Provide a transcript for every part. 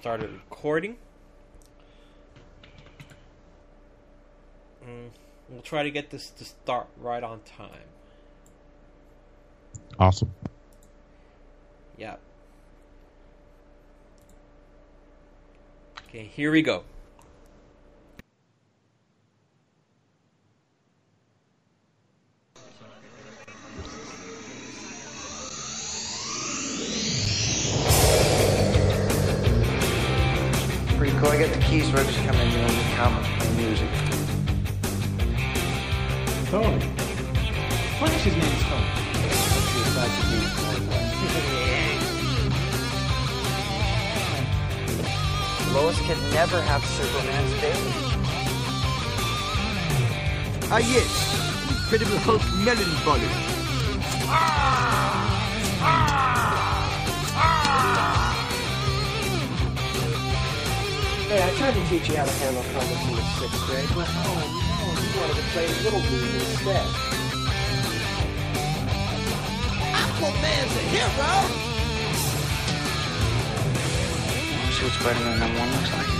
started recording. Mm, we'll try to get this to start right on time. Awesome. Yeah. Okay, here we go. Teach you how to handle comics in the sixth grade, but oh no, you wanted to play Little Dude instead. Aquaman's a hero! See what Spider-Man number one looks like?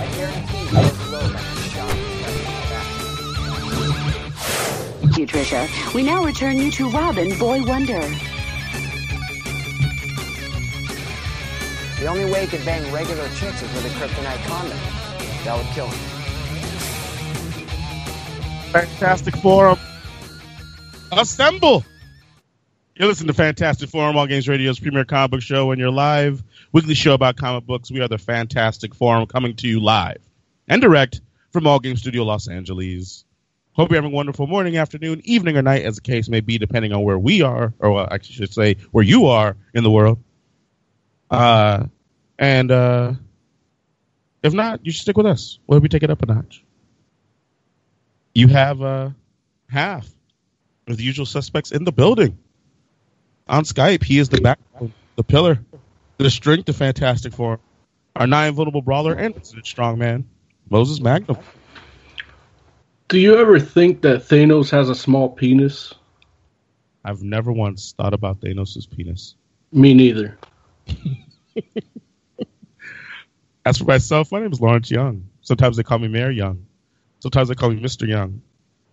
I guarantee you those low got shot. Thank you, Trisha. We now return you to Robin, Boy Wonder. The only way he could bang regular chicks is with a kryptonite condom. That would kill him. Fantastic Forum. Assemble. You're listening to Fantastic Forum, All Games Radio's premier comic book show, and your live weekly show about comic books. We are the Fantastic Forum coming to you live and direct from All Games Studio Los Angeles. Hope you're having a wonderful morning, afternoon, evening, or night, as the case may be, depending on where we are, or well, I should say, where you are in the world. Uh, and uh, if not, you should stick with us. We'll be take it up a notch. You have uh, half of the usual suspects in the building. On Skype, he is the backbone, the pillar, the strength of Fantastic Four, our nine vulnerable brawler and strong man, Moses Magnum. Do you ever think that Thanos has a small penis? I've never once thought about Thanos' penis. Me neither. As for myself, my name is Lawrence Young. Sometimes they call me Mayor Young. Sometimes they call me Mr. Young.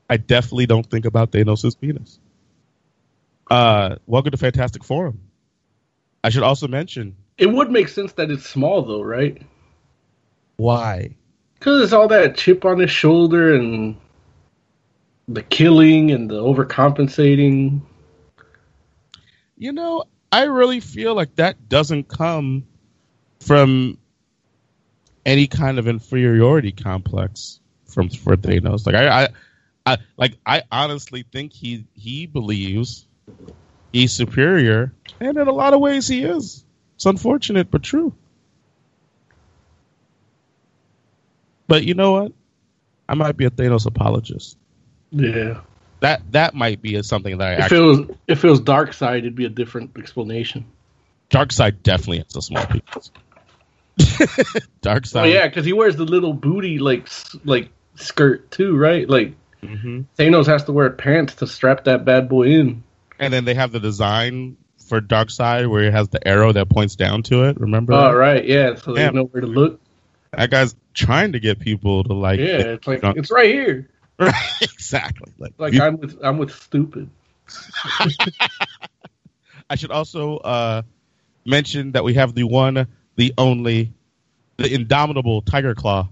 I definitely don't think about Thanos' penis. Uh, welcome to Fantastic Forum. I should also mention It would make sense that it's small though, right? why. Because it's all that chip on his shoulder and the killing and the overcompensating. You know, I really feel like that doesn't come from any kind of inferiority complex from for Thanos. Like I, I, I like I honestly think he he believes he's superior, and in a lot of ways he is. It's unfortunate but true. But you know what? I might be a Thanos apologist. Yeah. That that might be something that I If it was if it was Darkseid, it'd be a different explanation. Darkseid definitely has a small penis. Dark Oh Side. yeah, because he wears the little booty like like skirt too, right? Like hmm Thanos has to wear pants to strap that bad boy in. And then they have the design for Darkseid where it has the arrow that points down to it. Remember? Oh that? right, yeah. So they Yeah. know where to look. That guy's trying to get people to like. Yeah, it's like it's right here. exactly. Like, Like you- I'm with I'm with stupid. I should also uh, mention that we have the one, the only, the indomitable Tiger Claw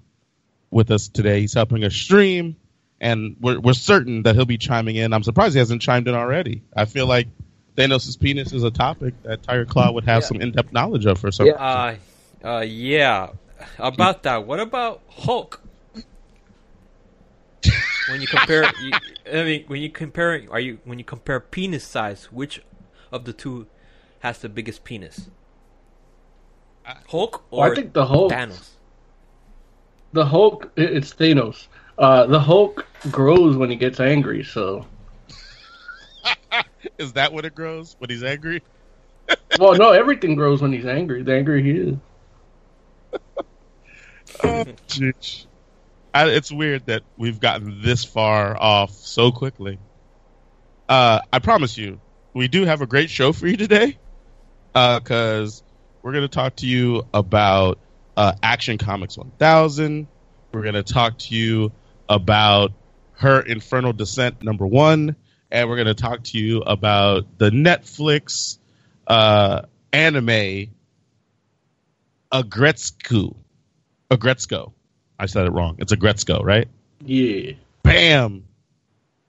with us today. He's helping us stream, and we're we're certain that he'll be chiming in. I'm surprised he hasn't chimed in already. I feel like Thanos' penis is a topic that Tiger Claw would have Yeah. some in-depth knowledge of for some. Yeah. Uh, uh, yeah. About that, what about Hulk? When you compare, you, I mean, when you compare, are you when you compare penis size, which of the two has the biggest penis? Hulk Well, or I think the Hulk. Thanos? The Hulk. It's Thanos. Uh, the Hulk grows when he gets angry. So, Is that what it grows when he's angry? well, no, everything grows when he's angry. The angrier he is. Oh. I, it's weird that we've gotten this far off so quickly. Uh, I promise you, we do have a great show for you today. because we're going to talk to you about uh, Action Comics 1000. We're going to talk to you about her Infernal Descent number one, and we're going to talk to you about the Netflix uh, anime Aggretsuko. Aggretsuko. I said it wrong. It's Aggretsuko, right? Yeah. Bam!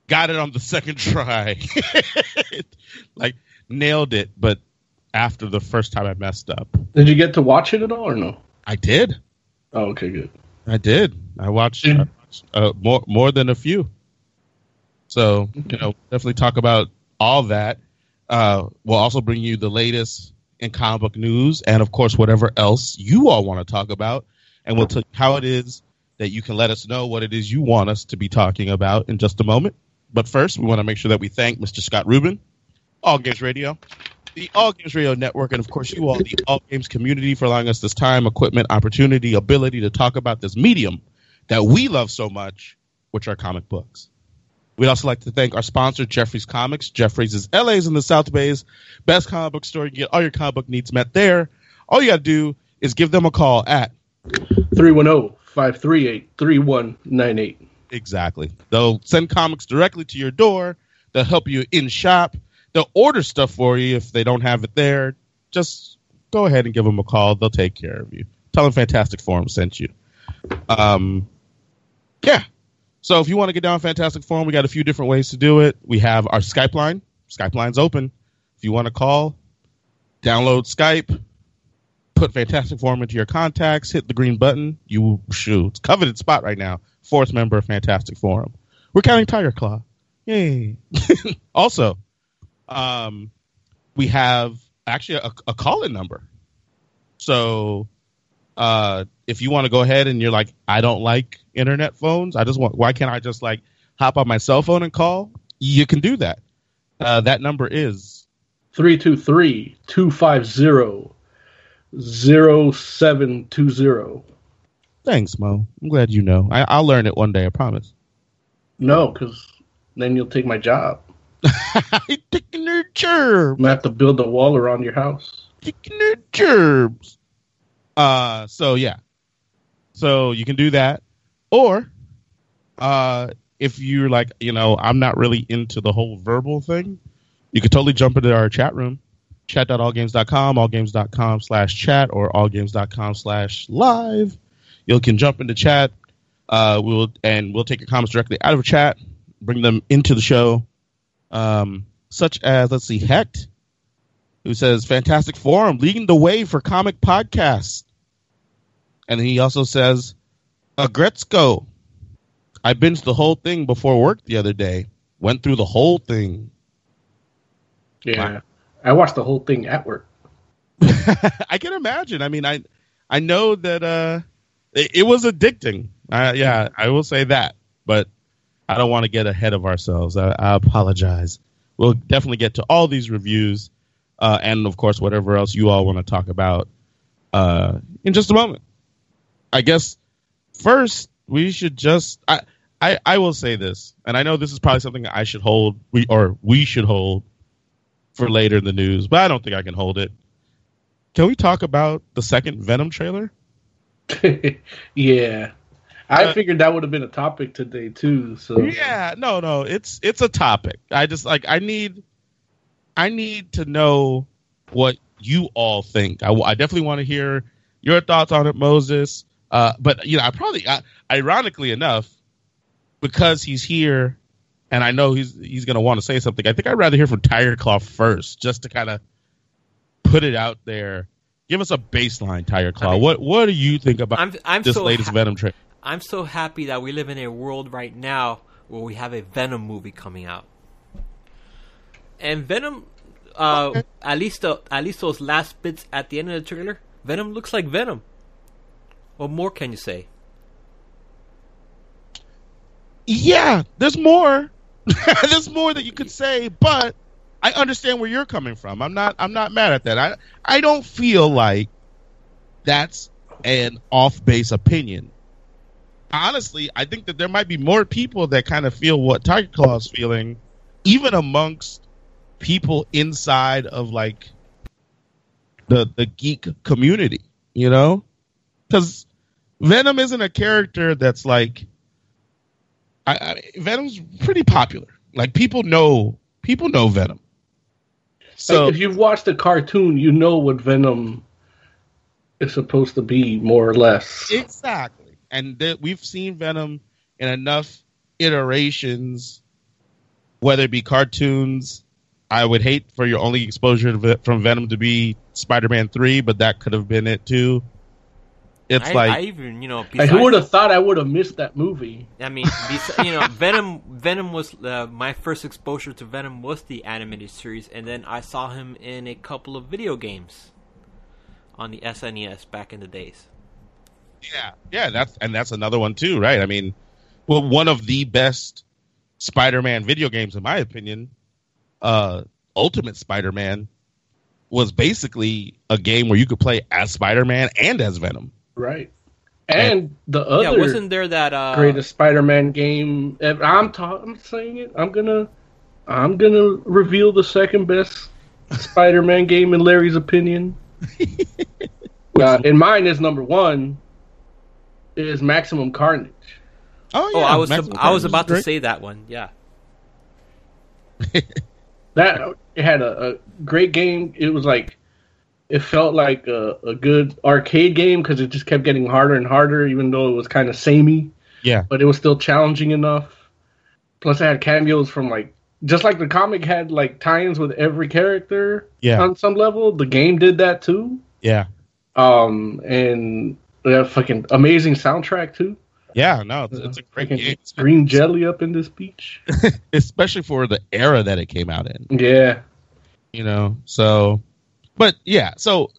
Got it on the second try. like, nailed it, but after the first time I messed up. Did you get to watch it at all or no? I did. Oh, okay, good. I did. I watched, I watched uh, more more than a few. So you know, definitely talk about all that. Uh, we'll also bring you the latest in comic book news, and of course, whatever else you all want to talk about. And we'll tell you how it is that you can let us know what it is you want us to be talking about in just a moment. But first, we want to make sure that we thank Mr. Scott Rubin, All Games Radio, the All Games Radio Network, and of course, you all, the All Games community, for allowing us this time, equipment, opportunity, ability to talk about this medium that we love so much, which are comic books. We'd also like to thank our sponsor, Geoffrey's Comics. Geoffrey's is LA's in the South Bay's best comic book store. You can get all your comic book needs met there. All you got to do is give them a call at 310 538 3198. Exactly. They'll send comics directly to your door. They'll help you in shop. They'll order stuff for you if they don't have it there. Just go ahead and give them a call. They'll take care of you. Tell them Fantastic Forum sent you. Um, yeah. So if you want to get down Fantastic Forum, we got a few different ways to do it. We have our Skype line. Skype line's open. If you want to call, download Skype, put Fantastic Forum into your contacts, hit the green button. You shoot. It's coveted spot right now. Fourth member of Fantastic Forum. We're counting Tiger Claw. Yay. also, um, we have actually a, a call in number. So uh, if you want to go ahead and you're like, I don't like internet phones, I just want, why can't I just like hop on my cell phone and call? You can do that. Uh, that number is 323 250 0720. thanks, Mo. I'm glad you know. I, I'll learn it one day. I promise. No, because then you'll take my job. Taking their germs. I'm going to have to build a wall around your house. Taking their germs. Uh, so yeah, so you can do that, or uh, if you're like, you know, I'm not really into the whole verbal thing, you could totally jump into our chat room, chat.allgames.com, allgames.com slash chat, or allgames.com slash live. You can jump into chat. Uh, we'll and we'll take your comments directly out of chat, bring them into the show. Um, such as let's see, Hecht, who says fantastic forum leading the way for comic podcasts, and he also says Aggretsuko. I binged the whole thing before work the other day. Went through the whole thing. Yeah. I watched the whole thing at work. I can imagine. I mean, I I know that uh, it, it was addicting. Uh, yeah, I will say that. But I don't want to get ahead of ourselves. I, I apologize. We'll definitely get to all these reviews, uh, and of course, whatever else you all want to talk about uh, in just a moment. I guess first we should just. I, I I will say this, and I know this is probably something I should hold. We or we should hold for later in the news, but I don't think I can hold it. Can we talk about the second Venom trailer? yeah. I Uh, figured that would have been a topic today too. So Yeah, no, no, it's it's a topic. I just like I need I need to know what you all think. I, I definitely want to hear your thoughts on it, Moses. Uh, but you know, I probably, I, ironically enough, because he's here, and I know he's he's going to want to say something. I think I'd rather hear from Tiger Claw first, just to kind of put it out there. Give us a baseline, Tiger Claw. I mean- what what do you think about I'm I'm this so latest ha- Venom trailer? I'm so happy that we live in a world right now where we have a Venom movie coming out. And Venom, uh, at least the, at least those last bits at the end of the trailer, Venom looks like Venom. What more can you say? Yeah, there's more. there's more that you could say, but I understand where you're coming from. I'm not I'm not mad at that. I I don't feel like that's an off base opinion. Honestly, I think that there might be more people that kind of feel what Tiger Claw is feeling, even amongst people inside of like the the geek community, you know? Because Venom isn't a character that's like I, I, Venom's pretty popular. Like people know people know Venom. So if you've watched the cartoon, you know what Venom is supposed to be, more or less. Exactly, and th- we've seen Venom in enough iterations, whether it be cartoons. I would hate for your only exposure from Venom to be Spider-Man Three, but that could have been it too. It's I, like I even you know besides, who would have thought I would have missed that movie? I mean, besides, you know, Venom. Venom was uh, my first exposure to Venom was the animated series, and then I saw him in a couple of video games on the SNES back in the days. Yeah, yeah, that's and that's another one too, right? I mean, well, one of the best Spider-Man video games, in my opinion, uh, Ultimate Spider-Man, was basically a game where you could play as Spider-Man and as Venom. Right. And the other yeah, wasn't there that uh... greatest Spider-Man game? I'm ta- I'm saying it. I'm gonna I'm gonna reveal the second best Spider-Man game in Larry's opinion. uh, in mine is number one is Maximum Carnage. Oh yeah, oh, I was I was about to say that one. Yeah. that it had a, a great game. It was like it felt like a, a good arcade game because it just kept getting harder and harder, even though it was kind of samey. Yeah, but it was still challenging enough. Plus, it had cameos from like just like the comic had like tie-ins with every character. Yeah, on some level, the game did that too. Yeah. Um, and that fucking amazing soundtrack too. Yeah, no, it's, it's a great game. Green jelly up in this beach, especially for the era that it came out in. Yeah, you know. So, but yeah, so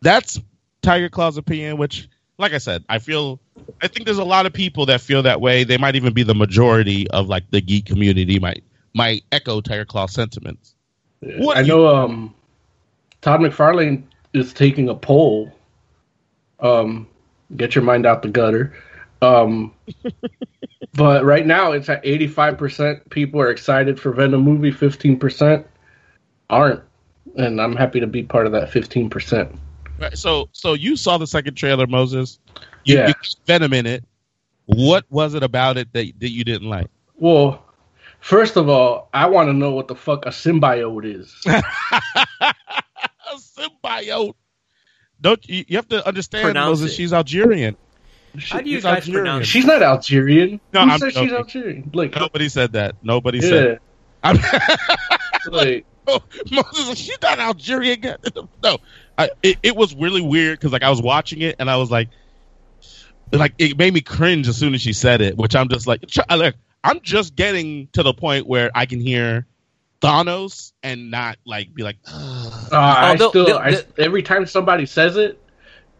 that's Tiger Claw's opinion. Which, like I said, I feel, I think there's a lot of people that feel that way. They might even be the majority of like the geek community. Might might echo Tiger Claw sentiments. What I know, um, Todd McFarlane is taking a poll. Um, get your mind out the gutter um, but right now it's at 85% people are excited for Venom movie, 15% aren't. And I'm happy to be part of that 15%. Right, so so you saw the second trailer, Moses. You, yeah. You Venom in it. What was it about it that, that you didn't like? Well, first of all, I want to know what the fuck a symbiote is. a symbiote. Don't you, you have to understand, Pronounce Moses? It. She's Algerian. How do you guys Algerian. pronounce? She's not Algerian. No, Who I'm said she's Algerian? Like nobody said that. Nobody yeah. said. like oh, Moses, she's not Algerian. No, I, it, it was really weird because like I was watching it and I was like, like it made me cringe as soon as she said it. Which I'm just like, like I'm just getting to the point where I can hear Thanos and not like be like. Uh, I oh, still, I, every time somebody says it,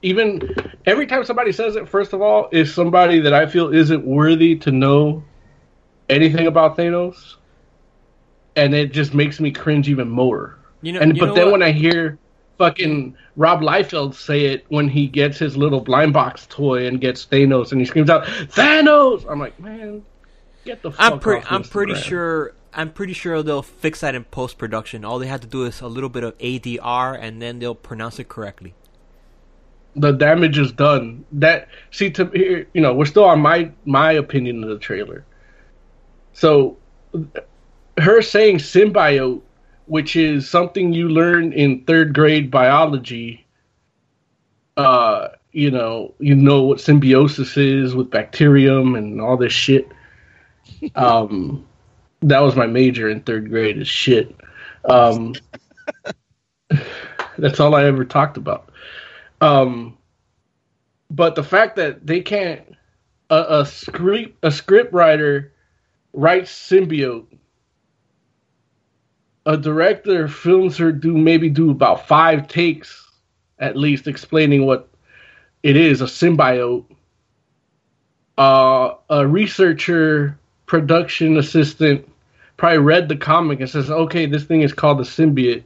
even every time somebody says it, first of all, is somebody that I feel isn't worthy to know anything about Thanos, and it just makes me cringe even more. You know, and you but then what? when I hear fucking Rob Liefeld say it when he gets his little blind box toy and gets Thanos, and he screams out Thanos, I'm like, man, get the fuck I'm pretty, I'm pretty sure. I'm pretty sure they'll fix that in post production. All they have to do is a little bit of ADR, and then they'll pronounce it correctly the damage is done. That see to you know, we're still on my my opinion of the trailer. So her saying symbiote, which is something you learn in third grade biology, uh, you know, you know what symbiosis is with bacterium and all this shit. um, that was my major in third grade is shit. Um, that's all I ever talked about. Um, but the fact that they can't a, a script a script writer writes symbiote, a director films her do maybe do about five takes at least explaining what it is a symbiote. Uh, a researcher, production assistant, probably read the comic and says, "Okay, this thing is called a symbiote,"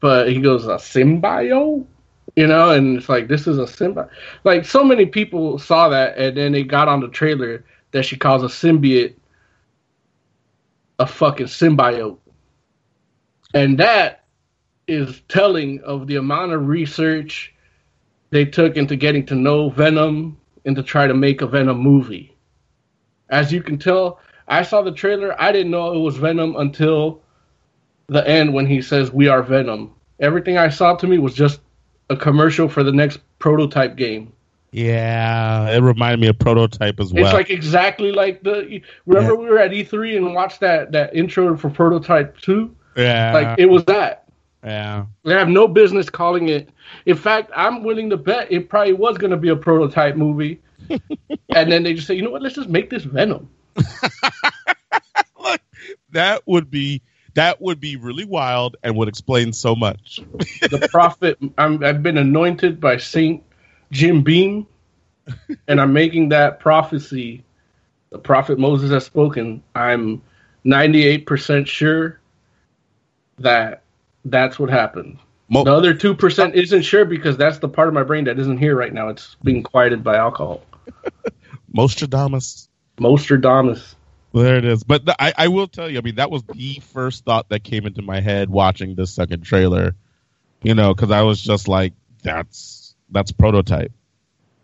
but he goes, "A symbiote." you know, and it's like this is a symbiote. Like so many people saw that, and then they got on the trailer that she calls a symbiote a fucking symbiote, and that is telling of the amount of research they took into getting to know Venom and to try to make a Venom movie. As you can tell, I saw the trailer. I didn't know it was Venom until the end when he says, We are Venom. Everything I saw to me was just a commercial for the next prototype game. Yeah, it reminded me of Prototype as well. It's like exactly like the. Remember, we were at E3 and watched that, that intro for Prototype 2? yeah, Like, it was that. yeah. They have no business calling it. In fact, I'm willing to bet it probably was going to be a prototype movie. And then they just say, you know what, let's just make this Venom. Look, that would be that would be really wild and would explain so much. The prophet, I'm, I've been anointed by Saint Jim Beam, and I'm making that prophecy. The prophet Moses has spoken. I'm 98% sure that that's what happened. Mo- The other 2% isn't sure because that's the part of my brain that isn't here right now. It's being quieted by alcohol. Mostradamus. Mostradamus. There it is. But the, I, I will tell you, I mean, that was the first thought that came into my head watching this second trailer. You know, because I was just like, that's that's prototype.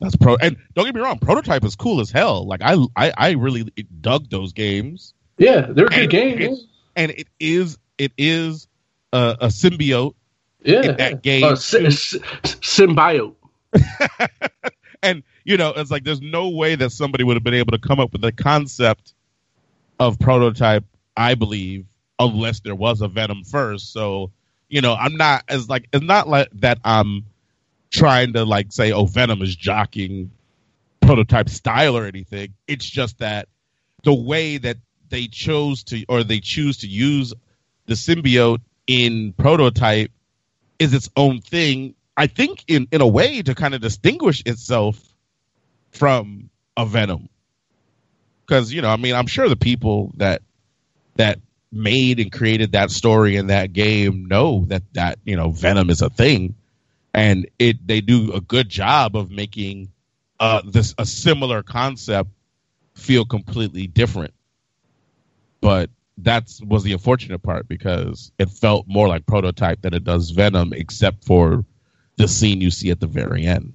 That's pro. And don't get me wrong, prototype is cool as hell. Like I I, I really dug those games. Yeah, they're good And games. it- and it is it is a, a symbiote Yeah, in that game, Uh, sy- sy- symbiote. and you know it's like there's no way that somebody would have been able to come up with the concept of prototype i believe unless there was a venom first. So you know i'm not as like it's not like that i'm trying to like say oh venom is jocking prototype style or anything. It's just that the way that they chose to or they choose to use the symbiote in prototype is its own thing i think in in a way to kind of distinguish itself from a venom. Because you know i mean i'm sure the people that that made and created that story in that game know that that you know venom is a thing. And it they do a good job of making uh this a similar concept feel completely different. But that's was the unfortunate part because it felt more like prototype than it does venom except for the scene you see at the very end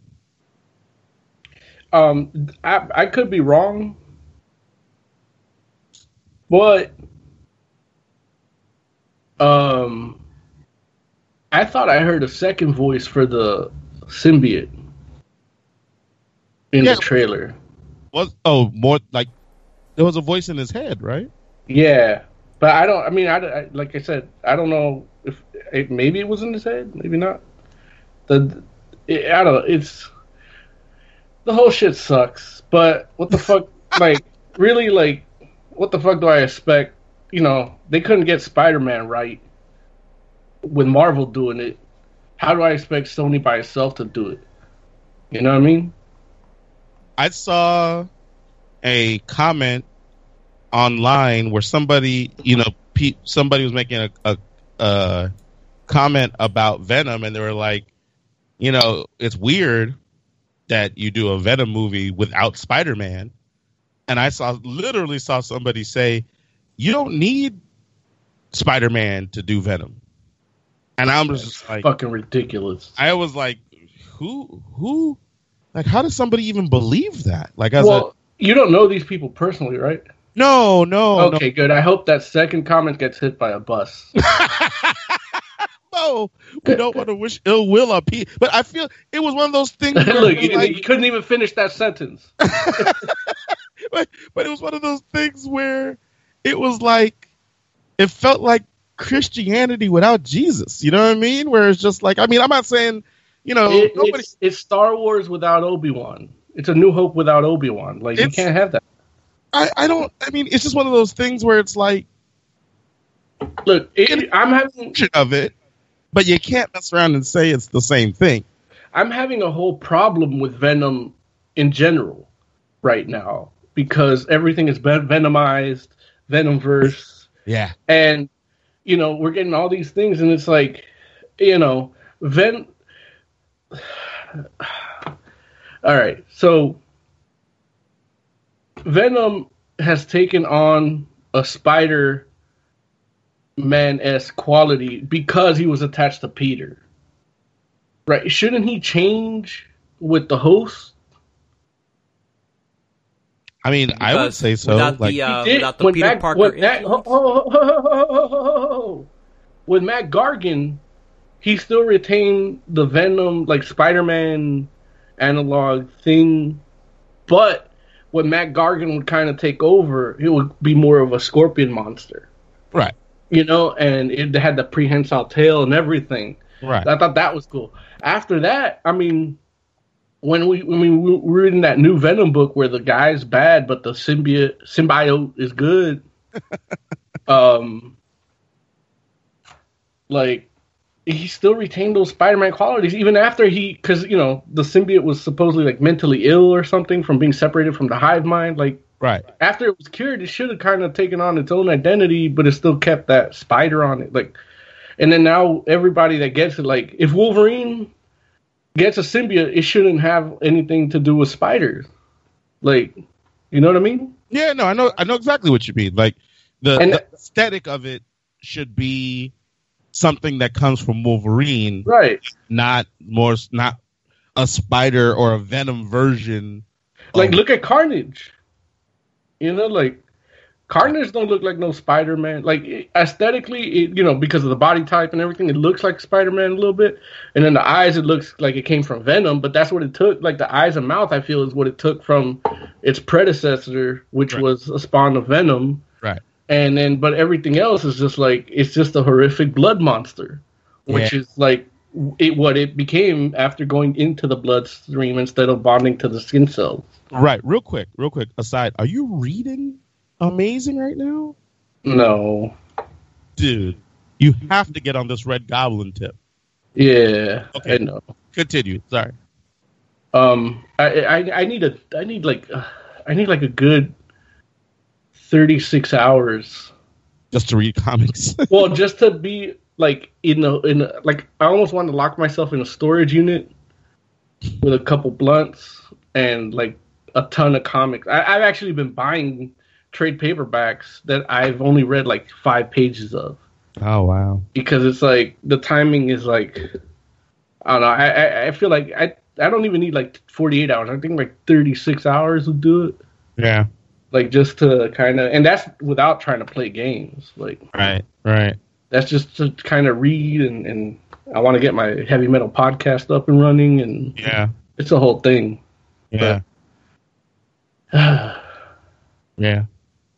Um, I I could be wrong, but um, I thought I heard a second voice for the symbiote in Yeah. the trailer. was oh more like there was a voice in his head right Yeah, but I don't. I mean, I, I- like I said, I don't know if it, maybe it was in his head, maybe not. The it, I don't know. It's the whole shit sucks. But what the fuck? like really? Like what the fuck do I expect? You know, they couldn't get Spider Man right with Marvel doing it. How do I expect Sony by itself to do it? You know what I mean? i saw a comment online where somebody you know pe- somebody was making a, a, a comment about venom and they were like you know it's weird that you do a venom movie without spider-man and i saw literally saw somebody say you don't need spider-man to do venom and i'm just like Fucking ridiculous. I was like, who, who, like, how does somebody even believe that? Like, as Well, you don't know these people personally, right? No, no, Okay, good. I hope that second comment gets hit by a bus. no, we don't want to wish ill will on people. But I feel it was one of those things. Where Look, you, like- you couldn't even finish that sentence. but, but it was one of those things where it was like, it felt like Christianity without Jesus. You know what I mean? Where it's just like, I mean, I'm not saying, you know, It- nobody. it's, it's Star Wars without Obi Wan. It's a New Hope without Obi Wan. Like you can't have that. I, I don't. I mean, it's just one of those things where it's like Look, it, I'm having of it, but you can't mess around and say it's the same thing. I'm having a whole problem with Venom in general right now because everything is venomized, Venomverse. Yeah. and you know we're getting all these things and it's like you know ven all right so Venom has taken on a Spider Man esque quality because he was attached to Peter. Right? Shouldn't he change with the host? I mean, because I would say so. Without like, the, uh, the Peter Parker. Oh, with Mac Gargan, he still retained the Venom, like Spider Man analog thing, but when Mac Gargan would kind of take over, he would be more of a Scorpion monster, right, you know, and it had the prehensile tail and everything. right. I thought that was cool. After that, I mean, when we when we were reading that new Venom book where the guy's bad but the symbiote symbiote is good, um, like he still retained those Spider-Man qualities even after he, because you know the symbiote was supposedly like mentally ill or something from being separated from the hive mind. Like Right. after it was cured, it should have kind of taken on its own identity, but it still kept that spider on it. Like, and then now everybody that gets it, like, if Wolverine gets a symbiote, it shouldn't have anything to do with spiders. Like, you know what I mean? Yeah, no, I know, I know exactly what you mean. Like the, And- the aesthetic of it should be something that comes from Wolverine, Right. not more, not a spider or a Venom version. Like, of- look at Carnage. You know, like Carnage don't look like no Spider Man. Like it- aesthetically, it, you know, because of the body type and everything, it looks like Spider Man a little bit. And then the eyes, it looks like it came from Venom. But that's what it took. Like the eyes and mouth, I feel is what it took from its predecessor, which Right. was a spawn of Venom. Right. And then, but everything else is just like it's just a horrific blood monster, which Yeah. is like it what it became after going into the bloodstream instead of bonding to the skin cells. Right. Real quick, real quick. Aside, are you reading Amazing right now, No. dude? You have to get on this Red Goblin tip. Yeah, Okay. I know. Continue. Sorry. Um, I, I I need a I need like uh, I need like a good thirty six hours. Just to read comics. Well, just to be like in a in a, like I almost want to lock myself in a storage unit with a couple blunts and like a ton of comics. I, I've actually been buying trade paperbacks that I've only read like five pages of. oh wow. because it's like the timing is like I don't know. I I, I feel like I I don't even need like 48 hours. I think like 36 hours would do it. Yeah. Like just to kind of, and that's without trying to play games. Like Right. Right. that's just to kind of read and and I want to get my heavy metal podcast up and running, and Yeah. it's a whole thing. Yeah. yeah, Yeah.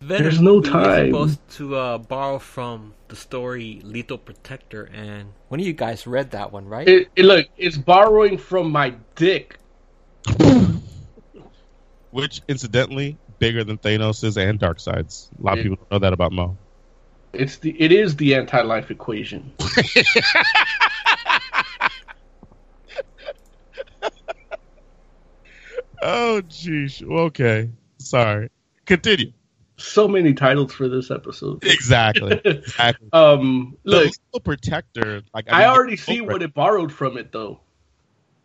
Venom There's no is time. supposed to uh, borrow from the story Lethal Protector, and one of you guys read that one, right? it, it look it's borrowing from my dick. Which, incidentally, bigger than Thanos' and Darkseid's. A lot of people don't know that about Mo. It's the it is the anti life equation. Oh, jeez. Okay. Sorry. Continue. So many titles for this episode. Exactly. exactly. Um, The look, Lethal Protector. Like I mean, already see what it borrowed from it, though.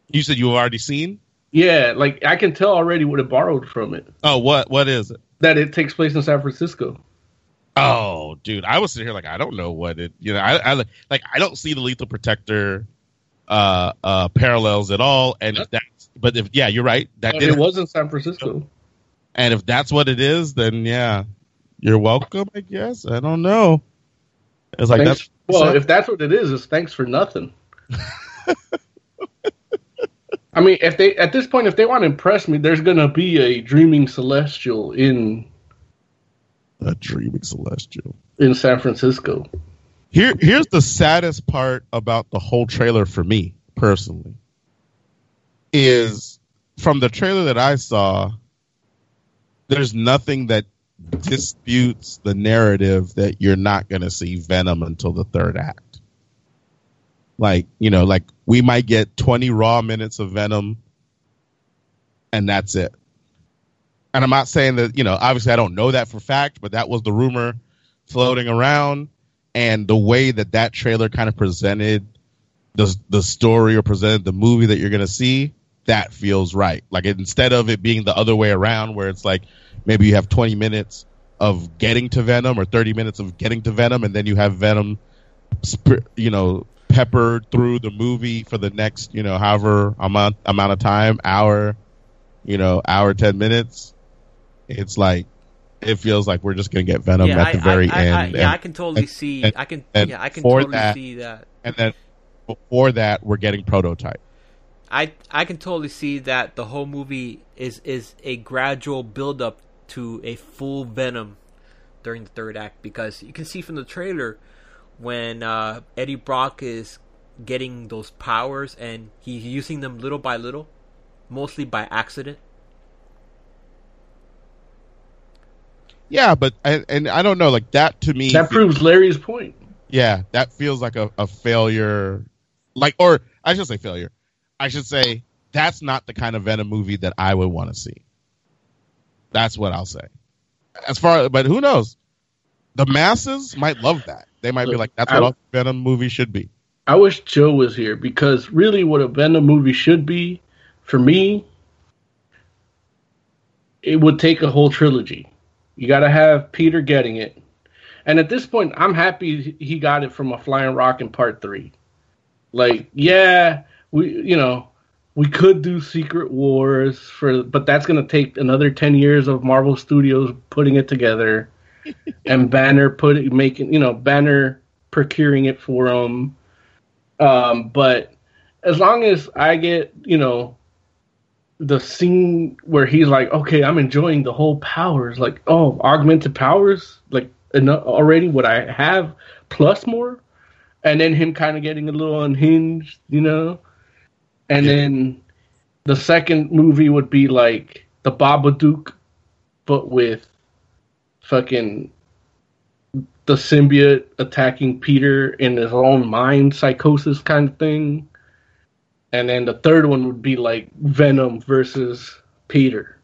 You said you already seen. Yeah, like I can tell already what it borrowed from it. Oh, what? What is it? That it takes place in San Francisco. Oh, dude, I was sitting here like I don't know what it. You know, I, I like I don't see the Lethal Protector uh uh parallels at all. And if that's, but if yeah, you're right. That it was in San Francisco. And if that's what it is, then yeah, you're welcome. I guess I don't know. It's like Thanks- that's well, if that's what it is, it's thanks for nothing. I mean, if they at this point, if they want to impress me, there's gonna be a dreaming celestial in a dreaming celestial. in San Francisco. Here, here's the saddest part about the whole trailer for me personally. Is from the trailer that I saw, there's nothing that disputes the narrative that you're not going to see Venom until the third act. Like, you know, like we might get 20 raw minutes of Venom and that's it. And I'm not saying that, you know, obviously I don't know that for fact, but that was the rumor floating around and the way that that trailer kind of presented the the story or presented the movie that you're going to see that feels right like instead of it being the other way around where it's like maybe you have 20 minutes of getting to Venom or 30 minutes of getting to Venom, and then you have Venom, you know, peppered through the movie for the next, you know, however amount amount of time, hour, you know, hour 10 minutes. It's like it feels like we're just gonna get Venom yeah, at I, the very I, I, end. I, yeah, and, I can totally and- see. and- I can. yeah, I can totally that- see that. and then before that, we're getting prototype. I I can totally see that the whole movie is is a gradual build up to a full Venom during the third act because you can see from the trailer when uh, Eddie Brock is getting those powers and he's using them little by little, mostly by accident. Yeah, but and, and I don't know, like that to me. That proves Larry's point. yeah, that feels like a, a failure. Like, or I should say failure. I should say that's not the kind of Venom movie that I would want to see. That's what I'll say. As far, but who knows? The masses might love that. They might be like, "That's I- what a Venom movie should be." I wish Joe was here because really, what a Venom movie should be, for me, it would take a whole trilogy. You got to have Peter getting it, and at this point, I'm happy he got it from a Flying Rock in Part Three. Like, yeah, we, you know, we could do Secret Wars for, but that's gonna take another ten years of Marvel Studios putting it together, and Banner put it, making, you know, Banner procuring it for him. Um, but as long as I get, you know, the scene where he's like, okay, I'm enjoying the whole powers, like, oh, augmented powers, like enough already what I have plus more, and then him kind of getting a little unhinged, you know, and then the second movie would be like the Babadook, but with fucking the symbiote attacking Peter in his own mind psychosis kind of thing. And then the third one would be like Venom versus Peter.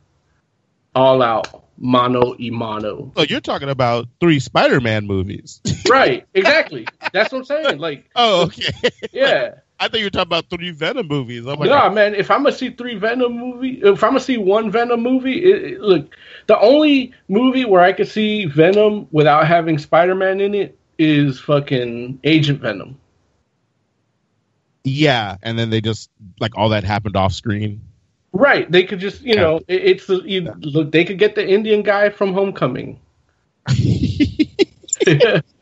All out. Mano y mano. So you're talking about three Spider-Man movies. Right, exactly. That's what I'm saying. Like, oh, okay. yeah. I thought you were talking about three Venom movies. Oh my nah, god. man. If I'm gonna see three Venom movie, if I'm gonna see one Venom movie, it, it- look, the only movie where I could see Venom without having Spider-Man in it is fucking Agent Venom. Yeah, and then they just like all that happened off screen. Right. They could just, you Yeah. know, it, it's the you, look. They could get the Indian guy from Homecoming.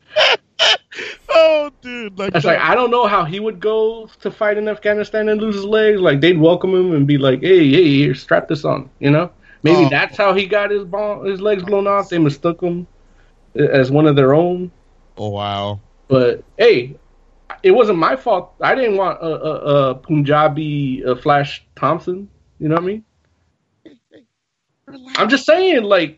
it's oh, dude! Like, like I don't know how he would go to fight in Afghanistan and lose his legs. Like they'd welcome him and be like, "Hey, hey, here, strap this on." You know, maybe Oh. that's how he got his ball, his legs blown off. They mistook him as one of their own. oh wow. But hey, it wasn't my fault. I didn't want a, a, a Punjabi uh, Flash Thompson. You know what I mean? I'm just saying, like.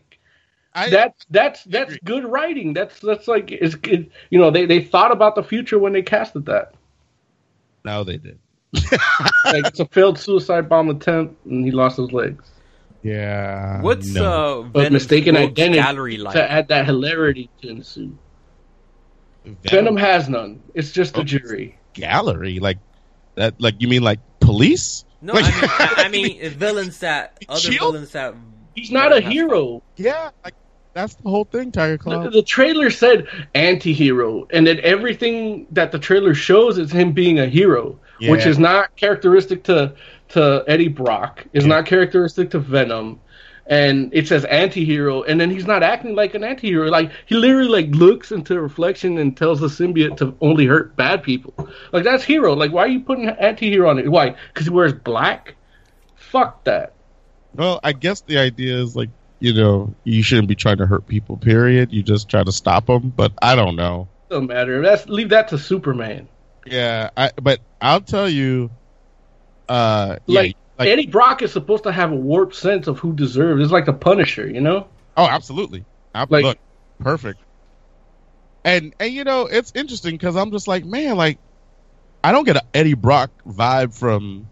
I, that that's that's agree. good writing. That's that's like it's it, you know they they thought about the future when they casted that. no, they did. Like it's a failed suicide bomb attempt, and he lost his legs. Yeah. What's no. uh, But Venom's mistaken identity gallery like? to add that hilarity to ensue. Venom has none. It's just a Oh. jury. gallery? Like that? Like you mean like police? No, Like- I mean, I, I mean villains that other Shield? villains that. He's not a Venom has hero. Yeah, like that's the whole thing, Tiger The, the trailer said anti-hero, and that everything that the trailer shows is him being a hero, which is not characteristic to to Eddie Brock. Is Yeah. not characteristic to Venom. And it says anti-hero, and then he's not acting like an anti-hero. Like he literally like looks into a reflection and tells the symbiote to only hurt bad people. Like that's hero. Like why are you putting anti-hero on it? Why? Because he wears black. Fuck that. Well, I guess the idea is like you know you shouldn't be trying to hurt people. Period. You just try to stop them. But I don't know. Doesn't matter. That's leave that to Superman. Yeah, I, but I'll tell you. Uh, yeah, Like, like Eddie Brock is supposed to have a warped sense of who deserves. It's like the Punisher, you know? Oh, absolutely. I, Like- look, perfect. And and you know it's interesting because I'm just like, man, like I don't get an Eddie Brock vibe from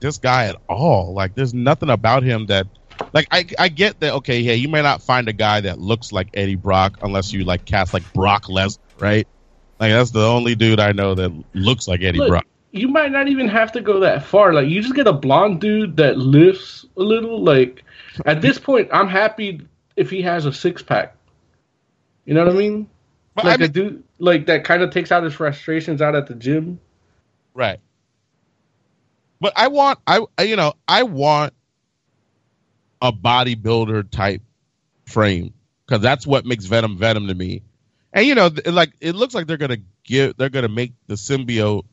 this guy at all. Like, there's nothing about him that, like, I I get that. Okay, yeah, you may not find a guy that looks like Eddie Brock unless you like cast like Brock Lesnar, right? Like that's the only dude I know that looks like Eddie Look, Brock. You might not even have to go that far. Like, you just get a blonde dude that lifts a little. Like, at this point, I'm happy if he has a six pack. You know what I mean? But Like I mean, dude, like that kind of takes out his frustrations out at the gym. right. But I want I- you know I want a bodybuilder type frame because that's what makes Venom Venom to me. And you know, th- like it looks like they're gonna give they're gonna make the symbiote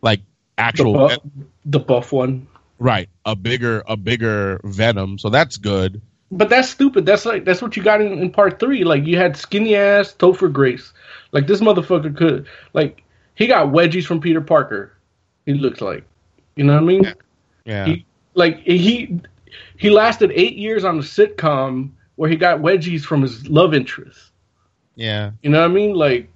like The actual buff, the buff one. right a bigger a bigger Venom. So that's good. But that's stupid. That's like that's what you got in, in part three. Like you had skinny ass Topher Grace. Like this motherfucker could like he got wedgies from Peter Parker. He looks like, you know what I mean? Yeah. He like he he lasted eight years on a sitcom where he got wedgies from his love interest. yeah. You know what I mean? Like,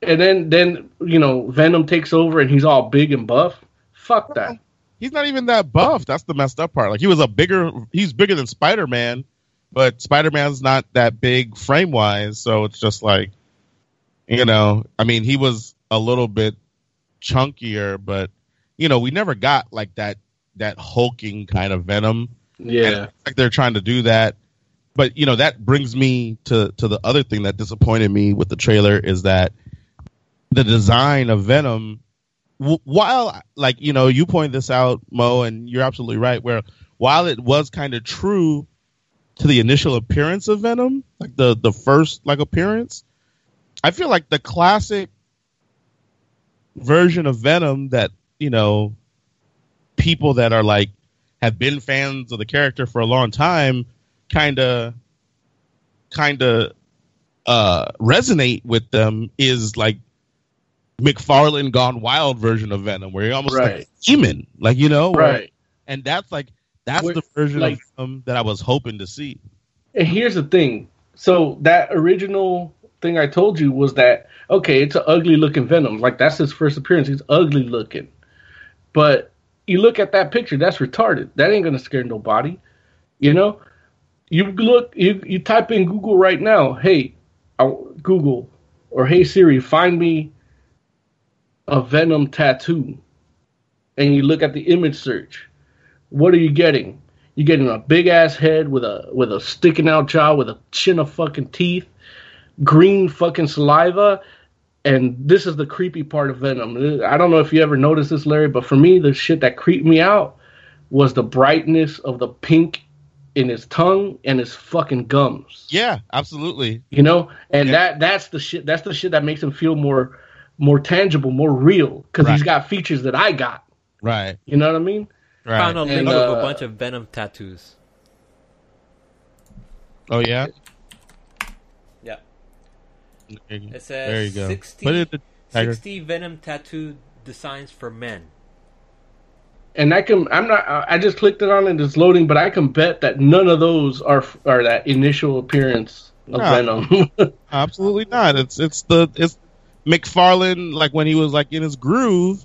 and then then you know Venom takes over and he's all big and buff. Fuck that. He's not even that buff. That's the messed up part. Like he was a bigger he's bigger than Spider Man, but Spider Man's not that big frame wise, so it's just like you know, I mean he was a little bit chunkier, but you know, we never got like that that hulking kind of venom. Yeah. like they're trying to do that. But you know, that brings me to to the other thing that disappointed me with the trailer is that the design of Venom while like you know, you point this out Mo and you're absolutely right where while it was kind of true to the initial appearance of Venom, like the the first like appearance, I feel like the classic version of Venom that, you know, people that are like have been fans of the character for a long time kind of kind of uh resonate with them is like McFarlane gone wild version of Venom where you're almost like Right. demon like you know where- Right. and that's like that's Where- the version like- of Venom that I was hoping to see And here's the thing. So that original thing I told you was that okay, it's an ugly looking Venom. Like that's his first appearance. He's ugly looking. But you look at that picture, that's retarded. That ain't gonna scare nobody. You know? You look you you type in Google right now, hey, I, Google or hey Siri, find me a Venom tattoo. And you look at the image search. What are you getting? You're getting a big ass head with a with a sticking out jaw with a chin of fucking teeth, green fucking saliva, and this is the creepy part of Venom. I don't know if you ever noticed this, Larry, but for me, the shit that creeped me out was the brightness of the pink in his tongue and his fucking gums. yeah absolutely You know, and Yeah. that that's the shit. That's the shit that makes him feel more more tangible, more real, because he's got features that I got. right You know what I mean? right Found a link And, of a uh, bunch of Venom tattoos. oh yeah Yeah. There you, It says there you go 60, Put it in- Tiger. 60 Venom tattoo designs for men. and I can I'm not I I just clicked it on and it's loading, but I can bet that none of those are are that initial appearance of No. Venom. Absolutely not. It's it's the it's McFarlane like when he was like in his groove,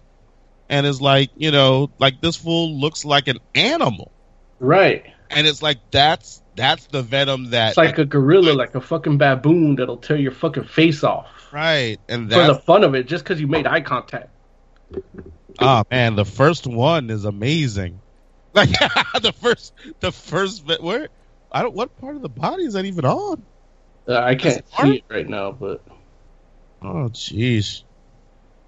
and is like you know like this fool looks like an animal, right. And it's like that's that's the Venom that It's like a gorilla, like a fucking baboon that'll tear your fucking face off right, and for the fun of it, just because you made eye contact. oh man, the first one is amazing. Like the first the first ve- where I don't what part of the body is that even on? Uh, I can't see it right now, but Oh jeez.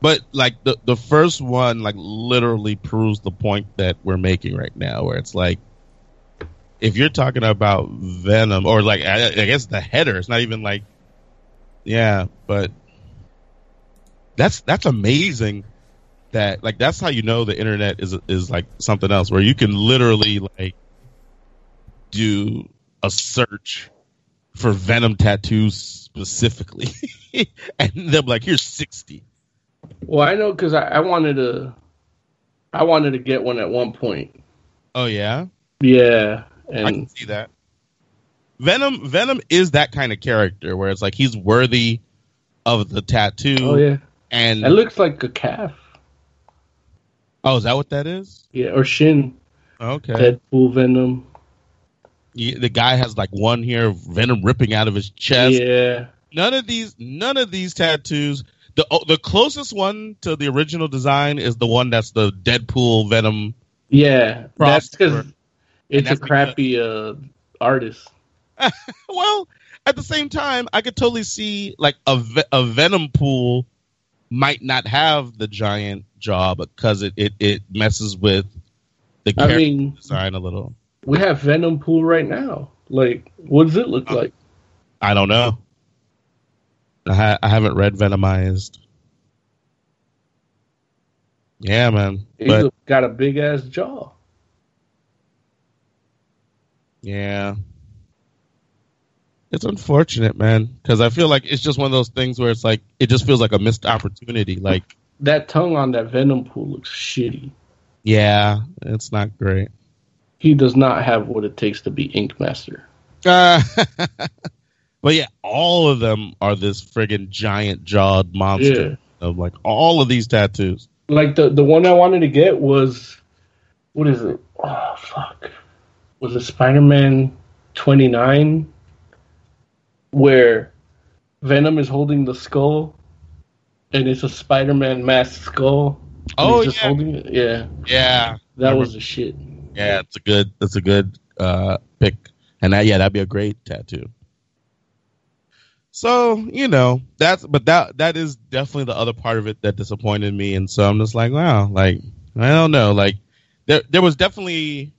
But like the the first one like literally proves the point that we're making right now where it's like if you're talking about Venom or like I, I guess the header it's not even like yeah, but that's that's amazing that like that's how you know the internet is is like something else where you can literally like do a search for Venom tattoos specifically, and they'll be like, "Here's 60. well, I know because I, I wanted to, I wanted to get one at one point. Oh yeah, Yeah, I can see that. Venom, Venom is that kind of character where it's like he's worthy of the tattoo. oh yeah, and it looks like a calf. oh, is that what that is? Yeah, or shin. Okay, Deadpool Venom. You- the guy has like one here, Venom ripping out of his chest. Yeah. None of these, none of these tattoos. The oh, the closest one to the original design is the one that's the Deadpool Venom. Yeah, that's because Crossover. It's a that's crappy uh, artist. Well, at the same time, I could totally see like a a Venom pool might not have the giant jaw because it it, it messes with the I mean, design a little. we have Venom Pool right now. Like, what does it look like? I don't know. I, ha- I haven't read Venomized. Yeah, man. He's But got a big ass jaw. Yeah. It's unfortunate, man, because I feel like it's just one of those things where it's like it just feels like a missed opportunity. Like, That tongue on that Venom Pool looks shitty. yeah, it's not great. He does not have what it takes to be Ink Master. Uh, but yeah, all of them are this friggin' giant jawed monster Yeah. of like all of these tattoos. Like the the one I wanted to get was what is it? Oh fuck. Was it Spider Man twenty nine? Where Venom is holding the skull and it's a Spider Man masked skull. Oh, yeah. holding it. Yeah. Yeah, That Remember- was the shit. yeah, it's a good, it's a good uh pick, and that yeah, that'd be a great tattoo. So you know that's, but that that is definitely the other part of it that disappointed me, and so I'm just like, wow, like I don't know, like there there was definitely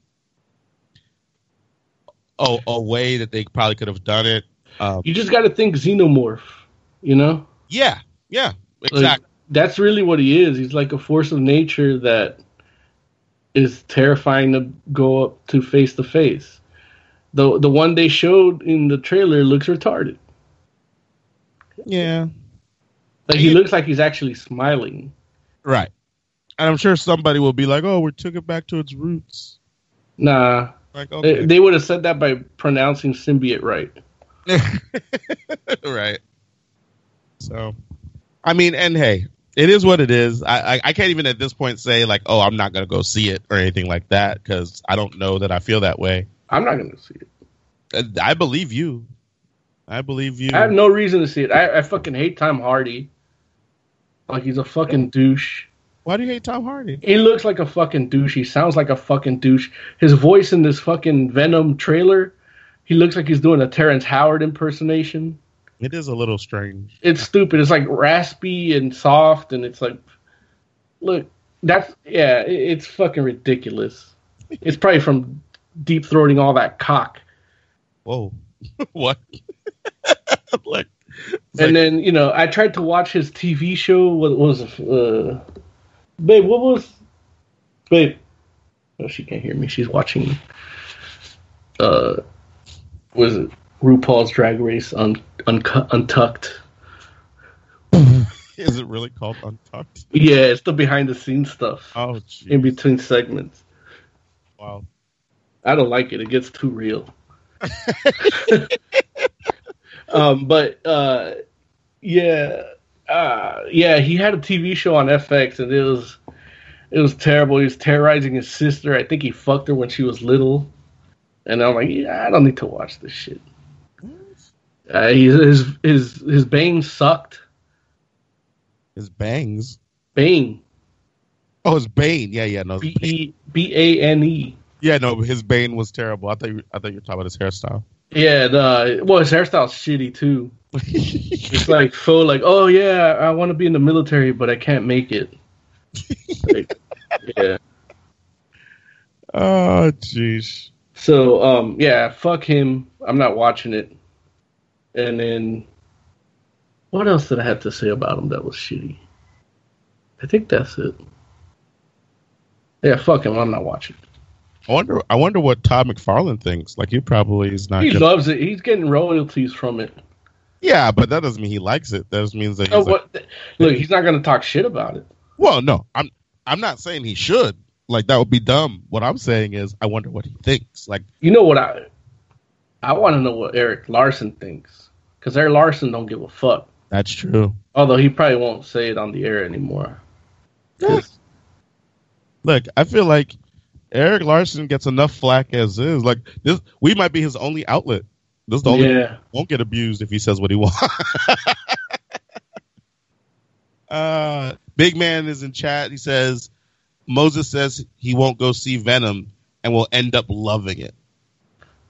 a, a way that they probably could have done it. Um, You just gotta think xenomorph, you know? yeah, yeah, Like, exactly. that's really what he is. He's like a force of nature that is terrifying to go up to face to face. The the one they showed in the trailer looks retarded. yeah, Like he looks like he's actually smiling. right. And I'm sure somebody will be like, "Oh, we took it back to its roots." Nah, Like, they, okay, they would have said that by pronouncing symbiote right. right. So, I mean, and hey, it is what it is. I, I I can't even at this point say like, "Oh, I'm not gonna go see it" or anything like that because I don't know that I feel that way. I'm not gonna see it. Uh, I believe you. I believe you. I have no reason to see it. I, I fucking hate Tom Hardy. Like he's a fucking douche. Why do you hate Tom Hardy? He looks like a fucking douche. He sounds like a fucking douche. His voice in this fucking Venom trailer, he looks like he's doing a Terrence Howard impersonation. It is a little strange. It's stupid. It's like raspy and soft, and it's like, look, that's yeah, it's fucking ridiculous. It's probably from deep throating all that cock. Whoa, what? like, and like- then you know, I tried to watch his TV show. What was it? Uh, babe? What was babe? Oh, she can't hear me. She's watching. Uh, was it RuPaul's Drag Race un, uncut, untucked? is it really called Untucked? Yeah, it's the behind the scenes stuff Oh, in between segments. wow. I don't like it. It gets too real. um, but uh, yeah, uh, yeah, he had a TV show on FX, and it was it was terrible. He was terrorizing his sister. I think he fucked her when she was little, and I'm like, yeah, I don't need to watch this shit. Uh, he, his his his Bane sucked. His bangs. Bane, Oh, his Bane. Yeah, yeah, no. B E B A N E. Yeah, no. His Bane was terrible. I thought you, I thought you were talking about his hairstyle. Yeah, the, well, his hairstyle's shitty too. It's like faux, like, oh yeah, I want to be in the military, but I can't make it. Like, yeah. oh, jeez. So, um, yeah, fuck him. I'm not watching it. And then, what else did I have to say about him that was shitty? I think that's it. Yeah, fuck him. I'm not watching. I wonder. I wonder what Todd McFarlane thinks. Like he probably is not. He Gonna, loves it. He's getting royalties from it. Yeah, but that doesn't mean he likes it. That just means that. He's Oh, like, what? Look, he's not going to talk shit about it. well, no, I'm. I'm not saying he should. Like that would be dumb. What I'm saying is, I wonder what he thinks. Like, You know what I? I want to know what Erik Larsen thinks because Erik Larsen don't give a fuck. that's true. Although he probably won't say it on the air anymore. 'Cause- Look, I feel like Erik Larsen gets enough flack as is. Like this, we might be his only outlet. This is the only yeah, won't get abused if he says what he wants. uh, Big Man is in chat. He says Moses says he won't go see Venom and will end up loving it.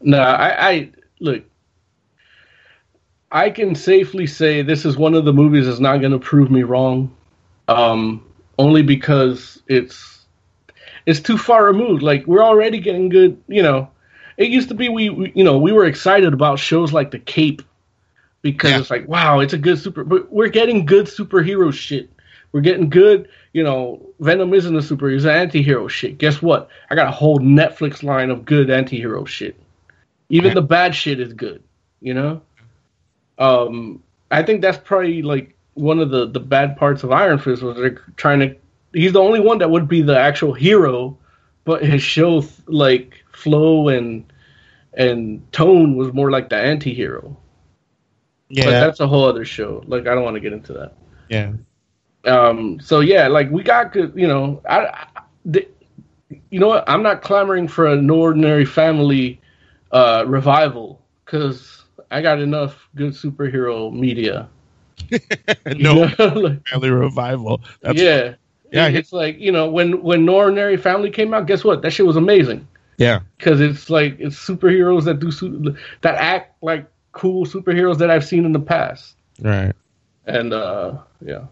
no, I, I look. I can safely say this is one of the movies that's not going to prove me wrong, um, only because it's it's too far removed. Like we're already getting good. You know, it used to be we, we you know we were excited about shows like The Cape because Yeah. it's like wow, it's a good super. But we're getting good superhero shit. We're getting good. You know, Venom isn't a superhero; he's an anti-hero shit. Guess what? I got a whole Netflix line of good anti-hero shit. Even Yeah. the bad shit is good. You know. Um, I think that's probably like one of the the bad parts of Iron Fist was they're trying to. He's the only one that would be the actual hero, but his show like flow and and tone was more like the anti-hero. But Yeah, that's a whole other show. Like I don't want to get into that. yeah, Um, so yeah, like we got good. You know, I, I the, you know what? I'm not clamoring for an ordinary family uh, revival because I got enough good superhero media. no? Like, family revival. That's, yeah, Yeah, It's like you know when when No Ordinary Family came out. Guess what? That shit was amazing yeah, because it's like it's superheroes that do su- that act like cool superheroes that I've seen in the past. right, And uh, yeah.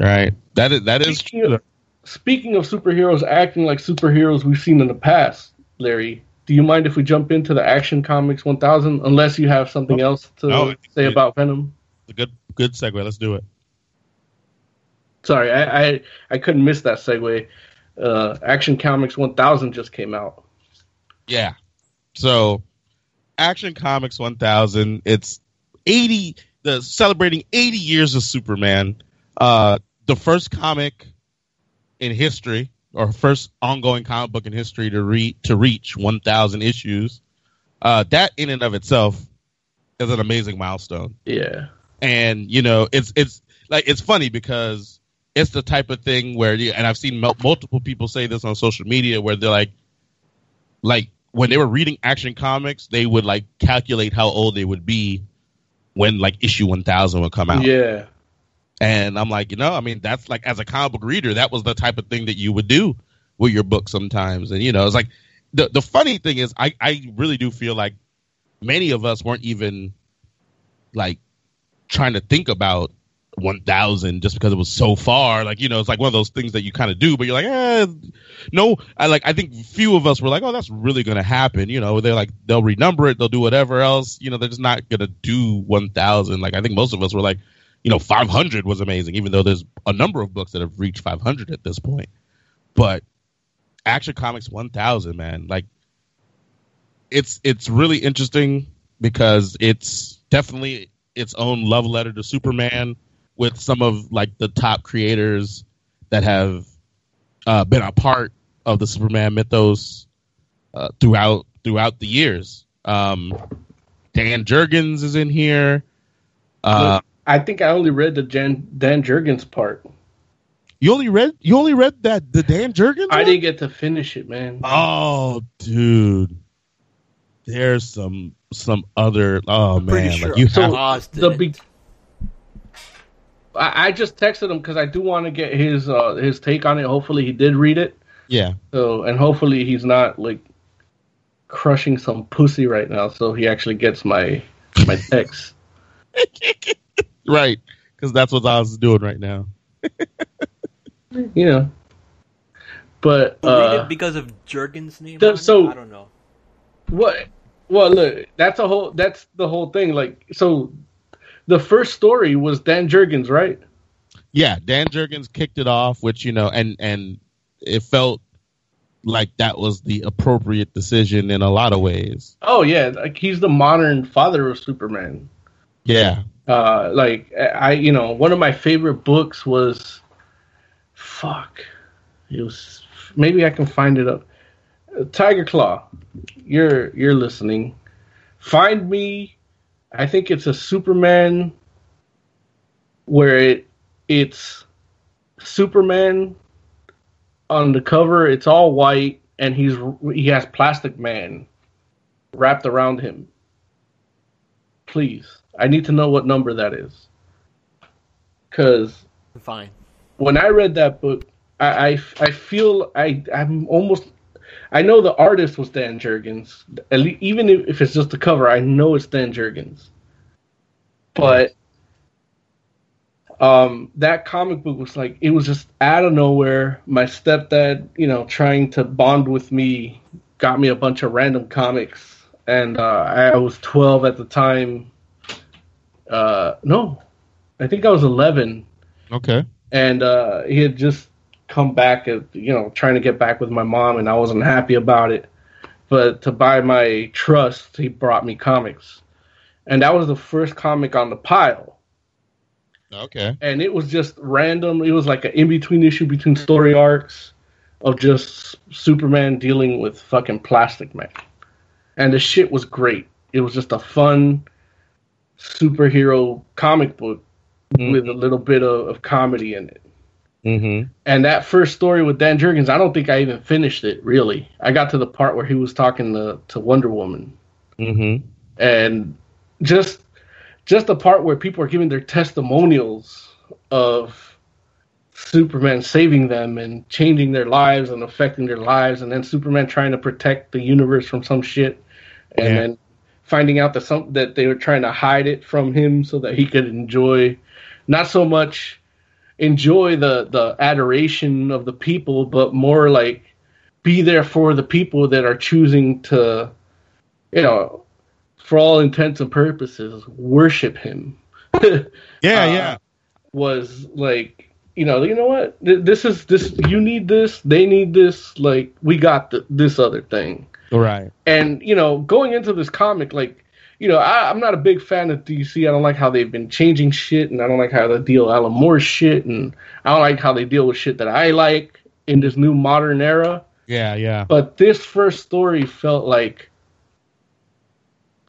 right. That is that is Speaking true. of, speaking of superheroes acting like superheroes we've seen in the past, Larry, do you mind if we jump into the Action Comics 1000? Unless you have something else to No, say we- about Venom. It's a good good segue. Let's do it. Sorry, I, I I couldn't miss that segue. Uh, Action Comics 1000 just came out. Yeah. So, Action Comics 1000. It's 80. The celebrating 80 years of Superman. Uh, the first comic in history, or first ongoing comic book in history to read to reach 1,000 issues. Uh, that in and of itself is an amazing milestone. Yeah. and you know it's it's like it's funny because it's the type of thing where you, and I've seen mul- multiple people say this on social media where they're like like when they were reading action comics they would like calculate how old they would be when like issue 1000 would come out Yeah. and I'm like you know I mean that's like as a comic book reader that was the type of thing that you would do with your book sometimes and you know it's like the the funny thing is I I really do feel like many of us weren't even like trying to think about 1000 just because it was so far. Like you know it's like one of those things that you kind of do but you're like eh, no. I like i think few of us were like oh that's really gonna happen you know? They're like they'll renumber it they'll do whatever else you know? They're just not gonna do 1000 like i think most of us were like you know 500 was amazing even though there's a number of books that have reached 500 at this point. But action comics 1000 man like it's it's really interesting because it's definitely its own love letter to Superman with some of like the top creators that have uh, been a part of the Superman mythos uh, throughout throughout the years. Um, Dan Jurgens is in here. Uh, I think I only read the Jan, Dan Jurgens part. you only read you only read that the Dan Jurgens. I one? didn't get to finish it, man. Oh, dude, there's some some other. Oh man, Pretty like you So, have the did be- it. I, I just texted him because I do want to get his uh, his take on it. Hopefully, he did read it. yeah. So, and hopefully, he's not like crushing some pussy right now. So he actually gets my my text. right because that's what Oz is doing right now. You know. But Read uh, it because of Jurgen's name. the- on it? so- I don't know. what? Well, look, that's a whole. That's the whole thing. Like, so the first story was Dan Jurgens, right? Yeah, Dan Jurgens kicked it off, which you know, and and it felt like that was the appropriate decision in a lot of ways. Oh yeah, like he's the modern father of Superman. Yeah, uh like i you know one of my favorite books was fuck it was maybe i can find it up tiger claw you're you're listening find me i think it's a superman where it it's superman on the cover it's all white and he's he has plastic man wrapped around him. Please. I need to know what number that is. Because Fine. when I read that book, I, I, I feel I I'm almost I know the artist was Dan Jurgens. At le- even if, if it's just the cover, I know it's Dan Jurgens. but um, that comic book was like it was just out of nowhere. My stepdad, you know, trying to bond with me, got me a bunch of random comics, and uh, I was 12 at the time. Uh, no, I think I was 11 Okay. and uh, he had just come back, at, you know, trying to get back with my mom, and I wasn't happy about it. But to buy my trust, he brought me comics, and that was the first comic on the pile. Okay. And it was just random. It was like an in between issue between story arcs of just Superman dealing with fucking Plastic Man, and the shit was great. It was just a fun superhero comic book mm-hmm. with a little bit of, of comedy in it. Mm-hmm. And that first story with Dan Jurgens, I don't think I even finished it really. I got to the part where he was talking to, to Wonder Woman, Mm-hmm. and just just the part where people are giving their testimonials of Superman saving them and changing their lives and affecting their lives, and then Superman trying to protect the universe from some shit, and Yeah. then finding out that some that they were trying to hide it from him so that he could enjoy, not so much enjoy the the adoration of the people, but more like be there for the people that are choosing to, you know, for all intents and purposes, worship him. Yeah, Uh, yeah. was like you know you know what this is this you need this they need this like we got th- this other thing Right. and you know going into this comic like you know I, i'm not a big fan of dc i don't like how they've been changing shit and i don't like how they deal with alan moore's shit and i don't like how they deal with shit that i like in this new modern era Yeah, yeah. but this first story felt like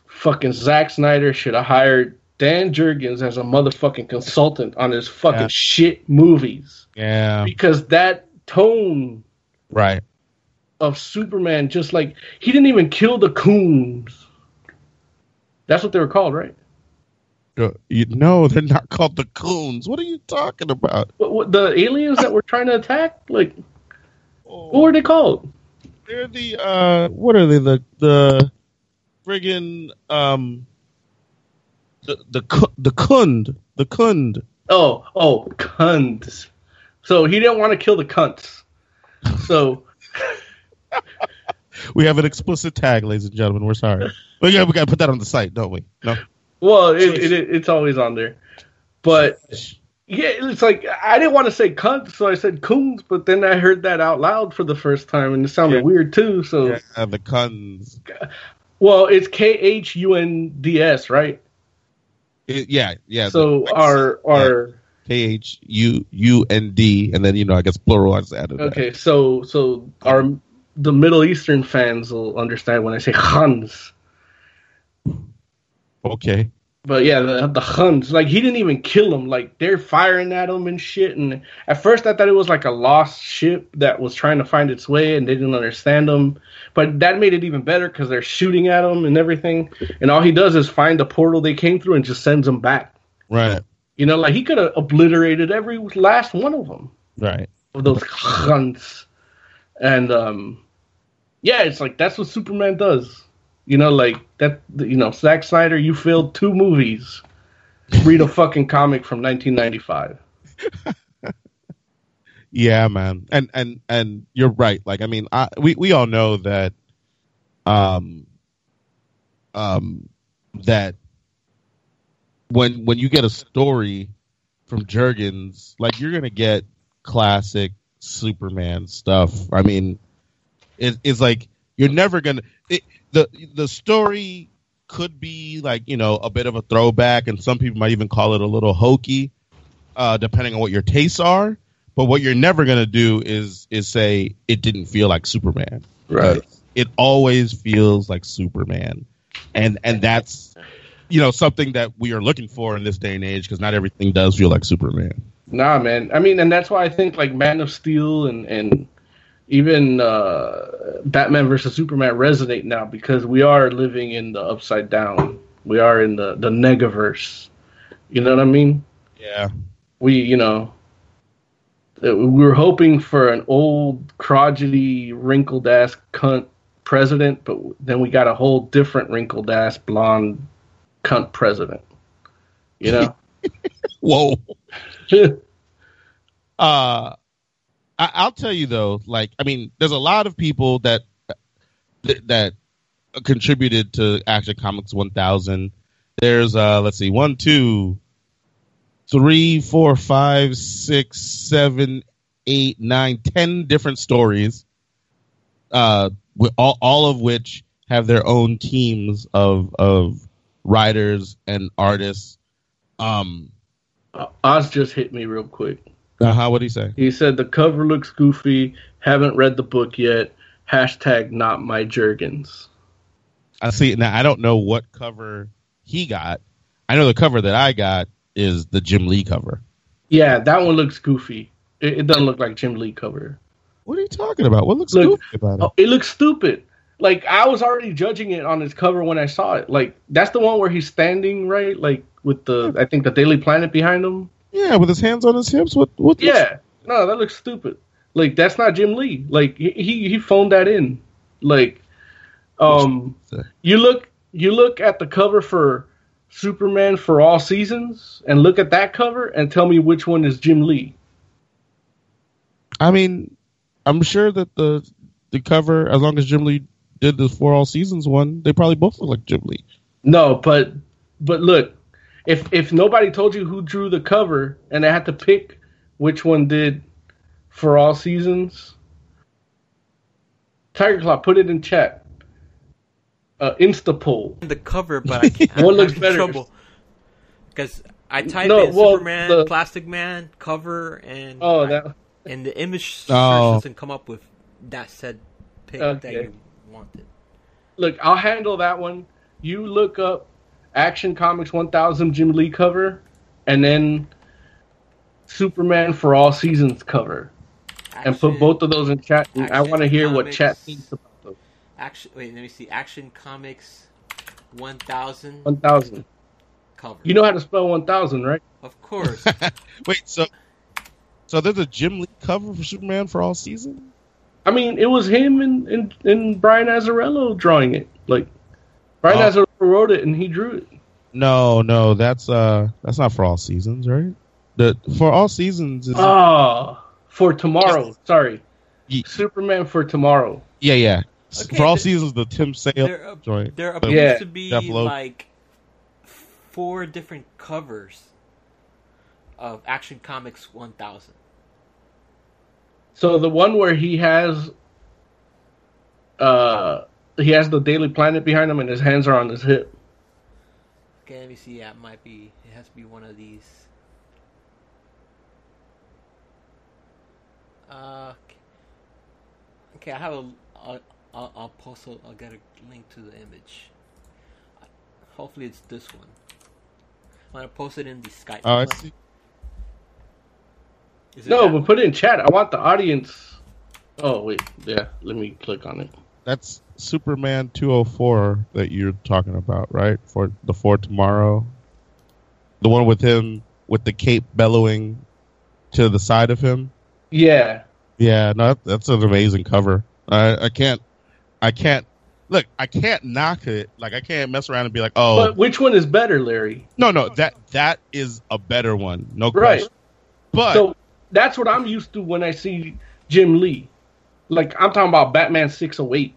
fucking Zack Snyder should have hired Dan Jurgens as a motherfucking consultant on his fucking Yeah. shit movies Yeah. because that tone Right. of Superman just like he didn't even kill the coons. That's what they were called, right? Uh, You, no, they're not called the coons. What are you talking about? What, what, the aliens that were trying to attack, like Oh. what were they called? They're the uh what are they? The the friggin' um the the the Khund. The Khund. Oh, oh, cunts. So he didn't want to kill the cunts. So We have an explicit tag, ladies and gentlemen. We're sorry. But yeah, we gotta put that on the site, don't we? No. Well, it, it, it's always on there, but yeah, it's like I didn't want to say cunt, so I said coons, but then I heard that out loud for the first time, and it sounded Yeah. weird too. So, Yeah, uh, the kuns. well, it's K H U N D S, right? It- yeah, yeah. so the- our our K H U U N D, and then you know I guess plural is added. there. okay, so so our the Middle Eastern fans will understand when I say Hans. Okay. But yeah, the, the Huns, like he didn't even kill him. Like they're firing at him and shit. And at first, I thought it was like a lost ship that was trying to find its way, and they didn't understand him. But that made it even better because they're shooting at him and everything. And all he does is find the portal they came through and just sends them back. Right. You know, like he could have obliterated every last one of them Right. of those Huns. And um, yeah, it's like that's what Superman does. You know, like that. You know, Zack Snyder, you failed two movies. Read a fucking comic from 1995. Yeah, man. And and and you're right. Like I mean, I, we we all know that um um that when when you get a story from Jurgens, like you're to get classic Superman stuff. I mean, it, it's like you're never going to the the story could be like, you know, a bit of a throwback and some people might even call it a little hokey uh depending on what your tastes are. But what you're never gonna do is is say it didn't feel like Superman. Right. It always feels like Superman, and and that's you know something that we are looking for in this day and age because not everything does feel like Superman. Nah, man. I mean, and that's why I think like Man of Steel and and even uh, Batman versus Superman resonate now because we are living in the upside down. We are in the the negaverse. You know what I mean? Yeah, we you know uh, we were hoping for an old crotchety wrinkled ass cunt president but then we got a whole different wrinkled ass blonde cunt president You know. Whoa. uh, I, I'll tell you though, like, I mean, there's a lot of people that that, that contributed to Action Comics 1000. There's, uh, let's see, one, two, three, four, five, six, seven, eight, nine, ten different stories. Uh, all, all of which have their own teams of of writers and artists. Um, Oz just hit me real quick. uh, how would he say? He said the cover looks goofy. Haven't read the book yet. Hashtag not my Jergens. I see. Now I don't know what cover he got. I know the cover that I got is the Jim Lee cover. Yeah, that one looks goofy. It, it doesn't look like Jim Lee cover. What are you talking about? What looks Look, goofy about it? Oh, it looks stupid. Like I was already judging it on its cover when I saw it. Like that's the one where he's standing right, like with the I think the Daily Planet behind him. Yeah, with his hands on his hips. What? What? Yeah, no, that looks stupid. Like that's not Jim Lee. Like he he, he phoned that in. Like, um, you look you look at the cover for Superman for all seasons, and look at that cover and tell me which one is Jim Lee. I mean, I'm sure that the the cover, as long as Jim Lee did the For All Seasons one, they probably both look like Jim Lee. No, but but look, if if nobody told you who drew the cover and I had to pick which one did for all seasons, Tiger Claw, put it in chat. Uh, Insta poll. The cover, but I can't. What I'm looks having better? Trouble. Because I type No, in well, Superman, the- Plastic Man cover, and Oh, I- that and the image search Oh. doesn't come up with that said pic that Okay. you wanted. look. I'll handle that one. You look up Action Comics 1000 Jim Lee cover, and then Superman for all seasons cover, and put both of those in chat. And I want to hear what Comics. chat thinks about those. Action. Wait, let me see. Action Comics 1000 1000. cover. You know how to spell 1000, right? of course. Wait, so so there's a Jim Lee cover for Superman for all Seasons. I mean, it was him and, and, and Brian Azzarello drawing it. Like, Brian Oh. Azzarello wrote it and he drew it. No, no, that's uh that's not for all seasons, right? The for all seasons is Oh, for tomorrow. Sorry. Ye- Superman for tomorrow. yeah, yeah. Okay, for all th- seasons the Tim Sale there, uh, joint. there But- appears Yeah. to be Jeph Loeb. like four different covers of Action Comics 1000. So the one where he has, uh, he has the Daily Planet behind him and his hands are on his hip. Okay, let me see. Yeah, it might be. It has to be one of these. Uh, okay. okay, I have a. I'll, I'll, I'll post. A, I'll get a link to the image. Hopefully, it's this one. I'm gonna post it in the Skype. Oh, I see. Is it No, but one? put it in chat. I want the audience. Oh wait, yeah. Let me click on it. That's Superman 204 that you're talking about, right? For the for tomorrow. The one with him with the cape bellowing to the side of him. Yeah. Yeah, no, that- that's an amazing cover. I, I can't, I can't look. I can't knock it. Like I can't mess around and be like, oh, But which one is better, Larry? no, no, that that is a better one, no Right. question. But So that's what I'm used to when I see Jim Lee. Like I'm talking about Batman 608.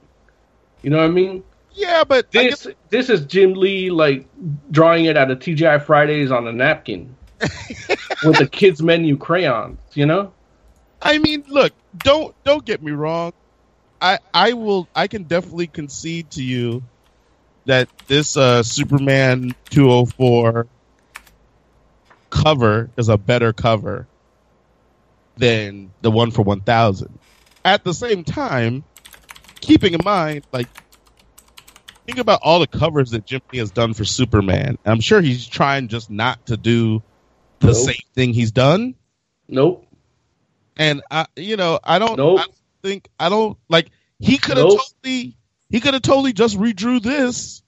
You know what I mean? yeah, but This this is Jim Lee like drawing it at a TGI Fridays on a napkin with the kids menu crayons. You know? I mean, look, don't don't get me wrong. I I will I can definitely concede to you that this uh Superman 204 cover is a better cover than the one for 1000. At the same time, keeping in mind like think about all the covers that Jim Lee has done for Superman. I'm sure he's trying just not to do the Nope. same thing he's done. Nope. And I, you know, I don't, Nope. I don't think I don't like he could have Nope. totally he could have totally just redrew this.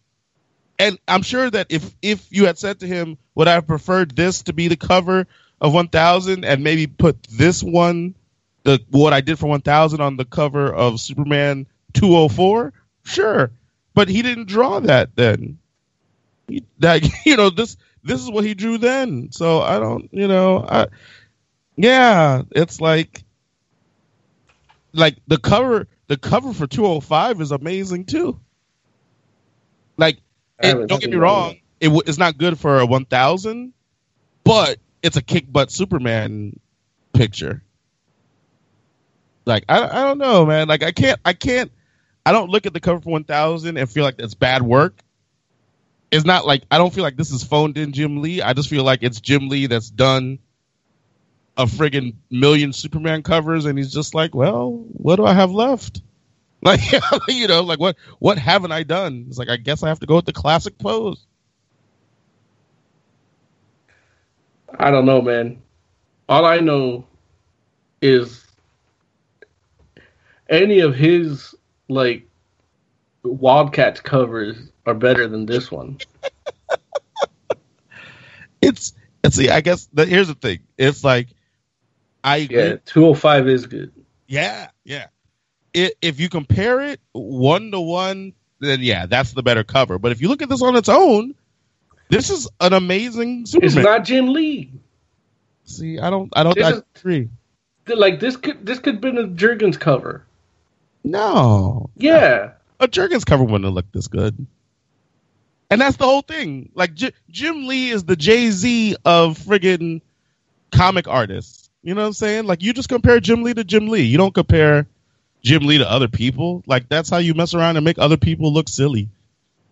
And I'm sure that if if you had said to him, would I have preferred this to be the cover of 1000 and maybe put this one, the what I did for 1000 on the cover of Superman 204? Sure, but he didn't draw that then. He, that you know this this is what he drew then. So I don't, you know, I, yeah, it's like, like the cover, the cover for 205 is amazing too. Like, it, don't get me wrong, it w- it's not good for a 1000, but it's a kick butt Superman picture. Like I, I don't know, man. Like I can't, I can't, I don't look at the cover for 1000 and feel like that's bad work. It's not like I don't feel like this is phoned in Jim Lee. I just feel like it's Jim Lee that's done a friggin' million Superman covers, and he's just like, well, what do I have left? Like, you know, like what what haven't I done? It's like I guess I have to go with the classic pose. I don't know, man. All I know is any of his like Wildcats covers are better than this one. It's it's see, I guess the, here's the thing. It's like I agree. Yeah, 205 is good. Yeah, yeah. If, if you compare it one to one, then yeah, that's the better cover. But if you look at this on its own, this is an amazing It's not Jim Lee. See, I don't, I don't This I is- agree. Like this could this could have been a Jurgens cover. No, Yeah. a Jurgens cover wouldn't have looked this good. And that's the whole thing. Like J- Jim Lee is the Jay Z of friggin' comic artists. You know what I'm saying? Like you just compare Jim Lee to Jim Lee. You don't compare Jim Lee to other people. Like that's how you mess around and make other people look silly.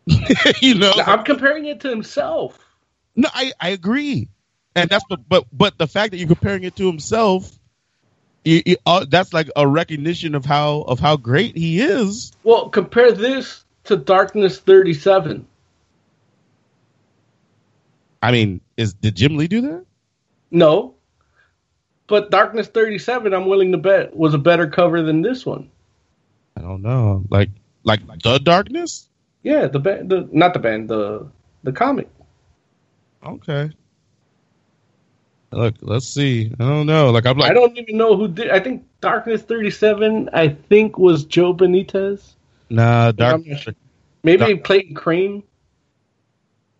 you know? I'm comparing it to himself. No, I, I agree, and that's the but but the fact that you're comparing it to himself, you, you- uh, that's like a recognition of how of how great he is. Well, compare this to Darkness 37. I mean, is did Jim Lee do that? No. But Darkness 37, I'm willing to bet, was a better cover than this one. I don't know. Like like the darkness. Yeah, the band, the not the band, the the comic. Okay. Look, let's see. I don't know. Like I'm like I don't even know who did. I think Darkness 37, I think was Joe Benitez. nah. Dark sure. Maybe Clayton Crain.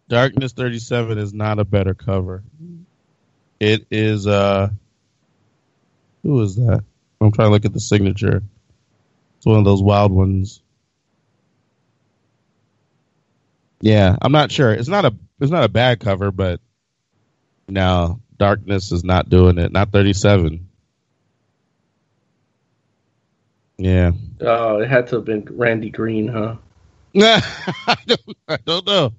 Darkness 37 is not a better cover. It is uh who is that? I'm trying to look at the signature. It's one of those wild ones. Yeah, I'm not sure. It's not a it's not a bad cover, but no, Darkness is not doing it. Not 37. Yeah. Oh, it had to have been Randy Green, huh? I don't, I don't know.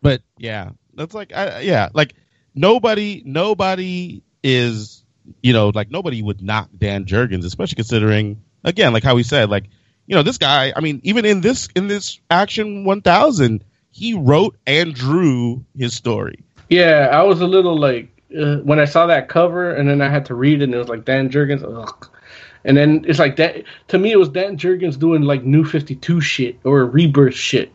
But yeah, that's like, I, yeah, like nobody, nobody is, you know, like nobody would knock Dan Jurgens, especially considering, again, like how we said, like, you know, this guy. I mean, even in this in this Action 1000, he wrote and drew his story. Yeah, I was a little like uh, when I saw that cover, and then I had to read it, and it was like Dan Jurgens. Ugh. And then it's like that. To me, it was Dan Jurgens doing like New Fifty Two shit or Rebirth shit.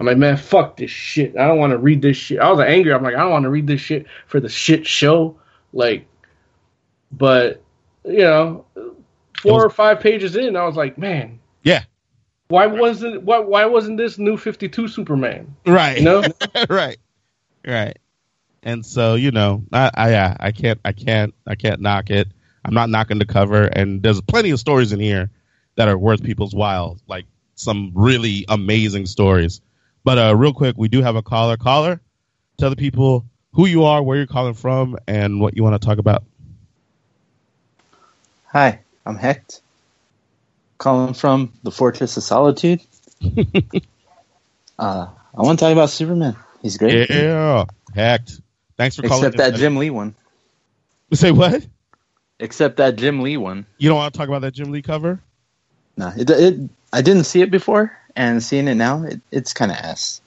I'm like, man, fuck this shit. I don't want to read this shit. I was angry. I'm like, I don't want to read this shit for the shit show. Like, but you know, four was- or five pages in, I was like, man, Yeah, why wasn't why why wasn't this New Fifty Two Superman? right. You know? right, right. And so you know, I, I yeah, I can't, I can't, I can't knock it. I'm not knocking the cover, and there's plenty of stories in here that are worth people's while, like some really amazing stories. But uh, real quick, we do have a caller. Caller, tell the people who you are, where you're calling from, and what you want to talk about. Hi, I'm Hecht. Calling from the Fortress of Solitude. uh, I want to talk about Superman. He's great. Yeah, hacked. Thanks for calling. Except that Jim Lee one. Say what? Except that Jim Lee one. You don't want to talk about that Jim Lee cover? No, it, it, I didn't see it before, and seeing it now, it, it's kind of ass.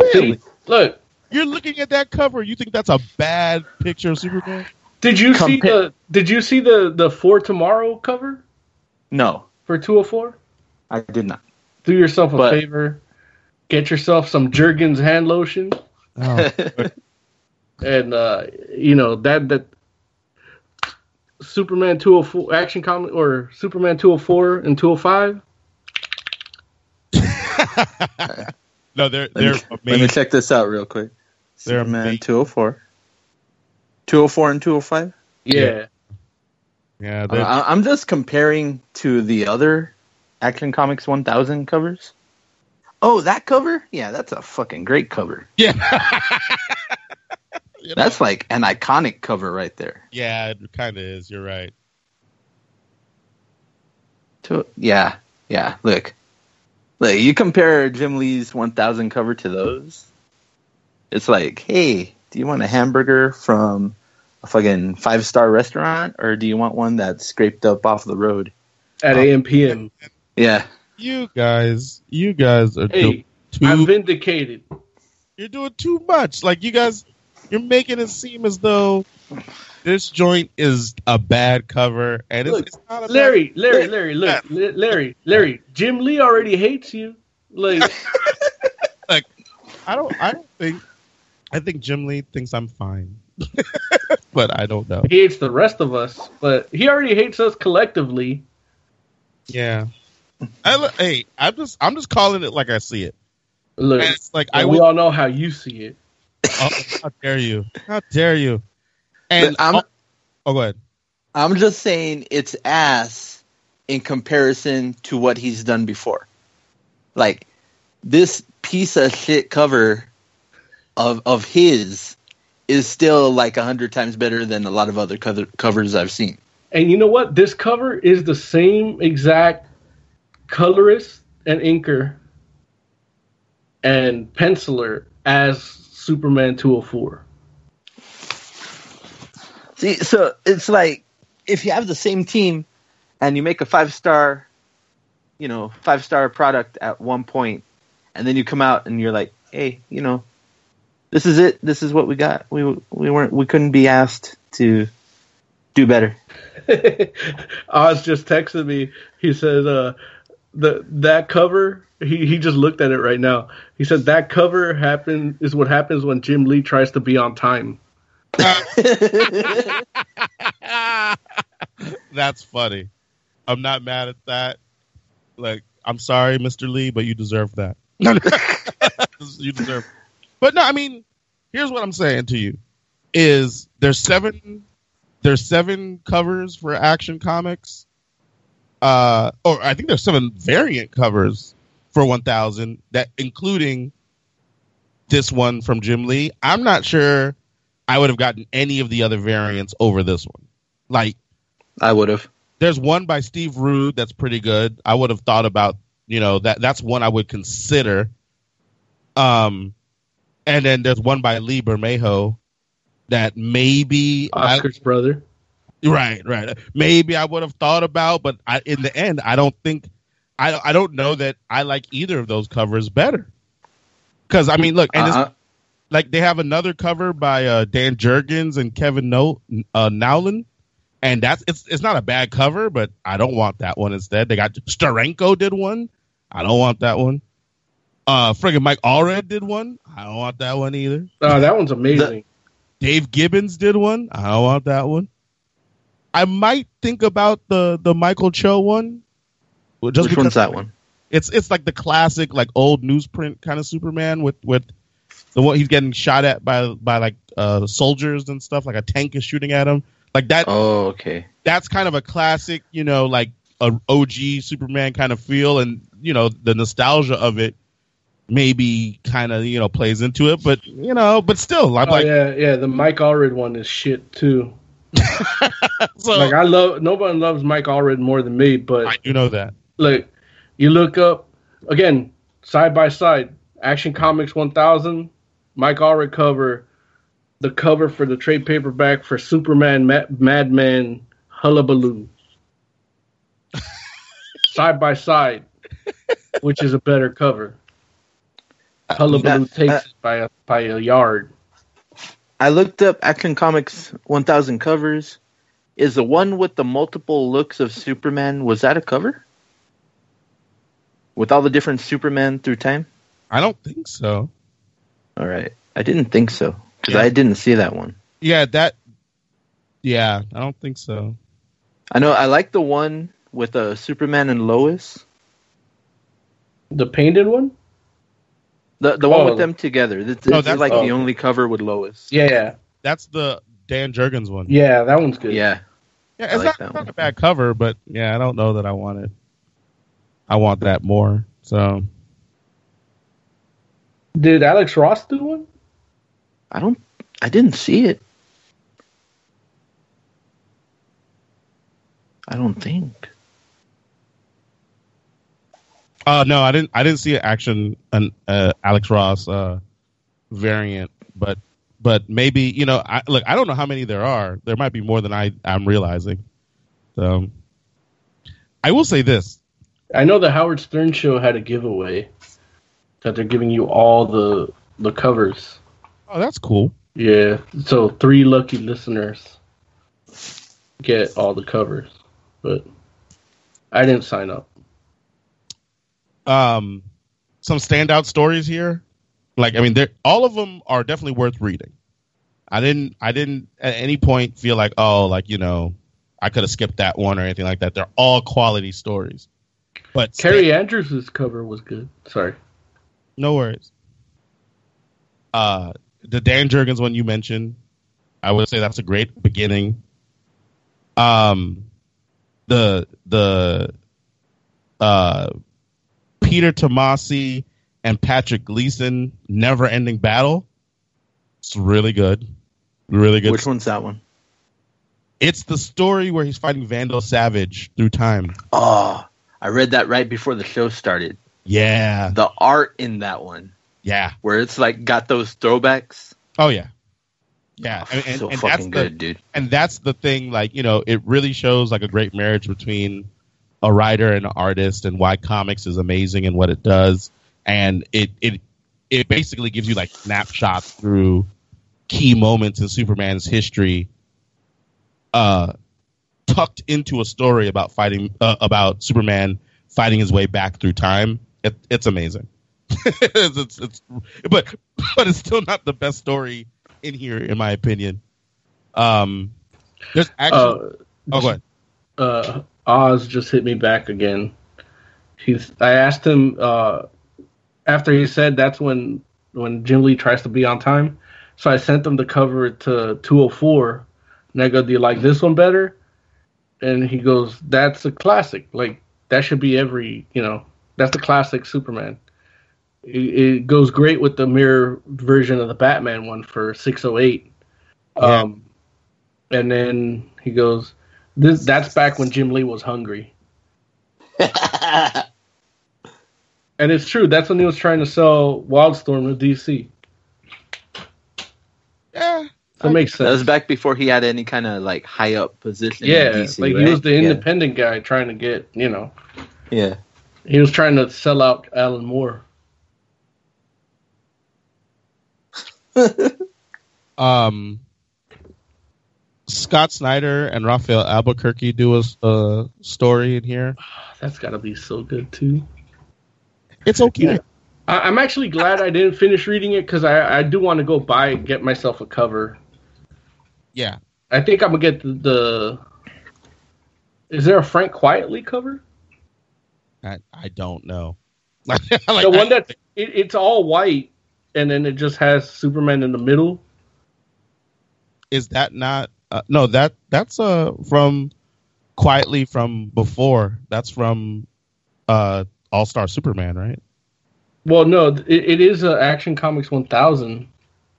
Really? Look, You're looking at that cover. You think that's a bad picture of Superman? Did you see Compa- the Did you see the the For Tomorrow cover No, for 204? I did not. Do yourself a But- favor, get yourself some Jergens hand lotion, Oh, and uh, you know that that Superman 204 action comic or Superman 204 and 205. no, they're Let me, they're let me amazing. check this out real quick. They're Superman amazing. 204. 204 and 205? Yeah. Yeah, uh, I'm just comparing to the other Action Comics 1000 covers. Oh, that cover? Yeah, that's a fucking great cover. yeah. You know, That's like an iconic cover right there. yeah, it kind of is. You're right. To, yeah, yeah. Look, look. You compare Jim Lee's 1000 cover to those. It's like, hey, do you want a hamburger from a fucking five star restaurant, or do you want one that's scraped up off the road? At. Oh. AM PM. Yeah, You guys, you guys are Hey, too. I'm vindicated. you're doing too much. Like you guys, you're making it seem as though this joint is a bad cover, and it's, Look, it's not a bad- Larry, Larry, Larry, look, Larry, Larry. Jim Lee already hates you. Like, like, I don't. I don't think. I think Jim Lee thinks I'm fine, but I don't know. he hates the rest of us, but he already hates us collectively. Yeah. I, hey, I'm just. I'm just calling it like I see it. Look, And it's like I we all know how you see it. Oh, how dare you? How dare you? And But I'm- oh, oh, go ahead. I'm just saying it's ass in comparison to what he's done before. Like this piece of shit cover of of his is still like a hundred times better than a lot of other cover, covers I've seen. And you know what? This cover is the same exact colorist and inker and penciler as Superman 204. See, so it's like if you have the same team and you make a five star, you know, five star product at one point, and then you come out and you're like, hey, you know, this is it. This is what we got. We we weren't we couldn't be asked to do better. Oz just texted me. He says, uh, the that cover. He he just looked at it right now. He said that cover happen is what happens when Jim Lee tries to be on time. That's funny. I'm not mad at that. Like, I'm sorry, Mr. Lee, but you deserve that. you deserve. But no, I mean, here's what I'm saying to you: is there's seven, there's seven covers for Action Comics, uh, or I think there's seven variant covers for 1000 that including this one from Jim Lee. I'm not sure I would have gotten any of the other variants over this one. Like, I would have. there's one by Steve Rude that's pretty good. I would have thought about, you know, that that's one I would consider. Um, and then there's one by Lee Bermejo that maybe I, Oscar's brother. Right, right, maybe I would have thought about, but I, in the end, I don't think I I don't know that I like either of those covers better. Because I mean, look, and it's, Uh-uh. like they have another cover by uh, Dan Jurgens and Kevin no- uh, Nowlan, and that's it's it's not a bad cover, but I don't want that one instead. They got Steranko did one, I don't want that one. Uh, friggin' Mike Allred did one, I don't want that one either. Oh, that one's amazing. Dave Gibbons did one, I don't want that one. I might think about the the Michael Cho one. well, Just Which one's that one? it's it's like the classic like old newsprint kind of Superman with with the one he's getting shot at by by like uh soldiers and stuff like a tank is shooting at him like that Oh, okay. that's kind of a classic you know like a OG Superman kind of feel and you know the nostalgia of it maybe kind of you know plays into it but you know but still I'm oh like yeah, yeah. The Mike Allred one is shit too. so Like I love nobody loves Mike Allred more than me, but I do know that. Like you look up again side by side action comics 1000 mike allred cover the cover for the trade paperback for superman Ma- madman hullabaloo. Side by side which is a better cover. Hullabaloo Uh, takes uh, it by a by a yard I looked up Action Comics 1000 covers. Is the one with the multiple looks of Superman was that a cover? With all the different Superman through time? I don't think so All right. I didn't think so cuz Yeah. I didn't see that one. yeah that yeah I don't think so I know I like the one with uh, Superman and Lois. the painted one The the one Oh. with them together. This, Oh, this is that's- like oh. the only cover with Lois. Yeah, yeah, That's the Dan Jurgens one. yeah. That one's good. Yeah. Yeah, it's like not, not one. a bad cover, but yeah, I don't know that I want it. I want that more. So Did Alex Ross do one? I don't. I didn't see it. I don't think. Uh no, I didn't. I didn't see an action an uh, Alex Ross uh, variant, but but maybe you know. I, look, I don't know how many there are. There might be more than I I'm realizing. So I will say this. I know the Howard Stern show had a giveaway that they're giving you all the the covers. Oh, that's cool. Yeah, so three lucky listeners get all the covers, but I didn't sign up. Um, some standout stories here. Like I mean, they're all of them are definitely worth reading. I didn't. I didn't at any point feel like oh, like you know, I could have skipped that one or anything like that. They're all quality stories. But Kaare Andrews' cover was good. Sorry. No worries. Uh, the Dan Jurgens one you mentioned, I would say that's a great beginning. Um, the the uh Peter Tomasi and Patrick Gleason never ending battle. It's really good, really good. Which one's that one? It's the story where he's fighting Vandal Savage through time. Oh, I read that right before the show started. Yeah, The art in that one, yeah. where it's like got those throwbacks. Oh yeah, yeah. Oh, and, and, so and that's fucking the, good, dude. and that's the thing like you know it really shows like a great marriage between a writer and an artist and why comics is amazing and what it does. And it it it basically gives you like snapshots through key moments in superman's history uh tucked into a story about fighting uh, about superman fighting his way back through time. It, it's amazing. It's, it's, it's but but it's still not the best story in here in my opinion. Um there's actually Uh, oh go ahead. uh, Oz just hit me back again. He's. I asked him uh, after he said that's when when Jim Lee tries to be on time. So I sent him the cover to 204, and I go, "Do you like this one better?" And he goes, "That's a classic. Like that should be every. You know, that's the classic Superman." It, it goes great with the mirror version of the Batman one for 608. Um, and then he goes, "This that's back when Jim Lee was hungry." And it's true. That's when he was trying to sell Wildstorm to DC. yeah That it makes That was sense. back before he had any kind of like high up position. in Yeah, DC, like right? he was the Yeah. independent guy trying to get, you know, Yeah. he was trying to sell out Alan Moore. um Scott Snyder and Rafael Albuquerque do a, a story in here. That's got to be so good too. It's okay. I, I'm actually glad I didn't finish reading it because I, I do want to go buy and get myself a cover. Yeah. I think I'm gonna get the. the is there a Frank Quitely cover? I, I don't know. the one I- that it, it's all white and then it just has Superman in the middle. is that not uh, no that that's uh from Quitely from before. That's from uh All Star Superman, right? Well, no, it, it is a Action Comics 1000.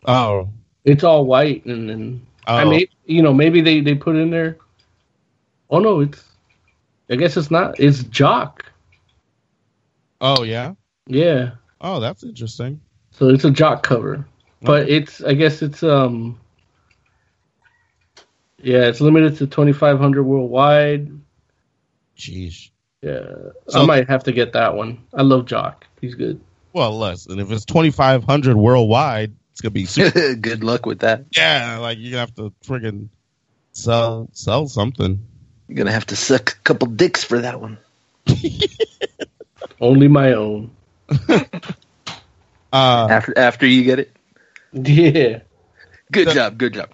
Oh. It's all white and then Oh. I mean, you know, maybe they they put in there. Oh no, it's. I guess it's not. It's Jock. Oh yeah. Yeah. Oh, that's interesting. So it's a Jock cover, but it's. I guess it's um. Yeah, it's limited to 2,500 worldwide. Jeez. Yeah, So- I might have to get that one. I love Jock. He's good. Well, less. And if it's twenty five hundred worldwide, it's gonna be super. Good luck with that. yeah, like you're gonna have to friggin' sell sell something. You're gonna have to suck a couple dicks for that one. Only my own. Uh, After after you get it. Yeah. Good The- job. Good job.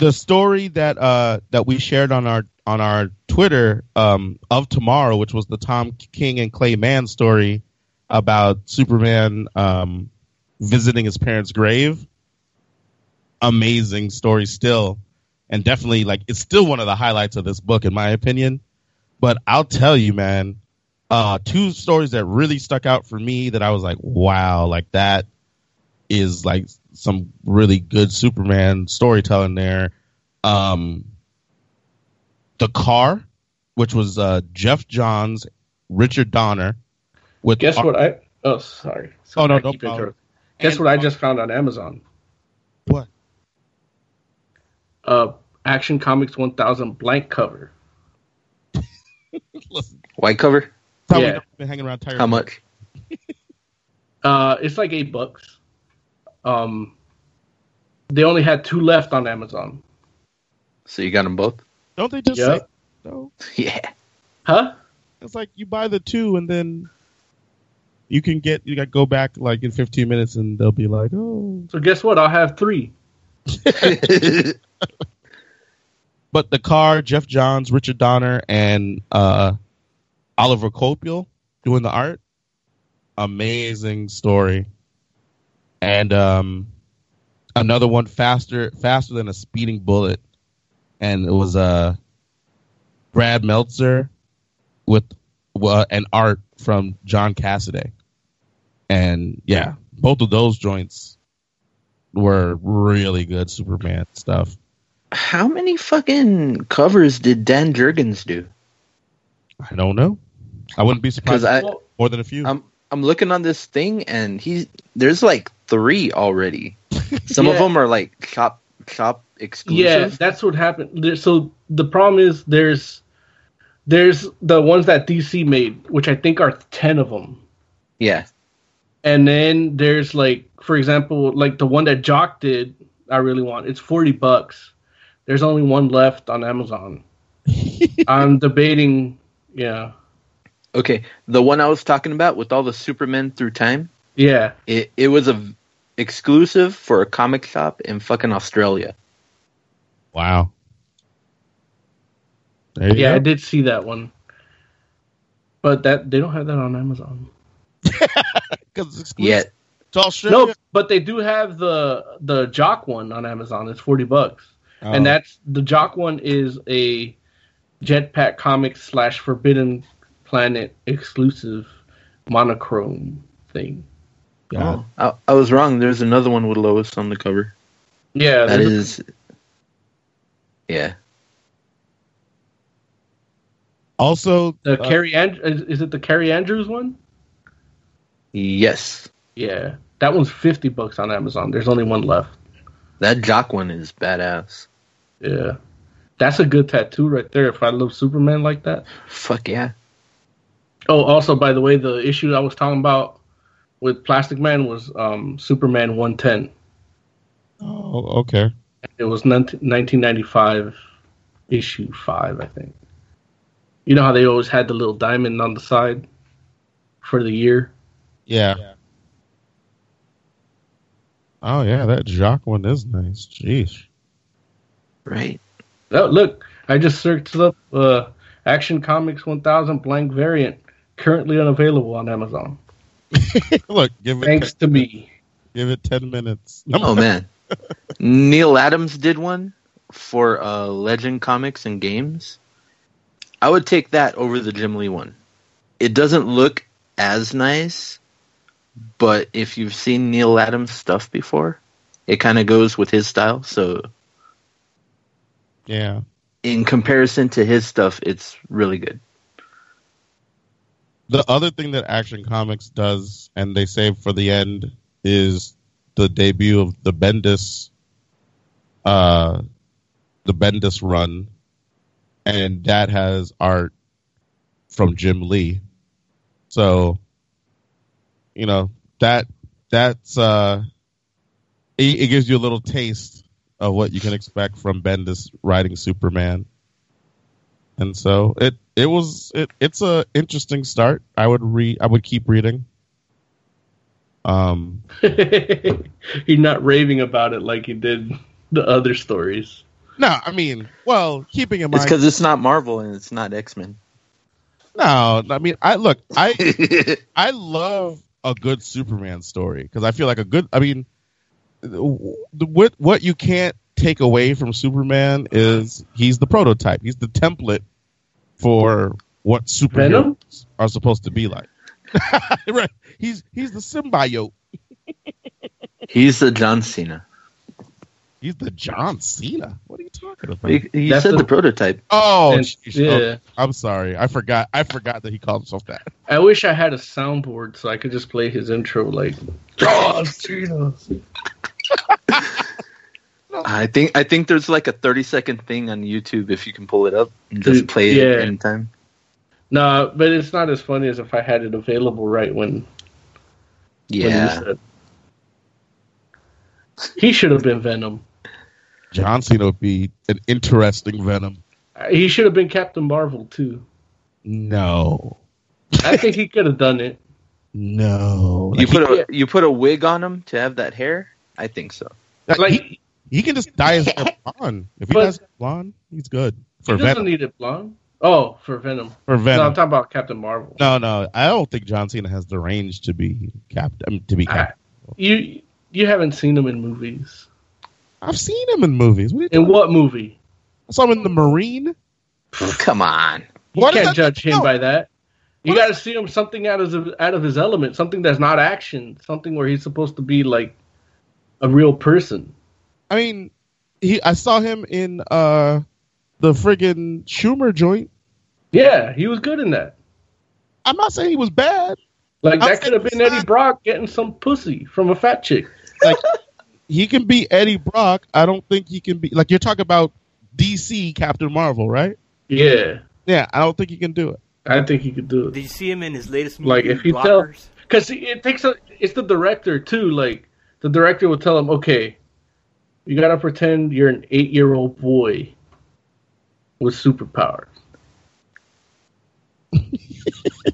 The story that uh that we shared on our on our Twitter um of tomorrow, which was the Tom King and Clay Mann story about Superman um visiting his parents' grave. Amazing story still, and definitely like it's still one of the highlights of this book in my opinion. But I'll tell you, man, uh, two stories that really stuck out for me that I was like, wow, like that is like some really good Superman storytelling there. Um, the car, which was uh, Geoff Johns, Richard Donner. With Guess what I? Oh, sorry. Oh, no, I no keep problem. interrupting. Guess what I just found on Amazon? What? Uh, Action Comics 1000 blank cover. White cover? tell Yeah. been hanging around Tiger. How much? Uh, it's like eight bucks. Um, they only had two left on Amazon. So you got them both? Don't they just Yeah. say no? Yeah. Huh? It's like you buy the two and then you can get you got go back like in 15 minutes and they'll be like, oh. So guess what? I'll have three. But the car, Geoff Johns, Richard Donner, and uh, Olivier Coipel doing the art. Amazing story. And um, another one faster faster than a speeding bullet. And it was uh, Brad Meltzer with uh, an art from John Cassaday. And yeah, both of those joints were really good Superman stuff. How many fucking covers did Dan Jurgens do? I don't know. I wouldn't be surprised. I, more than a few. I'm I'm looking on this thing and he's there's like three already. Some of them are like shop shop exclusive. Yeah, that's what happened. There, so the problem is there's there's the ones that DC made, which I think are ten of them, Yeah. and then there's like, for example, like the one that Jock did. I really want. It's forty bucks. There's only one left on Amazon. I'm debating. Yeah, Okay. The one I was talking about with all the Supermen through time, yeah. it it was a v- exclusive for a comic shop in fucking Australia. wow. There you Yeah, I did see that one, but that they don't have that on Amazon. 'Cause it's exclusive Yet. to Australia. No, but they do have the the Jock one on Amazon. It's forty bucks, Oh. and that's the Jock one is a Jetpack Comics slash Forbidden Planet exclusive monochrome thing. God. Oh, I, I was wrong. There's another one with Lois on the cover. Yeah, that is. a- Yeah. Also, the uh, Kaare and is, is it the Kaare Andrews one? Yes. Yeah, that one's fifty bucks on Amazon. There's only one left. That Jock one is badass. Yeah, that's a good tattoo right there. If I love Superman like that. Fuck yeah. Oh, also by the way, the issue I was talking about with Plastic Man was um, Superman 110. oh, okay. It was 19- 1995 issue five, I think. You know how they always had the little diamond on the side for the year. Yeah. Oh yeah, that Jock one is nice. Jeez. Right. Oh, look, I just searched up uh, Action Comics 1000 blank variant, currently unavailable on Amazon. Look, give it Thanks to me. give it ten minutes. Oh man. Neal Adams did one for uh, Legend Comics and Games. I would take that over the Jim Lee one. It doesn't look as nice, but if you've seen Neal Adams stuff before, it kind of goes with his style. So Yeah. in comparison to his stuff, it's really good. The other thing that Action Comics does, and they save for the end, is the debut of the Bendis, uh, the Bendis run, and that has art from Jim Lee. So, you know that that's uh, it, it gives you a little taste of what you can expect from Bendis writing Superman and so it it was it it's a interesting start. I would read. I would keep reading. Um, You're not raving about it like you did the other stories. no, I mean, well, keeping in It's mind, because it's not Marvel and it's not X Men. no, I mean, I look, I I love a good Superman story because I feel like a good. I mean, the- what what you can't take away from Superman is he's the prototype. He's the template for what superheroes Venom? are supposed to be like. right. He's he's the symbiote. He's the John Cena. He's the John Cena. What are you talking about? He, he said the- the prototype. Oh, And- yeah. Oh, I'm sorry. I forgot. I forgot that he called himself that. I wish I had a soundboard so I could just play his intro like John Cena. Oh. I think I think there's like a 30 second thing on YouTube if you can pull it up and just mm, play yeah. it anytime. No, but it's not as funny as if I had it available right when, when Yeah. said. He should have been Venom. John Cena would be an interesting Venom. Uh, he should have been Captain Marvel too. No, I think he could have done it. no. You Like, put a Yeah. you put a wig on him to have that hair? I think so. he, Like he, he can just dye his hair blonde. If he But- does blonde, he's good for he doesn't Venom. need it blonde. Oh, for Venom. for No, Venom. I'm talking about Captain Marvel. No, no, I don't think John Cena has the range to be Captain. I mean, to be I- Captain. You you haven't seen him in movies. I've seen him in movies. What In talking what movie? I saw him in the Marine. Come on. You What is can't judge him no. by that. You What? got to see him something out of out of his element, something that's not action, something where he's supposed to be like a real person. I mean, he. I saw him in uh the friggin' Schumer joint. Yeah, he was good in that. I'm not saying he was bad. Like I'm that could have been Eddie not- Brock getting some pussy from a fat chick. Like he can be Eddie Brock. I don't think he can be like you're talking about DC Captain Marvel, right? Yeah, Yeah, I don't think he can do it. I think he could do it. Did you see him in his latest movie? Like, if he tell- Because it takes a. It's the director too. Like the director will tell him, okay, you gotta pretend you're an eight-year-old boy with superpowers, yeah.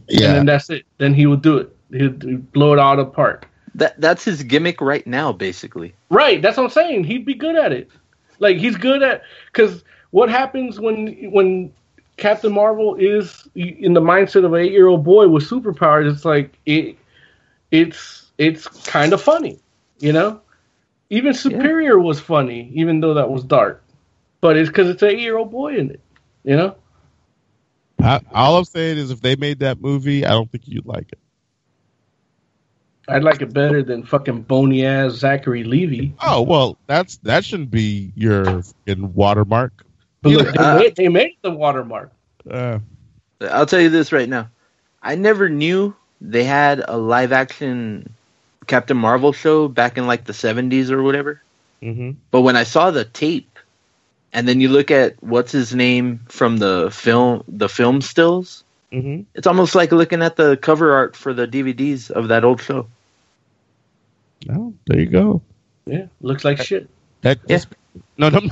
and then that's it. Then he would do it. He'd, he'd blow it out apart. That that's his gimmick right now, basically. Right. That's what I'm saying. He'd be good at it. Like he's good at because what happens when when Captain Marvel is in the mindset of an eight year old boy with superpowers? It's like it it's it's kind of funny, you know. Even Superior was funny, even though that was dark. But it's because it's an eight year old boy in it, you know. I, all I'm saying is, if they made that movie, I don't think you'd like it. I'd like it better than fucking bony ass Zachary Levi. Oh well, that's that shouldn't be your fucking watermark. But look, they, Uh, made, they made the watermark. Uh, I'll tell you this right now. I never knew they had a live action Captain Marvel show back in like the 70s or whatever. hmm But when I saw the tape and then you look at what's his name from the film the film stills, hmm it's almost like looking at the cover art for the DVDs of that old show. Oh, there you go. Yeah, looks like shit. Heck, Yeah. No, no.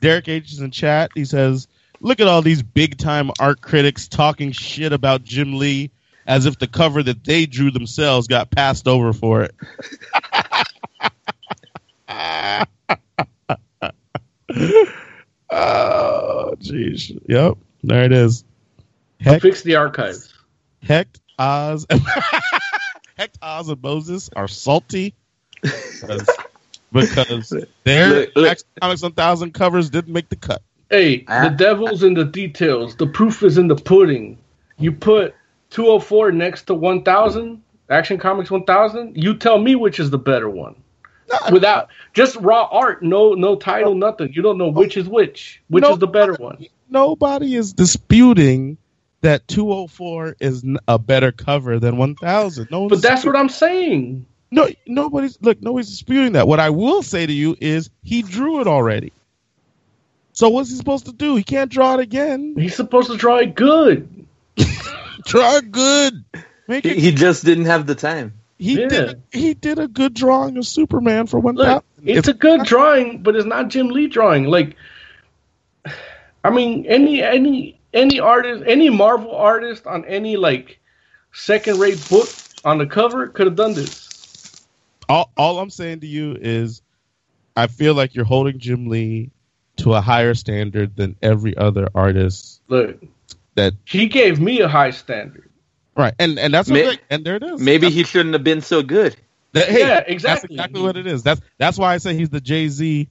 Derek H is in chat. He says, "Look at all these big time art critics talking shit about Jim Lee, as if the cover that they drew themselves got passed over for it." oh, jeez. Yep, there it is. Heck, Fix the archives. Hecht, Oz, Hecht, Oz, and Moses are salty because, because their Look, look. Comics 1000 covers didn't make the cut. Hey, Ah. the devil's in the details. The proof is in the pudding. You put 204 next to 1000, Action Comics 1000. You tell me which is the better one. Without just raw art, no no title, nothing. You don't know which is which. Which No, is the better one? Nobody is disputing that 204 is a better cover than 1000. No, But that's what I'm saying. no nobody's look. Nobody's disputing that. What I will say to you is he drew it already. So what's he supposed to do? He can't draw it again. He's supposed to draw it good. Draw good. Make He, it he just didn't have the time. He Yeah. did. He did a good drawing of Superman for one Look, thousand. it's a good drawing, but it's not Jim Lee drawing. Like, I mean, any any any artist, any Marvel artist on any like second rate book on the cover could have done this. all. All I'm saying to you is, I feel like you're holding Jim Lee to a higher standard than every other artist. Look, That he gave me a high standard. Right, and and that's what May- they- and there it is. Maybe he shouldn't have been so good. That- hey, Yeah, exactly. That's exactly. exactly what it is. That's that's why I say he's the Jay Z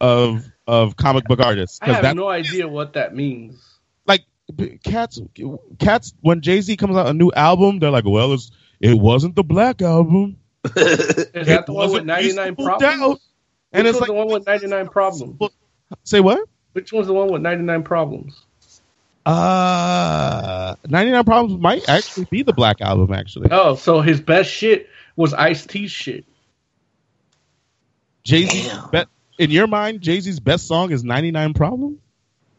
of of comic book artists. I have that no idea what that means. like cats cats when Jay Z comes out a new album, they're like, well, it's it wasn't the black album. Is It that the one with wasn't 99 Reasonable problems? Doubt. And Which it's like the one with 99 problems? say what? Which one's the one with 99 problems? Uh, 99 Problems might actually be the Black Album, actually. Oh, so his best shit was Ice T shit. Jay Z, in your mind, Jay Z's best song is 99 Problems?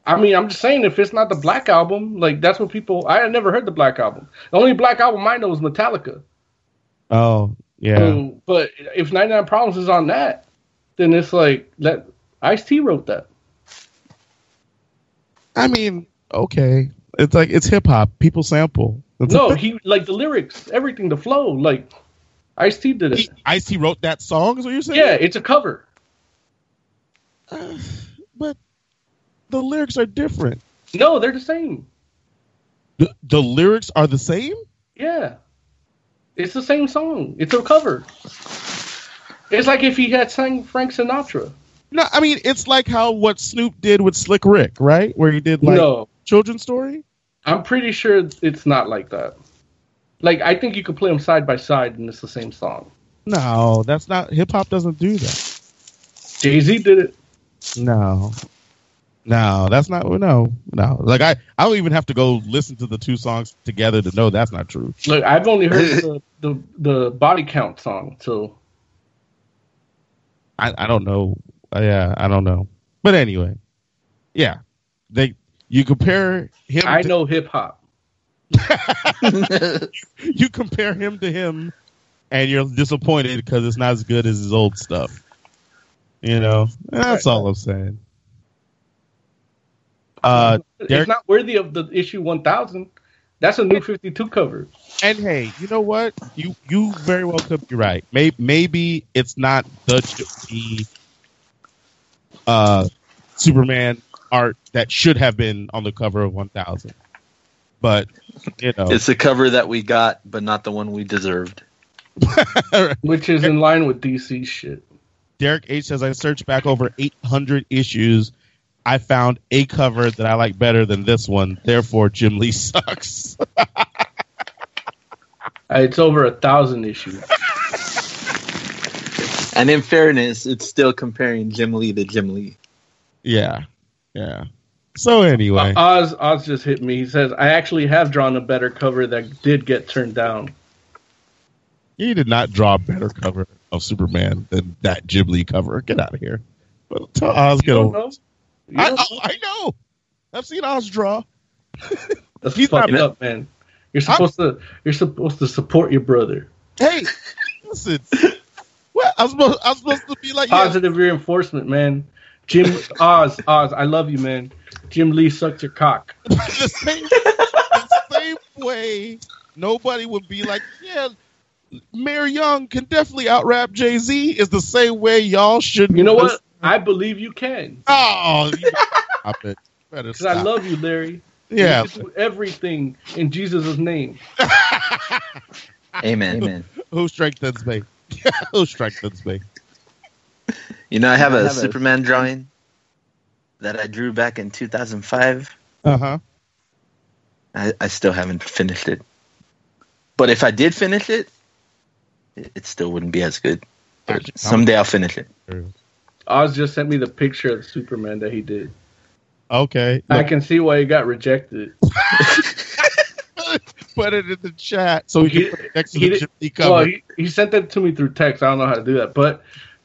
I mean, I'm just saying, if it's not the Black Album, like that's what people. I had never heard the Black Album. The only Black Album I know is Metallica. Oh, yeah. Um, but if 99 Problems is on that, then it's like that. Ice T wrote that. I mean, okay. It's like, it's hip hop. People sample. It's No, a- he like the lyrics, everything, the flow. Like Ice T did it. Ice T wrote that song, is what you're saying? Yeah, it's a cover. Uh, but the lyrics are different. No, they're the same. The, the lyrics are the same? Yeah. It's the same song. It's a cover. It's like if he had sang Frank Sinatra. No, I mean, it's like how what Snoop did with Slick Rick, right? Where he did like no, children's story? I'm pretty sure it's not like that. Like I think you could play them side by side and it's the same song. No, that's not hip hop doesn't do that. Jay Z did it. No. No, that's not no, no. Like I, I don't even have to go listen to the two songs together to know that's not true. Look, I've only heard the, the the body count song, so I, I don't know. Uh, yeah, I don't know. But anyway, yeah, they you compare him. I to, know hip hop. you compare him to him, and you're disappointed because it's not as good as his old stuff. You know, that's all I'm saying. Uh, Derek- it's not worthy of the issue 1000. That's a new 52 cover. And hey, you know what? You you very well could be right. Maybe maybe it's not the the uh Superman art that should have been on the cover of 1000. But you know, It's the cover that we got, but not the one we deserved. which is in line with DC shit. Derek H says I searched back over 800 issues. I found a cover that I like better than this one. Therefore, Jim Lee sucks. It's over a thousand issues. And in fairness, it's still comparing Jim Lee to Jim Lee. yeah, yeah. So anyway, Oz Oz just hit me. He says, "I actually have drawn a better cover that did get turned down." he did not draw a better cover of Superman than that Lee cover. Get out of here. But tell Oz get over. I, know? I know. I've seen Oz draw. That's he's fucked up, man. You're supposed to you're supposed to support your brother. Hey, listen. What I'm supposed I'm supposed to be like yeah, Positive reinforcement, man. Jim Oz Oz, I love you, man. Jim Lee sucked your cock. the same, the same way nobody would be like, yeah, Mayor Young can definitely out rap Jay Z. Is the same way y'all should. You know what? I believe you can. Oh, you stop it. Because I love you, Larry. Yeah, You do everything in Jesus' name. Amen. Amen. who strengthens me? who strengthens me? You know, I have I a have a- Superman drawing that I drew back in 2005. Uh huh. I, I still haven't finished it. But if I did finish it, it, it still wouldn't be as good. But someday I'll finish it. Oz just sent me the picture of Superman that he did. Okay. I can see why he got rejected. put it in the chat so we He- can put it next to he the did- Jim Lee cover. Well, he, he sent that to me through text. I don't know how to do that, but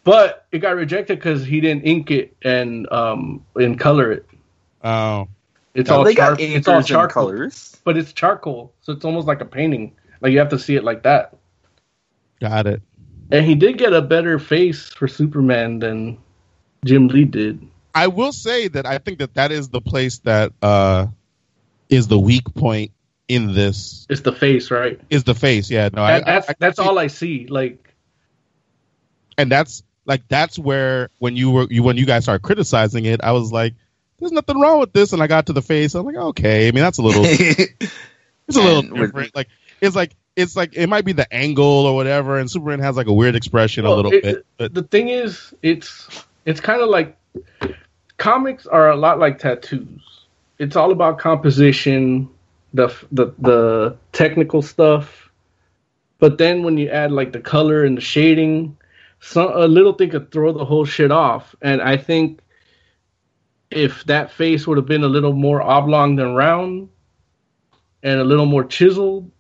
but it got rejected because he didn't ink it and um and color it. oh, It's Now, all they char- got it's all charcoal, colors. but it's charcoal, so it's almost like a painting. Like you have to see it like that. got it. And he did get a better face for Superman than Jim Lee did. I will say that I think that that is the place that uh is the weak point in this It's the face, right? is the face. Yeah, no, That, I, that's I- that's all I see. Like and that's like that's where when you were you when you guys started criticizing it, I was like, "There's nothing wrong with this," and I got to the face. I'm like, "Okay." I mean, that's a little it's a little different. Like it's like it's like it might be the angle or whatever, and Superman has like a weird expression a little it- bit. But the thing is, it's it's kind of like comics are a lot like tattoos. It's all about composition, the the the technical stuff, but then when you add like the color and the shading, some a little thing could throw the whole shit off. And I think if that face would have been a little more oblong than round, and a little more chiseled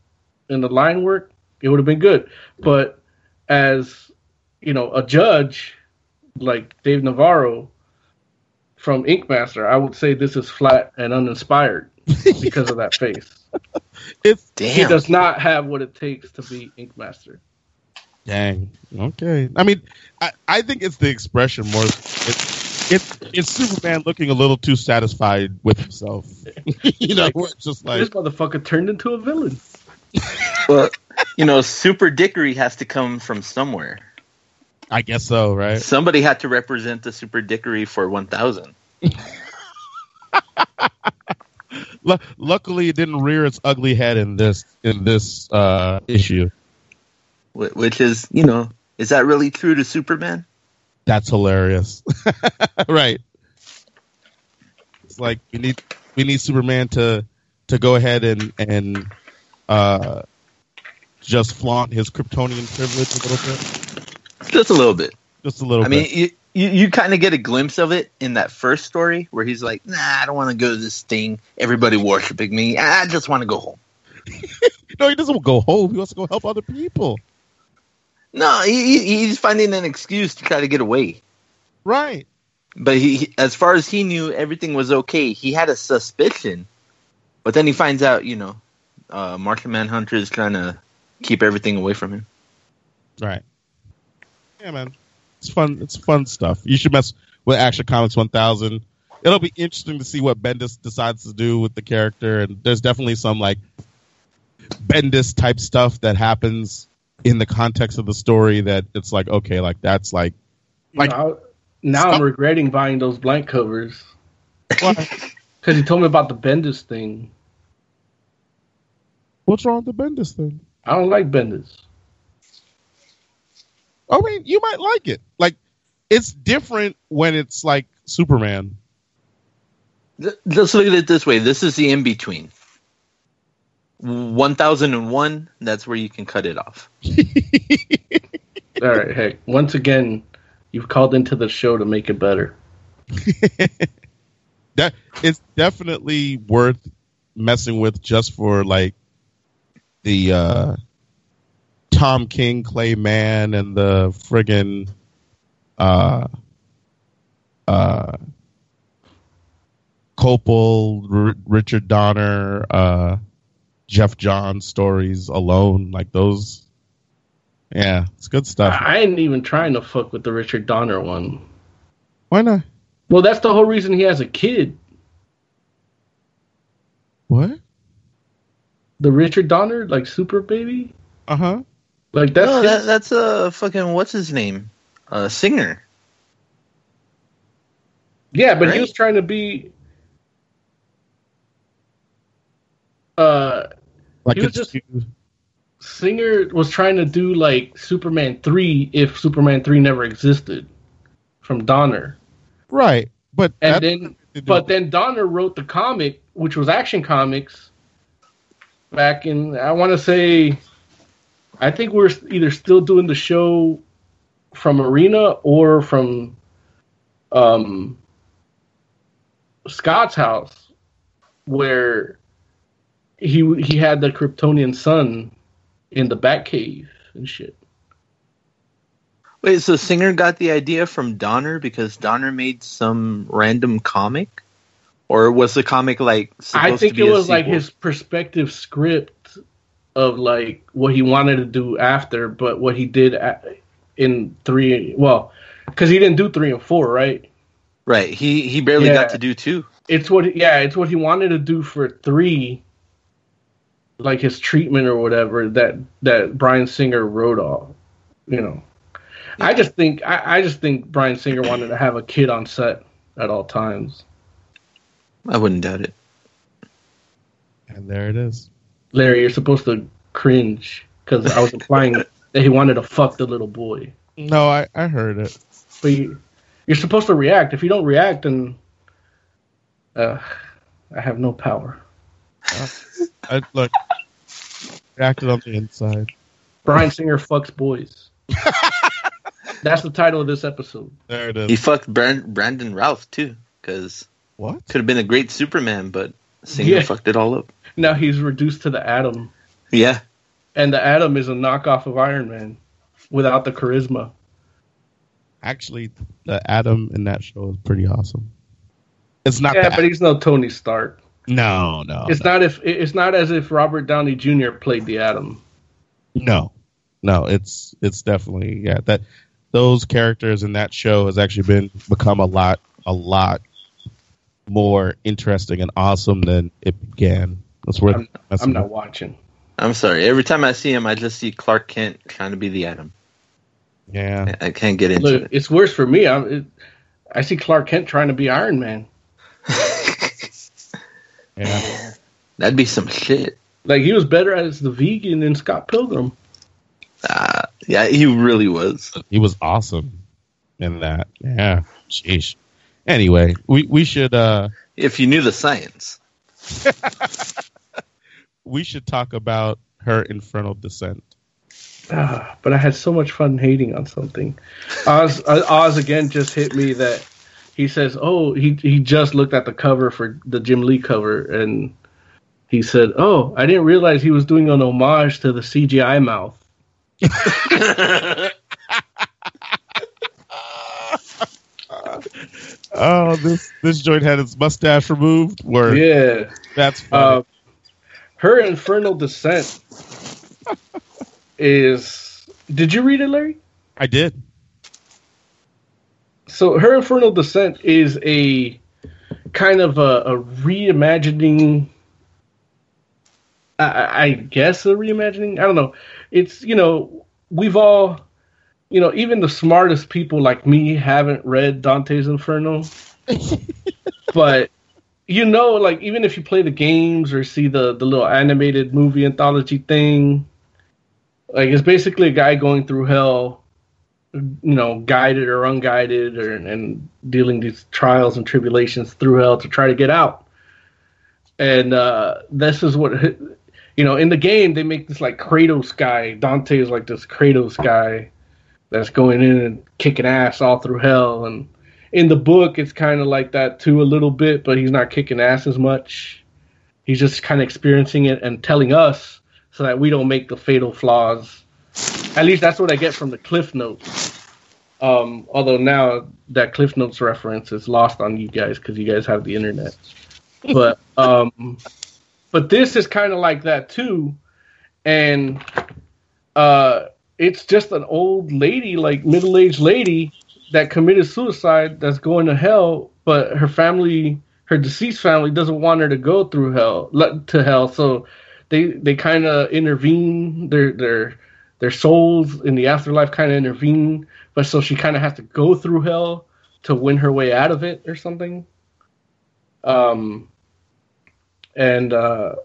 in the line work, it would have been good. But as you know, a judge like Dave Navarro from Ink Master, I would say this is flat and uninspired because of that face. it's He does not have what it takes to be Ink Master. Dang. Okay. I mean, I, I think it's the expression more. It's it's it's Superman looking a little too satisfied with himself. you know, where it's just like this motherfucker turned into a villain. Well, you know, super dickery has to come from somewhere. I guess so, right? Somebody had to represent the super dickery for 1000. Lu luckily, it didn't rear its ugly head in this in this uh, issue. Wh- Which is, you know, is that really true to Superman? That's hilarious. right. It's like we need we need Superman to to go ahead and and uh just flaunt his Kryptonian privilege a little bit. Just a little bit. Just a little I mean, you, you, you kind of get a glimpse of it in that first story where he's like, nah, I don't want to go to this thing. Everybody worshiping me. I just want to go home. no, he doesn't go home. He wants to go help other people. No, he, he- he's finding an excuse to try to get away. Right. But he, he- as far as he knew, everything was okay. He had a suspicion, but then he finds out, you know, uh, Martian Manhunter is trying to keep everything away from him. Right. Yeah, man. It's fun. It's fun stuff. You should mess with Action Comics 1000. It'll be interesting to see what Bendis decides to do with the character, and there's definitely some like Bendis type stuff that happens in the context of the story that it's like okay, like that's like Like- now, now I'm regretting buying those blank covers because he told me about the Bendis thing. what's wrong with the Bendis thing? I don't like Bendis. I mean, you might like it. Like it's different when it's like Superman. Th- Let's look at it this way. This is the in between. 1001, that's where you can cut it off. All right, heck. Once again, you've called into the show to make it better. that it's definitely worth messing with just for like the uh Tom King Clay Mann and the friggin' uh uh Coipel, R- Richard Donner, uh Geoff John stories alone, like those. Yeah, it's good stuff. I ain't even trying to fuck with the Richard Donner one. Why not? Well, that's the whole reason he has a kid. What? The Richard Donner, like Super Baby, Uh huh. like that's no, that, that's a fucking, what's his name? Uh, singer. yeah, but he was trying to be. Uh, Like He was it's- Singer was trying to do like Superman three if Superman three never existed, from Donner, right, but and then but then Donner wrote the comic, which was Action Comics, back in I want to say, I think we're either still doing the show from Arena or from um, Scott's house, where he he had the Kryptonian sun in the Batcave and shit. Wait, so Singer got the idea from Donner because Donner made some random comic? Or was the comic like supposed I think it was like his perspective script of like what he wanted to do after, but what he did in three. Well, because he didn't do three and four, right? Right, he he barely Yeah. got to do two. It's what, yeah, it's what he wanted to do for three, like his treatment or whatever that that Bryan Singer wrote off. You know, I just think I, I just think Bryan Singer wanted to have a kid on set at all times. I wouldn't doubt it. and there it is. Larry, you're supposed to cringe because I was implying that he wanted to fuck the little boy. No, I, I heard it. But you, you're supposed to react. If you don't react, then uh, I have no power. I, look, reacted on the inside. Bryan Singer fucks boys. That's the title of this episode. There it He fucked Brand- Brandon Routh too, because What? could have been a great Superman, but Singer Yeah. fucked it all up. Now he's reduced to the Atom, Yeah, and the Atom is a knockoff of Iron Man without the charisma. Actually, the atom in that show is pretty awesome. It's not. Yeah, the but he's no Tony Stark. No, no, It's not if it's not as if Robert Downey Jr. played the Atom. no, no. It's it's definitely yeah. That those characters in that show has actually been become a lot a lot more interesting and awesome than it began. That's where I'm, that's I'm not watching. I'm sorry. Every time I see him, I just see Clark Kent trying to be the Atom. yeah. I I can't get into Look, it. it's worse for me. I, it, I see Clark Kent trying to be Iron Man. Yeah. That'd be some shit. Like he was better as the vegan than Scott Pilgrim. Uh, yeah, he really was. He was awesome in that. Yeah. Sheesh. Anyway, we we should uh If you knew the science. we should talk about her infernal descent. Ah, but I had so much fun hating on something. Oz, uh, Oz again just hit me that he says, "Oh, he he just looked at the cover for the Jim Lee cover, and he said, "Oh, I didn't realize he was doing an homage to the CGI mouth." Oh, this this joint had its mustache removed. Where Yeah, that's uh, her infernal descent is. Did you read it, Larry? I did. So her infernal descent is a kind of a, a reimagining I- I, guess a reimagining? I don't know. It's you know we've all you know even the smartest people like me haven't read dante's inferno. But you know like even if you play the games or see the the little animated movie anthology thing like it's basically a guy going through hell you know, guided or unguided, or and dealing these trials and tribulations through hell to try to get out. And uh, this is what you know. In the game, they make this like Kratos guy. Dante is like this Kratos guy that's going in and kicking ass all through hell. And in the book, it's kind of like that too, a little bit, but he's not kicking ass as much. He's just kind of experiencing it and telling us so that we don't make the fatal flaws at least that's what I get from the Cliff Notes. Um, although now that Cliff Notes reference is lost on you guys because you guys have the internet. But um, but this is kind of like that too, and uh, it's just an old lady, like middle aged lady, that committed suicide. That's going to hell, but her family, her deceased family, doesn't want her to go through hell to hell. So they they kind of intervene. Their their their souls in the afterlife kind of intervene, but so she kind of has to go through hell to win her way out of it or something. Um, and uh,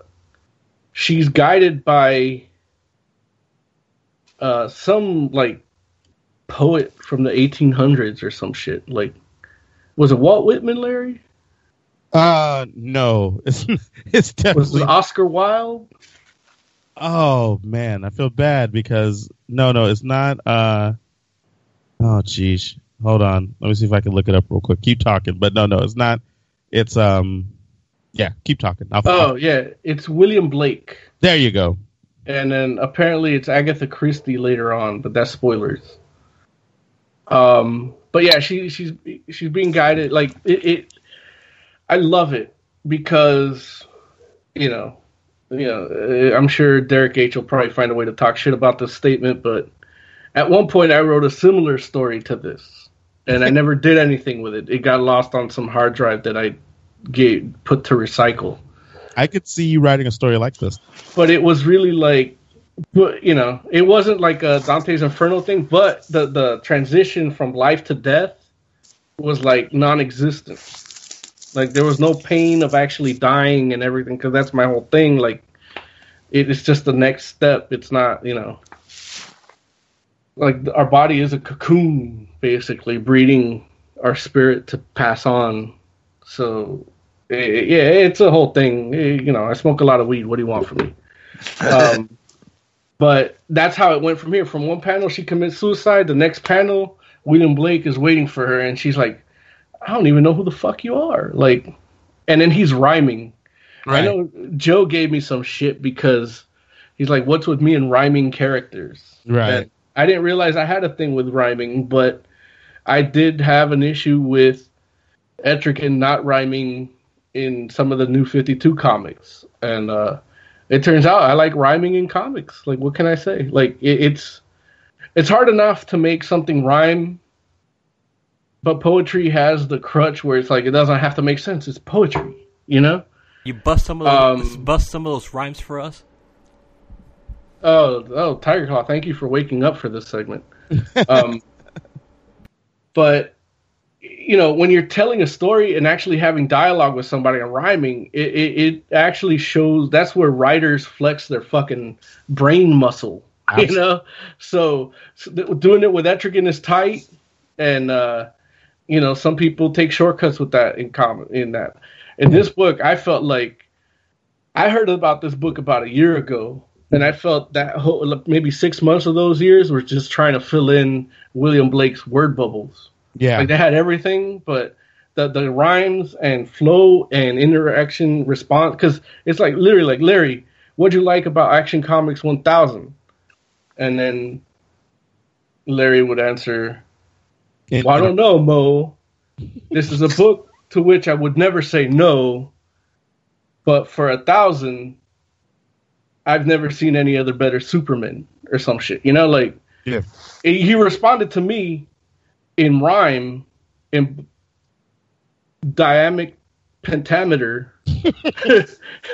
she's guided by uh, some like poet from the 1800s or some shit. Like, was it Walt Whitman, Larry? Uh no, it's it's Was definitely. it Oscar Wilde? Oh man, I feel bad because no, no, it's not. Uh oh, geez, hold on. Let me see if I can look it up real quick. Keep talking, but no, no, it's not. It's um, yeah, keep talking. I'll, Oh yeah, it's William Blake. there you go. and then apparently it's Agatha Christie later on, but that's spoilers. Um, but yeah, she she's she's being guided like it. it I love it because you know, you know, uh, I'm sure Derek H will probably find a way to talk shit about this statement, but at one point I wrote a similar story to this, and I never did anything with it. It got lost on some hard drive that I gave put to recycle I could see you writing a story like this. but it was really like but you know it wasn't like a dante's inferno thing but the the transition from life to death was like non-existent like there was no pain of actually dying and everything because that's my whole thing like it is just the next step. It's not, you know, like our body is a cocoon, basically breeding our spirit to pass on. So, eh, yeah, it's a whole thing. Eh, You know, I smoke a lot of weed. What do you want from me? Um, but that's how it went from here. From one panel, she commits suicide. The next panel, William Blake is waiting for her, and she's like, "I don't even know who the fuck you are." Like, and then he's rhyming. I Right. know Joe gave me some shit because he's like, "What's with me and rhyming characters?" Right. And I didn't realize I had a thing with rhyming, but I did have an issue with Etrigan not rhyming in some of the new 52 comics. And uh, it turns out I like rhyming in comics. Like, what can I say? Like, it, it's it's hard enough to make something rhyme, but poetry has the crutch where it's like it doesn't have to make sense. It's poetry, you know. You bust some of those, Um, bust some of those rhymes for us. Oh, oh, Tiger Claw! Thank you for waking up for this segment. Um, but you know, when you're telling a story and actually having dialogue with somebody and rhyming, it, it, it actually shows. That's where writers flex their fucking brain muscle. You know, so, so doing it with Etrigan is tight, and uh, you know, some people take shortcuts with that in common. In that, in this book, I felt like I heard about this book about a year ago, and I felt that whole, maybe six months of those years were just trying to fill in William Blake's word bubbles. Yeah. Like they had everything, but the the rhymes and flow and interaction response because it's like literally like Larry, what'd you like about Action Comics 1000? And then Larry would answer, well, I don't know, Mo. This is a book to which I would never say no, but for a thousand, I've never seen any other better Superman or some shit. You know, like yeah. he he responded to me in rhyme in diamic pentameter.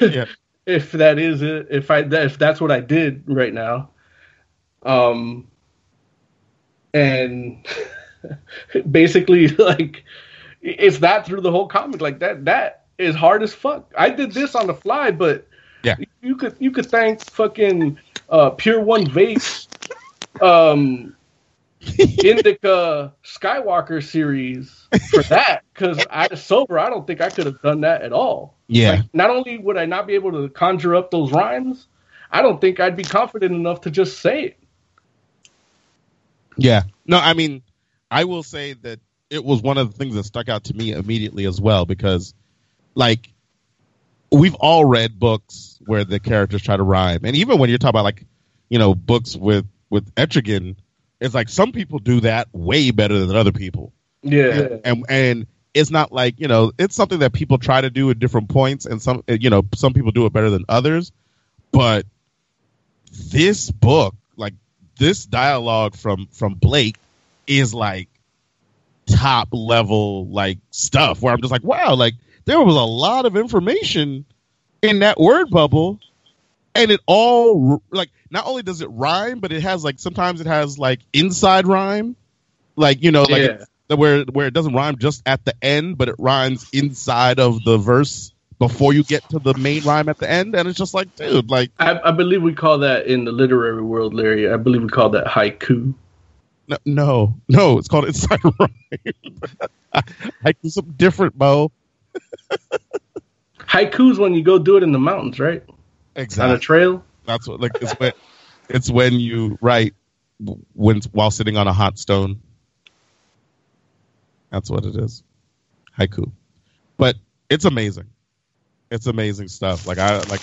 Yeah. If that is it, if I if that's what I did right now, um, and basically like it's that through the whole comic like that that is hard as fuck. I did this on the fly, but Yeah. you could you could thank fucking uh, Pure One Vape, um, Indica Skywalker series for that because I was sober. I don't think I could have done that at all. Yeah. Like, not only would I not be able to conjure up those rhymes, I don't think I'd be confident enough to just say it. Yeah. No, I mean, I will say that it was one of the things that stuck out to me immediately as well because, like, we've all read books where the characters try to rhyme, and even when you're talking about like, you know, books with with Etrigan, it's like some people do that way better than other people, Yeah. and and it's not like you know it's something that people try to do at different points, and some you know some people do it better than others, but this book, like this dialogue from from Blake, is like top level like stuff where I'm just like, wow, like there was a lot of information in that word bubble, and it all like not only does it rhyme, but it has like sometimes it has like inside rhyme, like you know, like Yeah. it- where where it doesn't rhyme just at the end, but it rhymes inside of the verse before you get to the main rhyme at the end, and it's just like, dude, like I, I believe we call that in the literary world, Larry. I believe we call that haiku. No, no, no it's called inside rhyme. like it's something different, Bo. Haiku's when you go do it in the mountains, right? Exactly. On a trail. That's what like it's when it's when you write when while sitting on a hot stone. That's what it is. Haiku. But it's amazing. It's amazing stuff. Like I like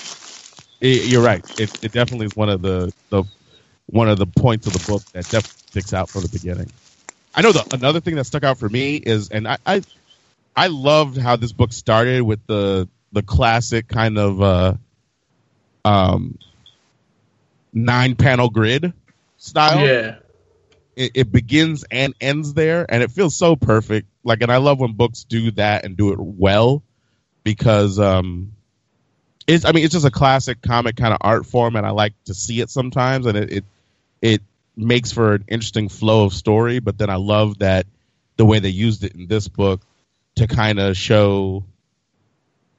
it, you're right. It it definitely is one of the the one of the points of the book that definitely sticks out from the beginning. I know the another thing that stuck out for me is and I I, I loved how this book started with the the classic kind of uh um nine panel grid style. Yeah. It, it begins and ends there, and it feels so perfect. Like, and I love when books do that and do it well because um, it's. I mean, it's just a classic comic kind of art form, and I like to see it sometimes, and it it, it makes for an interesting flow of story. But then I love that the way they used it in this book to kind of show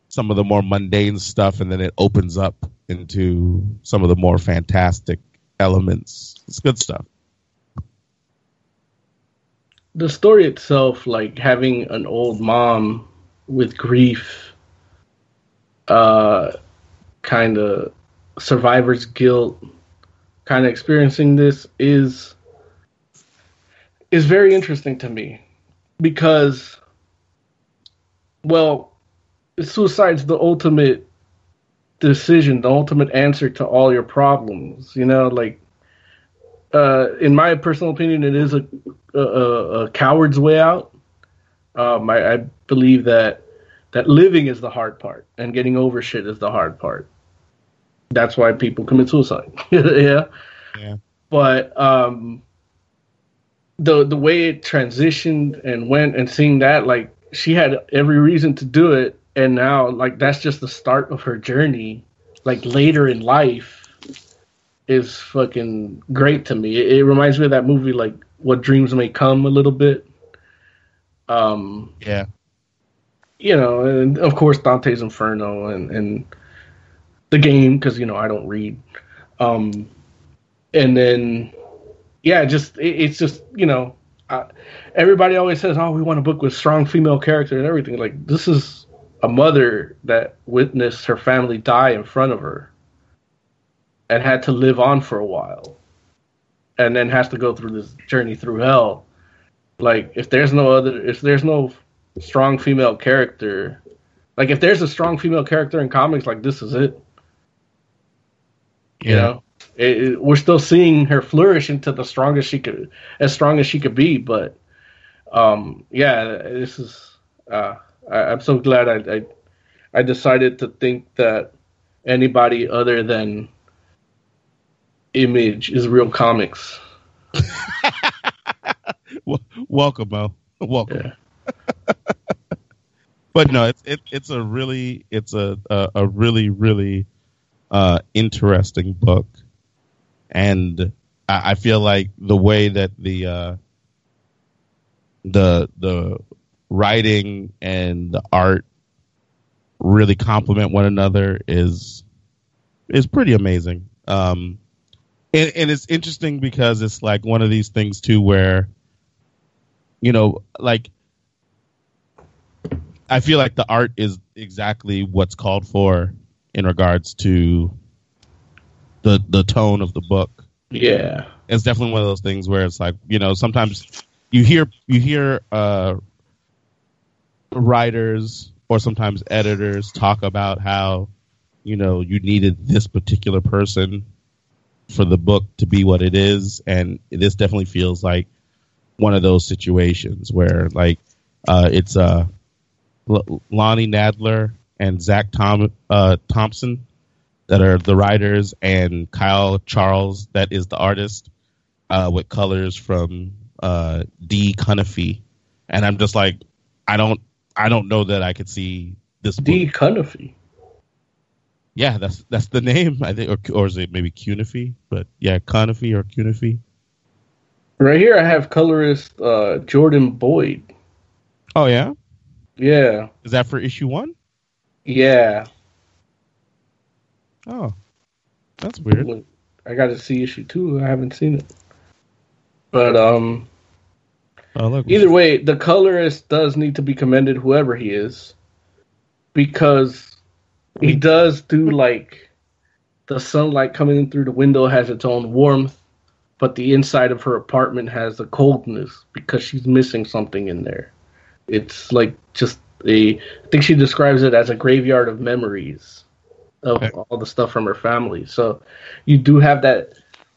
some of the more mundane stuff, and then it opens up into some of the more fantastic elements. It's good stuff. the story itself, like having an old mom with grief, uh, kind of survivor's guilt, kind of experiencing this is is very interesting to me because, well, suicide's the ultimate decision, the ultimate answer to all your problems. You know, like uh, in my personal opinion, it is a, a, a coward's way out. Um, I, I believe that that living is the hard part, and getting over shit is the hard part. That's why people commit suicide. yeah. Yeah. But um, the the way it transitioned and went, and seeing that, like she had every reason to do it, and now like that's just the start of her journey. Like later in life, is fucking great to me. It, it, reminds me of that movie, like What Dreams May Come, a little bit. Um, yeah. You know, and of course Dante's Inferno and and the game because you know I don't read. Um, and then yeah, just it, it's just you know, I, everybody always says, "Oh, we want a book with strong female character and everything." Like this is a mother that witnessed her family die in front of her and had to live on for a while and then has to go through this journey through hell like if there's no other if there's no strong female character like if there's a strong female character in comics like this is it you know it, it, we're still seeing her flourish into the strongest she could as strong as she could be but um yeah this is uh I, i'm so glad I, I i decided to think that anybody other than image is real comics. Welcome, Mo. Welcome. Yeah. but no, it's it, it's a really it's a a, a really really uh, interesting book, and I, I, feel like the way that the uh, the the writing and the art really complement one another is is pretty amazing. Um, and, and it's interesting because it's like one of these things too where you know like i feel like the art is exactly what's called for in regards to the the tone of the book. Yeah. It's definitely one of those things where it's like you know sometimes you hear you hear uh writers or sometimes editors talk about how you know you needed this particular person for the book to be what it is, and this definitely feels like one of those situations where like uh, it's uh, L- Lonnie Nadler and Zach Tom uh, Thompson that are the writers, and Kyle Charles that is the artist uh, with colors from uh, Dee Cunniffe, and I'm just like, I don't, I don't know that I could see this. Dee Cunniffe. Yeah, that's that's the name. I think, or, or is it maybe Cunife? But yeah, Conife or Cunife. Right here, I have colorist uh, Jordan Boyd. Oh yeah, yeah. Is that for issue one? Yeah. Oh, that's weird. I got to see issue two. I haven't seen it, but um. Oh, look. Either way, the colorist does need to be commended, whoever he is, because he does do like the sunlight coming in through the window has its own warmth, but the inside of her apartment has a coldness because she's missing something in there. It's like just a I think she describes it as a graveyard of memories of okay. all the stuff from her family. So you do have that,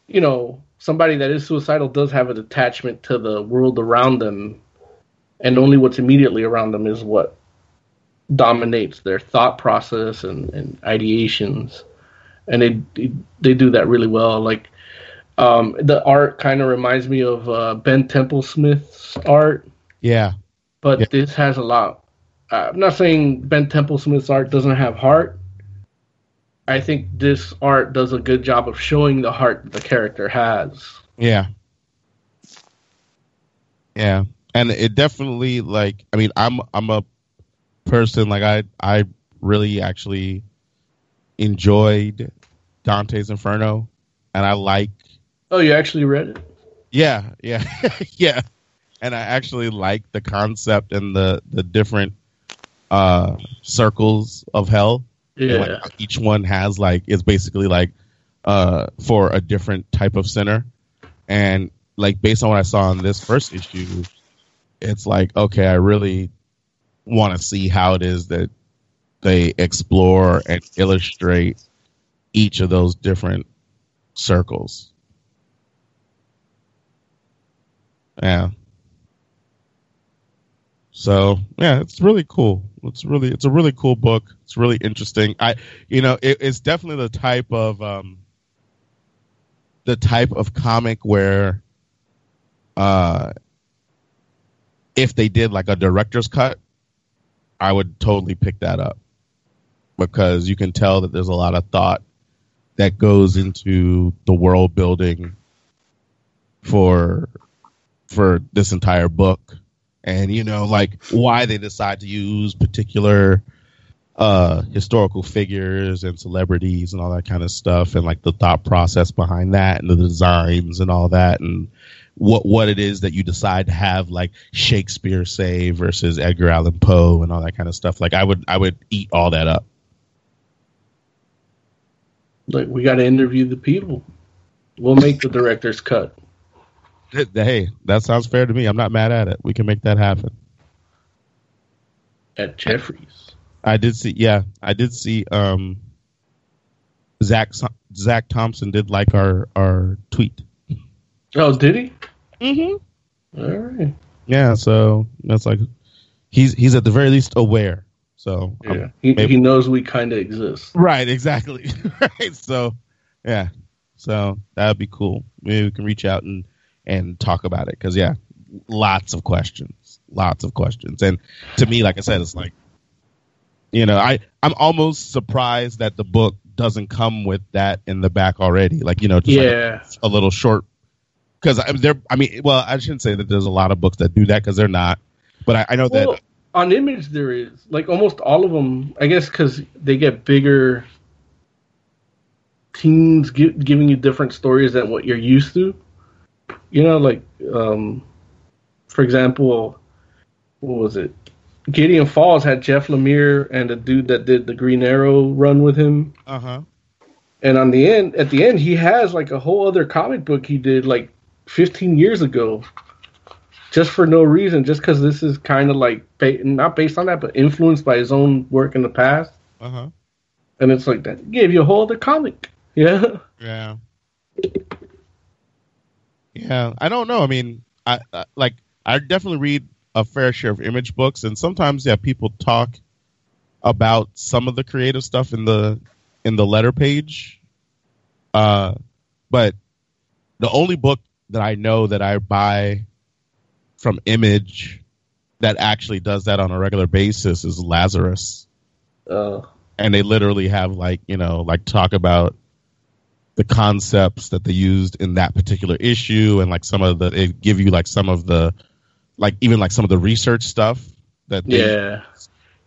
you know, somebody that is suicidal does have an attachment to the world around them, and only what's immediately around them is what dominates their thought process and, and ideations, and they they do that really well. Like um, the art kind of reminds me of uh, Ben Templesmith's art. Yeah, but yeah. this has a lot. Uh, I'm not saying Ben Templesmith's art doesn't have heart. I think this art does a good job of showing the heart that the character has. Yeah. Yeah. And it definitely like I mean I'm I'm a person like I I really actually enjoyed Dante's Inferno, and I like. Oh, you actually read it? Yeah, yeah, yeah, and I actually like the concept and the the different uh circles of hell. Yeah. And, like, each one has like is basically like uh for a different type of sinner, and like based on what I saw in this first issue, it's like okay, I really want to see how it is that they explore and illustrate each of those different circles. Yeah. So yeah, it's really cool. It's really it's a really cool book. It's really interesting. I you know it, it's definitely the type of um the type of comic where uh if they did like a director's cut, I would totally pick that up because you can tell that there's a lot of thought that goes into the world building for for this entire book and you know like why they decide to use particular uh historical figures and celebrities and all that kind of stuff and like the thought process behind that and the designs and all that and what what it is that you decide to have like Shakespeare say versus Edgar Allan Poe and all that kind of stuff like I would I would eat all that up Like we got to interview the people. We'll make the director's cut. Hey that sounds fair to me I'm not mad at it we can make that happen at Geoffrey's. I did see. Yeah, I did see. Um, Zach Zach Thompson did like our our tweet. Oh, did he? Mm-hmm. All right. Yeah, so that's like he's he's at the very least aware. So um, Yeah, he, maybe- he knows we kind of exist. right, exactly. right. So yeah, so that would be cool. Maybe we can reach out and and talk about it because yeah, lots of questions, lots of questions, and to me, like I said, it's like you know, I I'm almost surprised that the book doesn't come with that in the back already. Like you know, just like Yeah. a little short because I there. I mean, well, I shouldn't say that there's a lot of books that do that because they're not. But I, I know Well, that on Image there is like almost all of them. I guess because they get bigger Teens gi- giving you different stories than what you're used to. You know, like um, for example, what was it? Gideon Falls had Jeff Lemire and the dude that did the Green Arrow run with him. uh huh. And on the end, at the end, he has like a whole other comic book he did like 15 years ago, just for no reason, just because this is kind of like not based on that, but influenced by his own work in the past. Uh huh. And it's like that gave you a whole other comic. Yeah. Yeah. Yeah, I don't know. I mean, I, I like I definitely read a fair share of image books, and sometimes yeah, people talk about some of the creative stuff in the in the letter page. Uh, but the only book that I know that I buy from Image that actually does that on a regular basis is Lazarus Uh, and they literally have like you know like talk about the concepts that they used in that particular issue and like some of the they give you like some of the like even like some of the research stuff that they yeah.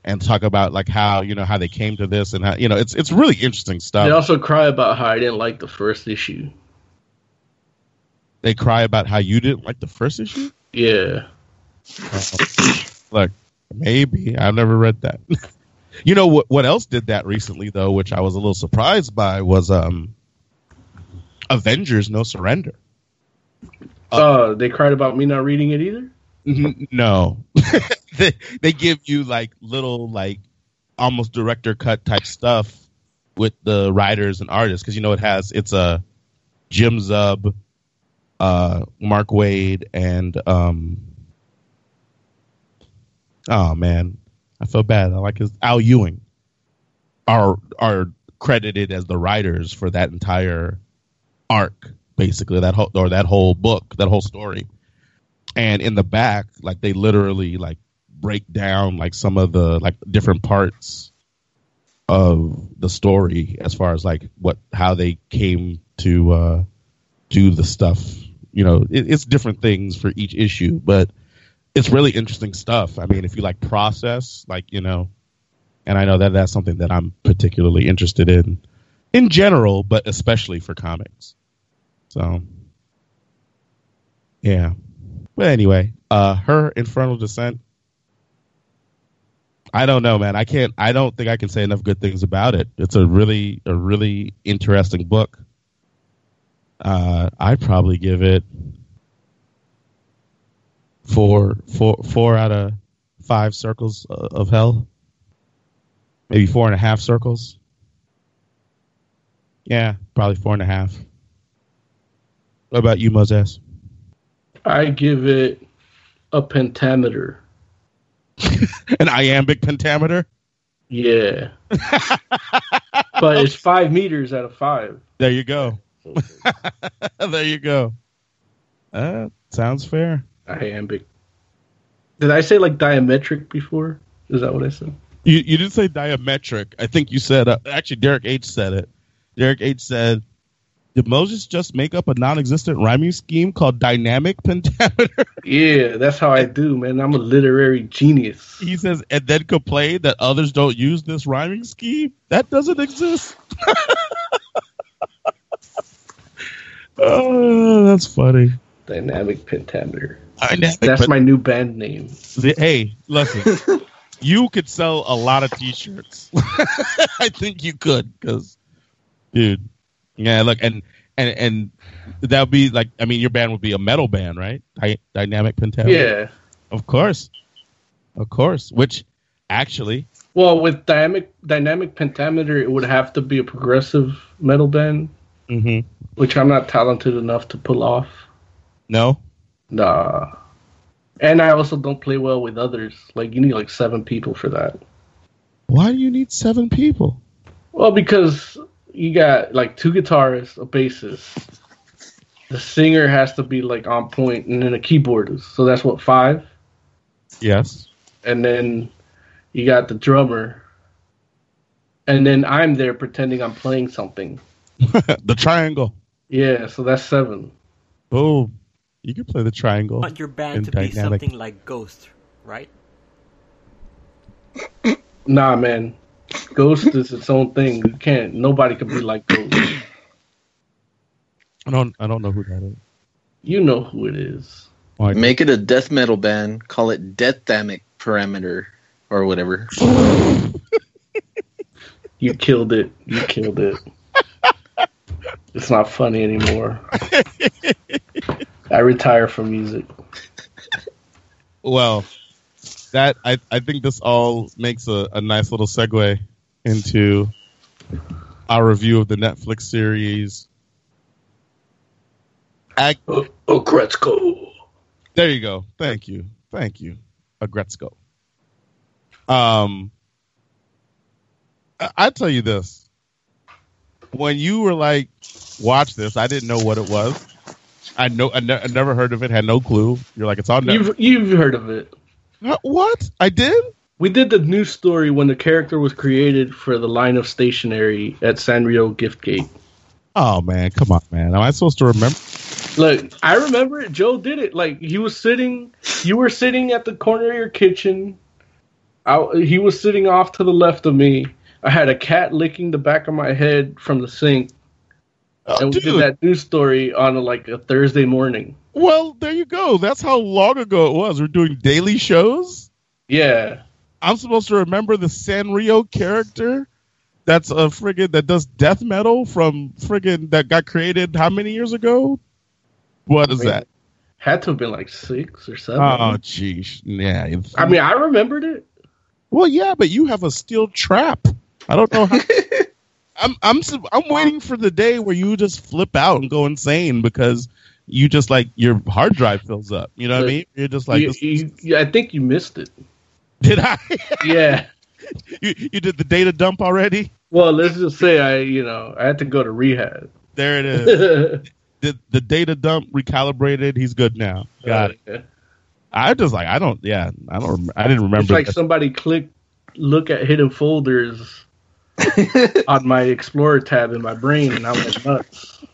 and talk about like how you know how they came to this and how you know it's it's really interesting stuff They also cry about how I didn't like the first issue. they cry about how you didn't like the first issue Yeah. Look, maybe I've never read that. you know what? What else did that recently though, which I was a little surprised by, was um, Avengers: No Surrender. Uh, they cried about me not reading it either. N- No, they they give you like little like almost director cut type stuff with the writers and artists because you know it has it's a Jim Zub, uh, Mark Waid, and um, oh man, I feel bad. I like his Al Ewing are are credited as the writers for that entire arc, basically that whole or that whole book, that whole story. And in the back, like they literally like break down like some of the like different parts of the story as far as like what how they came to uh do the stuff you know it, it's different things for each issue but it's really interesting stuff i mean if you like process like you know and I know that that's something that I'm particularly interested in, in general, but especially for comics. So, yeah. But anyway, uh, her Infernal Descent. I don't know, man. I can't. I don't think I can say enough good things about it. It's a really, a really interesting book. Uh, I'd probably give it four, four, four out of five circles uh, of hell. Maybe four and a half circles. Yeah, probably four and a half. What about you, Moses? I give it a pentameter. An iambic pentameter? Yeah. but it's five meters out of five. There you go. there you go. Uh, sounds fair. Iambic. Did I say like diametric before? Is that what I said? You you didn't say diametric. I think you said uh, actually Derek H said it. Derek H said, "Did Moses just make up a non-existent rhyming scheme called dynamic pentameter?" Yeah, that's how I do, man. I'm a literary genius. he says, and then complain that others don't use this rhyming scheme. That doesn't exist. oh, that's funny. Dynamic pentameter. Dynamic That's my new band name. Hey, listen, you could sell a lot of T-shirts. I think you could, because, dude, yeah. Look, and and and that would be like, I mean, your band would be a metal band, right? Dy- Dynamic Pentameter. Yeah. of course, of course. Which actually, Well, with dynamic dynamic pentameter, it would have to be a progressive metal band, mhm. which I'm not talented enough to pull off. no, Nah. And I also don't play well with others. Like you need like seven people for that. why do you need seven people? Well, because you got like two guitarists, a bassist. The singer has to be like on point, and then a keyboardist. So that's what five. Yes. And then you got the drummer. And then I'm there pretending I'm playing something. the triangle. Yeah, so that's seven. Boom. You can play the triangle. You want your band in to be something like Ghost, right? Nah, man. Ghost is its own thing. You can't. Nobody can be like Ghost. I don't. I don't know who that is. You know who it is. Oh, Make it a death metal band. Call it Death Deathamic Parameter or whatever. You killed it. You killed it. It's not funny anymore. I retire from music. Well, that I, I think this all makes a, a nice little segue into our review of the Netflix series. Ag- Oh, oh Gretzko. there you go. Thank you. Thank you. Aggretsuko. Um I, I tell you this. When you were like, watch this, I didn't know what it was. I know I, ne- I never heard of it, had no clue. You're like, it's on Netflix. You've you've heard of it. What? I did? We did the news story when the character was created for the line of stationery at Sanrio Giftgate. Oh man, come on, man. Am I supposed to remember? Look, I remember it. Joe did it. Like he was sitting, you were sitting at the corner of your kitchen. I, he was sitting off to the left of me. I had a cat licking the back of my head from the sink, Oh, and we dude. did that news story on a, like a Thursday morning. Well, there you go. That's how long ago it was. We're doing daily shows. Yeah, I'm supposed to remember the Sanrio character. That's a friggin' that does death metal from friggin' that got created how many years ago? What is Wait. that? had to have been like six or seven. Oh, jeez. Yeah. I mean, I remembered it. well, yeah, but you have a steel trap. I don't know how. I'm I'm I'm waiting for the day where you just flip out and go insane because you just like your hard drive fills up. You know what I mean? You're just like, You- you- you- I think you missed it. did I? Yeah. you, you did the data dump already? Well, let's just say I, you know, I had to go to rehab. There it is. the the data dump recalibrated. He's good now. Got it. I just like I don't. Yeah, I don't. I didn't remember. It's remember. like that. somebody clicked look at hidden folders on my Explorer tab in my brain, and I went nuts.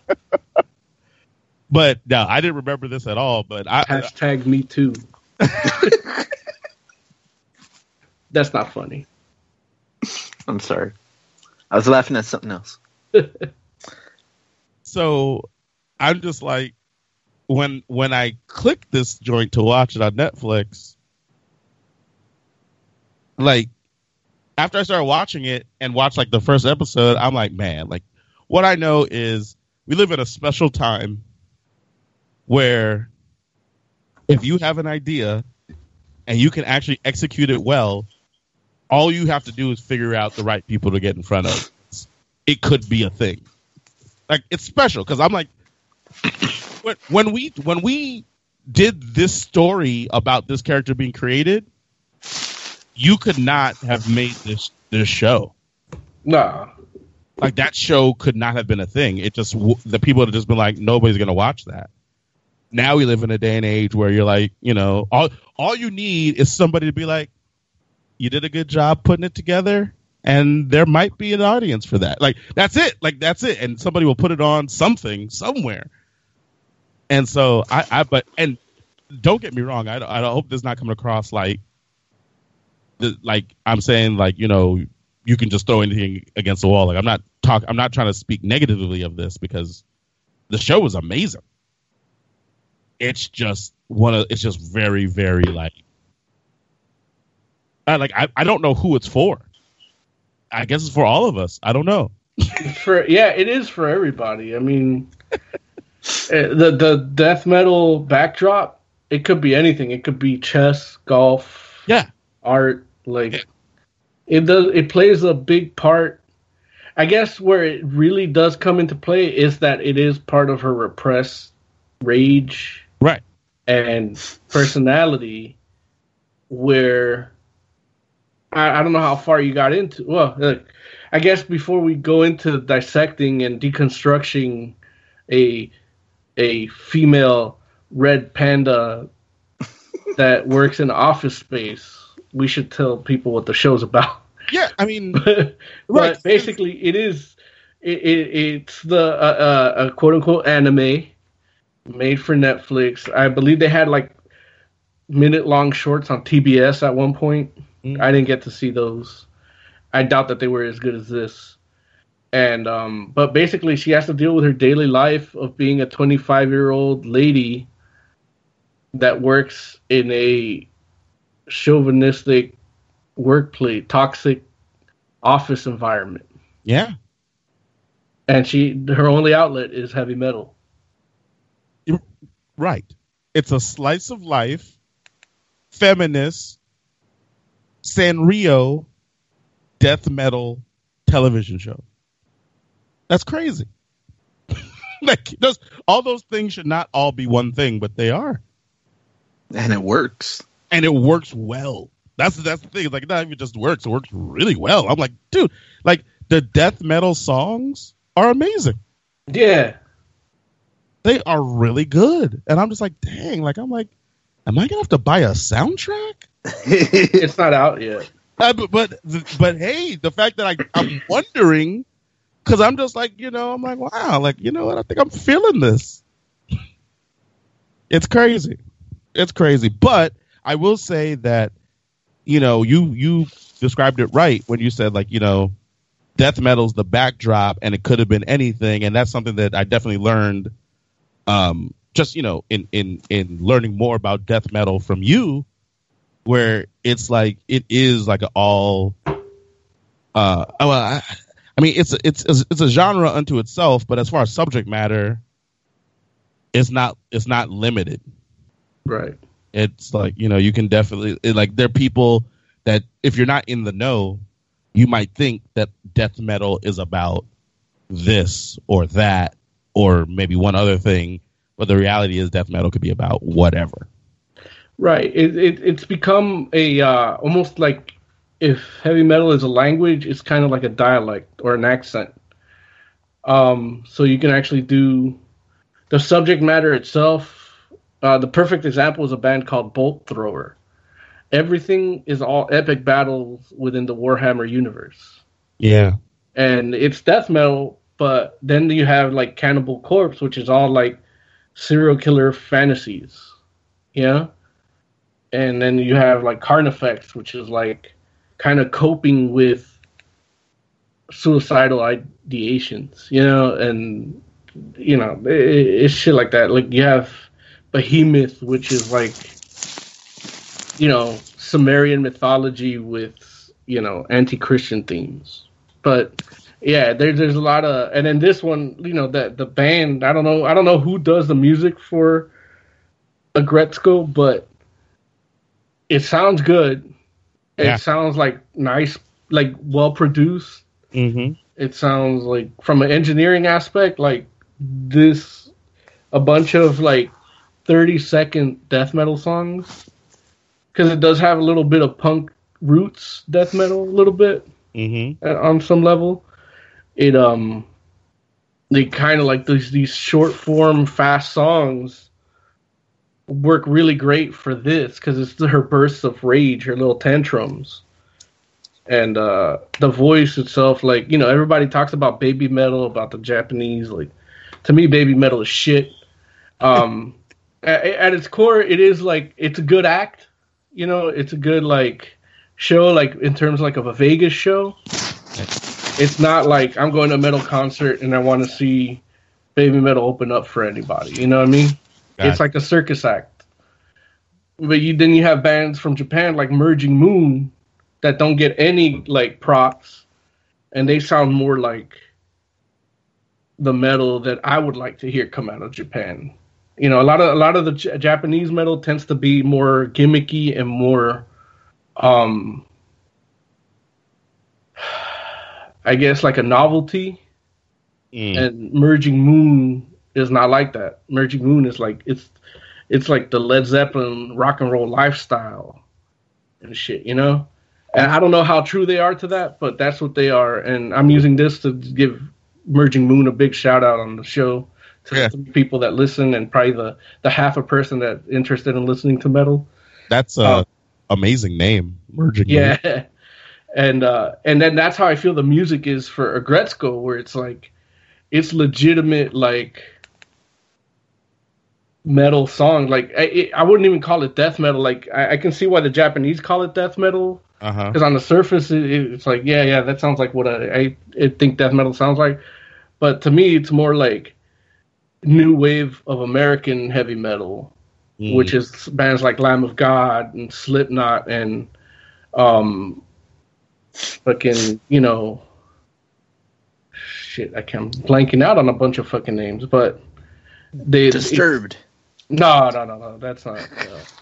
But no, I didn't remember this at all. But I, Hashtag me too. That's not funny. I'm sorry. I was laughing at something else. So I'm just like when when I click this joint to watch it on Netflix, like after I started watching it and watched like the first episode, I'm like, man, like what I know is we live in a special time where if you have an idea and you can actually execute it well, all you have to do is figure out the right people to get in front of. It could be a thing. Like it's special because I'm like, when, we when we did this story about this character being created, you could not have made this this show. Nah. Like that show could not have been a thing. It just the people have just been like, nobody's gonna watch that. Now we live in a day and age where you're like, you know, all all you need is somebody to be like, you did a good job putting it together, and there might be an audience for that. Like that's it. Like that's it, and somebody will put it on something somewhere. And so I, I but and don't get me wrong, I, I hope this is not coming across like, like I'm saying like you know you can just throw anything against the wall. Like I'm not talk, I'm not trying to speak negatively of this because the show was amazing. It's just one of it's just very very like I like I, I don't know who it's for. I guess it's for all of us. I don't know. for yeah, it is for everybody. I mean, eh, the the death metal backdrop. It could be anything. It could be chess, golf, Yeah. art. Like it does. It plays a big part. I guess where it really does come into play is that it is part of her repressed rage Right. and personality where I, I don't know how far you got into well look, i guess before we go into dissecting and deconstructing a a female red panda that works in office space we should tell people what the show's about Yeah. I mean but Right. basically it is it, it it's the uh, uh, a quote unquote anime made for Netflix. I believe they had like minute long shorts on TBS at one point. Mm. I didn't get to see those. I doubt that they were as good as this. And um but basically she has to deal with her daily life of being a 25 year old lady that works in a chauvinistic workplace, toxic office environment. yeah. And she her only outlet is heavy metal. Right. It's a slice of life, feminist, Sanrio, death metal television show. That's crazy. like those, all those things should not all be one thing, but they are, And it works. and it works well. That's that's the thing. Like it not even just works; it works really well. I'm like, dude, like the death metal songs are amazing. Yeah. They are really good, and I'm just like, dang. Like I'm like, am I gonna have to buy a soundtrack? It's not out yet. Uh, but, but but hey, the fact that I I'm wondering because I'm just like you know I'm like wow like you know what I think I'm feeling this. It's crazy, it's crazy. But I will say that you know you you described it right when you said like you know death metal's the backdrop and it could have been anything and that's something that I definitely learned um just you know in in in learning more about death metal from you where it's like it is like an all uh well I, I mean it's a, it's it's a genre unto itself but as far as subject matter it's not it's not limited Right. it's like you know you can definitely it, like there are people that if you're not in the know you might think that death metal is about this or that or maybe one other thing but the reality is death metal could be about whatever Right. It, it it's become a uh, almost like if heavy metal is a language, it's kind of like a dialect or an accent. Um, so you can actually do the subject matter itself. Uh, the perfect example is a band called Bolt Thrower. Everything is all epic battles within the Warhammer universe. yeah and it's death metal, but then you have like Cannibal Corpse, which is all like serial killer fantasies, yeah. And then you have like Carnifex, which is like kind of coping with suicidal ideations, you know, and you know, it, it's shit like that. Like you have Behemoth, which is like, you know, Sumerian mythology with you know anti-Christian themes. But yeah, there's there's a lot of, and then this one, you know, the the band. I don't know, I don't know who does the music for Aggretsuko, but it sounds good. It sounds like nice, like well produced. Mm-hmm. It sounds like from an engineering aspect, like this, a bunch of like thirty second death metal songs, because it does have a little bit of punk roots death metal, a little bit Mm-hmm. on some level. It um, they kind of like these these short form fast songs work really great for this because it's her bursts of rage, her little tantrums, and uh, the voice itself. Like you know, everybody talks about Babymetal, about the Japanese. Like to me, Babymetal is shit. Um, at, at its core, it is like it's a good act. You know, it's a good like show, like in terms like of a Vegas show. It's not like I'm going to a metal concert and I want to see Babymetal open up for anybody. You know what I mean? Gotcha. It's like a circus act. But you then you have bands from Japan like Merging Moon that don't get any like props, and they sound more like the metal that I would like to hear come out of Japan. You know, a lot of a lot of the J- Japanese metal tends to be more gimmicky and more, um, I guess like a novelty. Mm. And Merging Moon is not like that. Merging Moon is like it's it's like the Led Zeppelin rock and roll lifestyle and shit, you know. And I don't know how true they are to that, but that's what they are. And I'm using this to give Merging Moon a big shout out on the show to Yeah. the people that listen and probably the the half a person that's interested in listening to metal. That's a Uh, amazing name. Merging. Yeah. And uh and then that's how I feel the music is for Aggretsuko, where it's like it's legitimate like metal song. Like I, it, I wouldn't even call it death metal. Like I, I can see why the Japanese call it death metal because on the surface it, it's like yeah yeah that sounds like what I, I I think death metal sounds like, but to me it's more like new wave of American heavy metal Mm. which is bands like Lamb of God and Slipknot and um fucking you know shit I can't blanking out on a bunch of fucking names but they Disturbed. no no no no that's not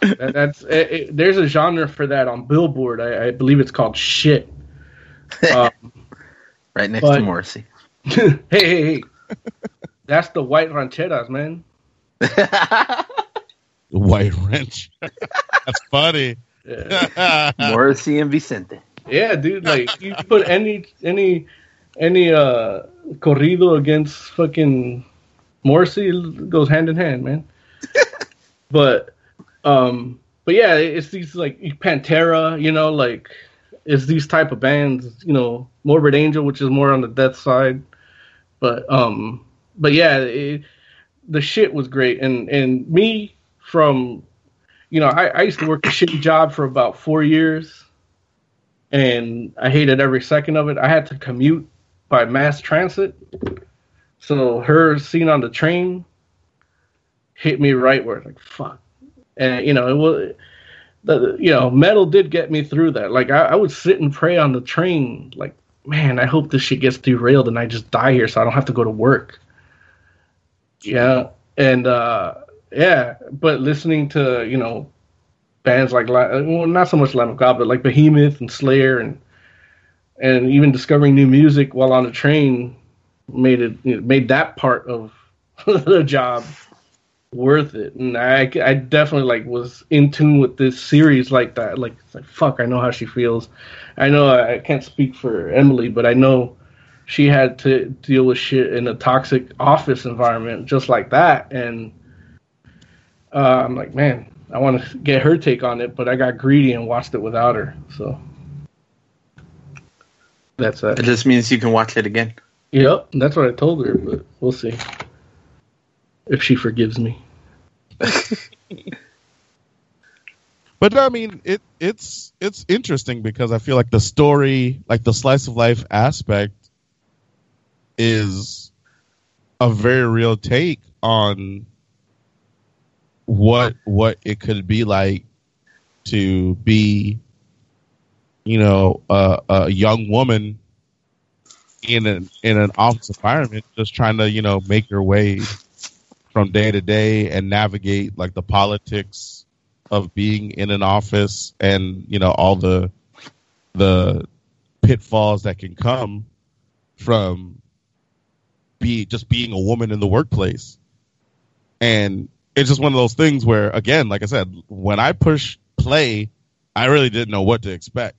no. that, that's it, it, there's a genre for that on Billboard I, I believe it's called shit um, right next but- to Morrissey. hey hey hey that's the white rancheras man White ranch. That's funny. yeah. Morrissey and Vicente. Yeah, dude. Like you put any any any uh corrido against fucking Morrissey it goes hand in hand, man. but um but yeah, it's these like Pantera, you know, like it's these type of bands, you know, Morbid Angel, which is more on the death side. But um but yeah, it, the shit was great and and me from you know, I, I used to work a shitty job for about four years and I hated every second of it. I had to commute by mass transit. So her scene on the train hit me right where like fuck. And you know, it was the you know, metal did get me through that. Like I, I would sit and pray on the train, like, man, I hope this shit gets derailed and I just die here so I don't have to go to work. Yeah. And uh yeah, but listening to, you know, bands like well, not so much Lamb of God, but like Behemoth and Slayer and and even discovering new music while on the train made it you know, made that part of the job worth it. And I I definitely like was in tune with this series like that. Like, like fuck, I know how she feels. I know I, I can't speak for Emily, but I know she had to deal with shit in a toxic office environment just like that and uh, I'm like, man, I want to get her take on it, but I got greedy and watched it without her. So that's It that. just means you can watch it again. Yep, that's what I told her, but we'll see if she forgives me. But I mean, it it's it's interesting because I feel like the story, like the slice of life aspect, is a very real take on what what it could be like to be you know a, a young woman in an in an office environment just trying to you know make your way from day to day and navigate like the politics of being in an office and you know all the the pitfalls that can come from be just being a woman in the workplace. And it's just one of those things where again like i said when i push play i really didn't know what to expect.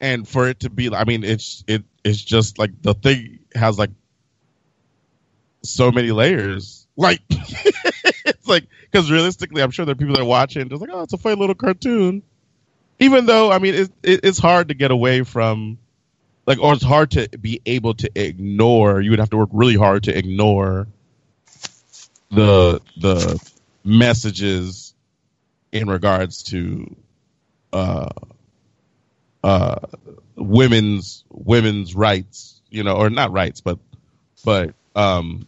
And for it to be i mean it's it it's just like the thing has like so many layers. Like it's like because realistically i'm sure there are people that watch it and just like oh it's a funny little cartoon. Even though i mean it, it, it's hard to get away from like or it's hard to be able to ignore. You would have to work really hard to ignore the the messages in regards to uh uh women's women's rights you know or not rights but but um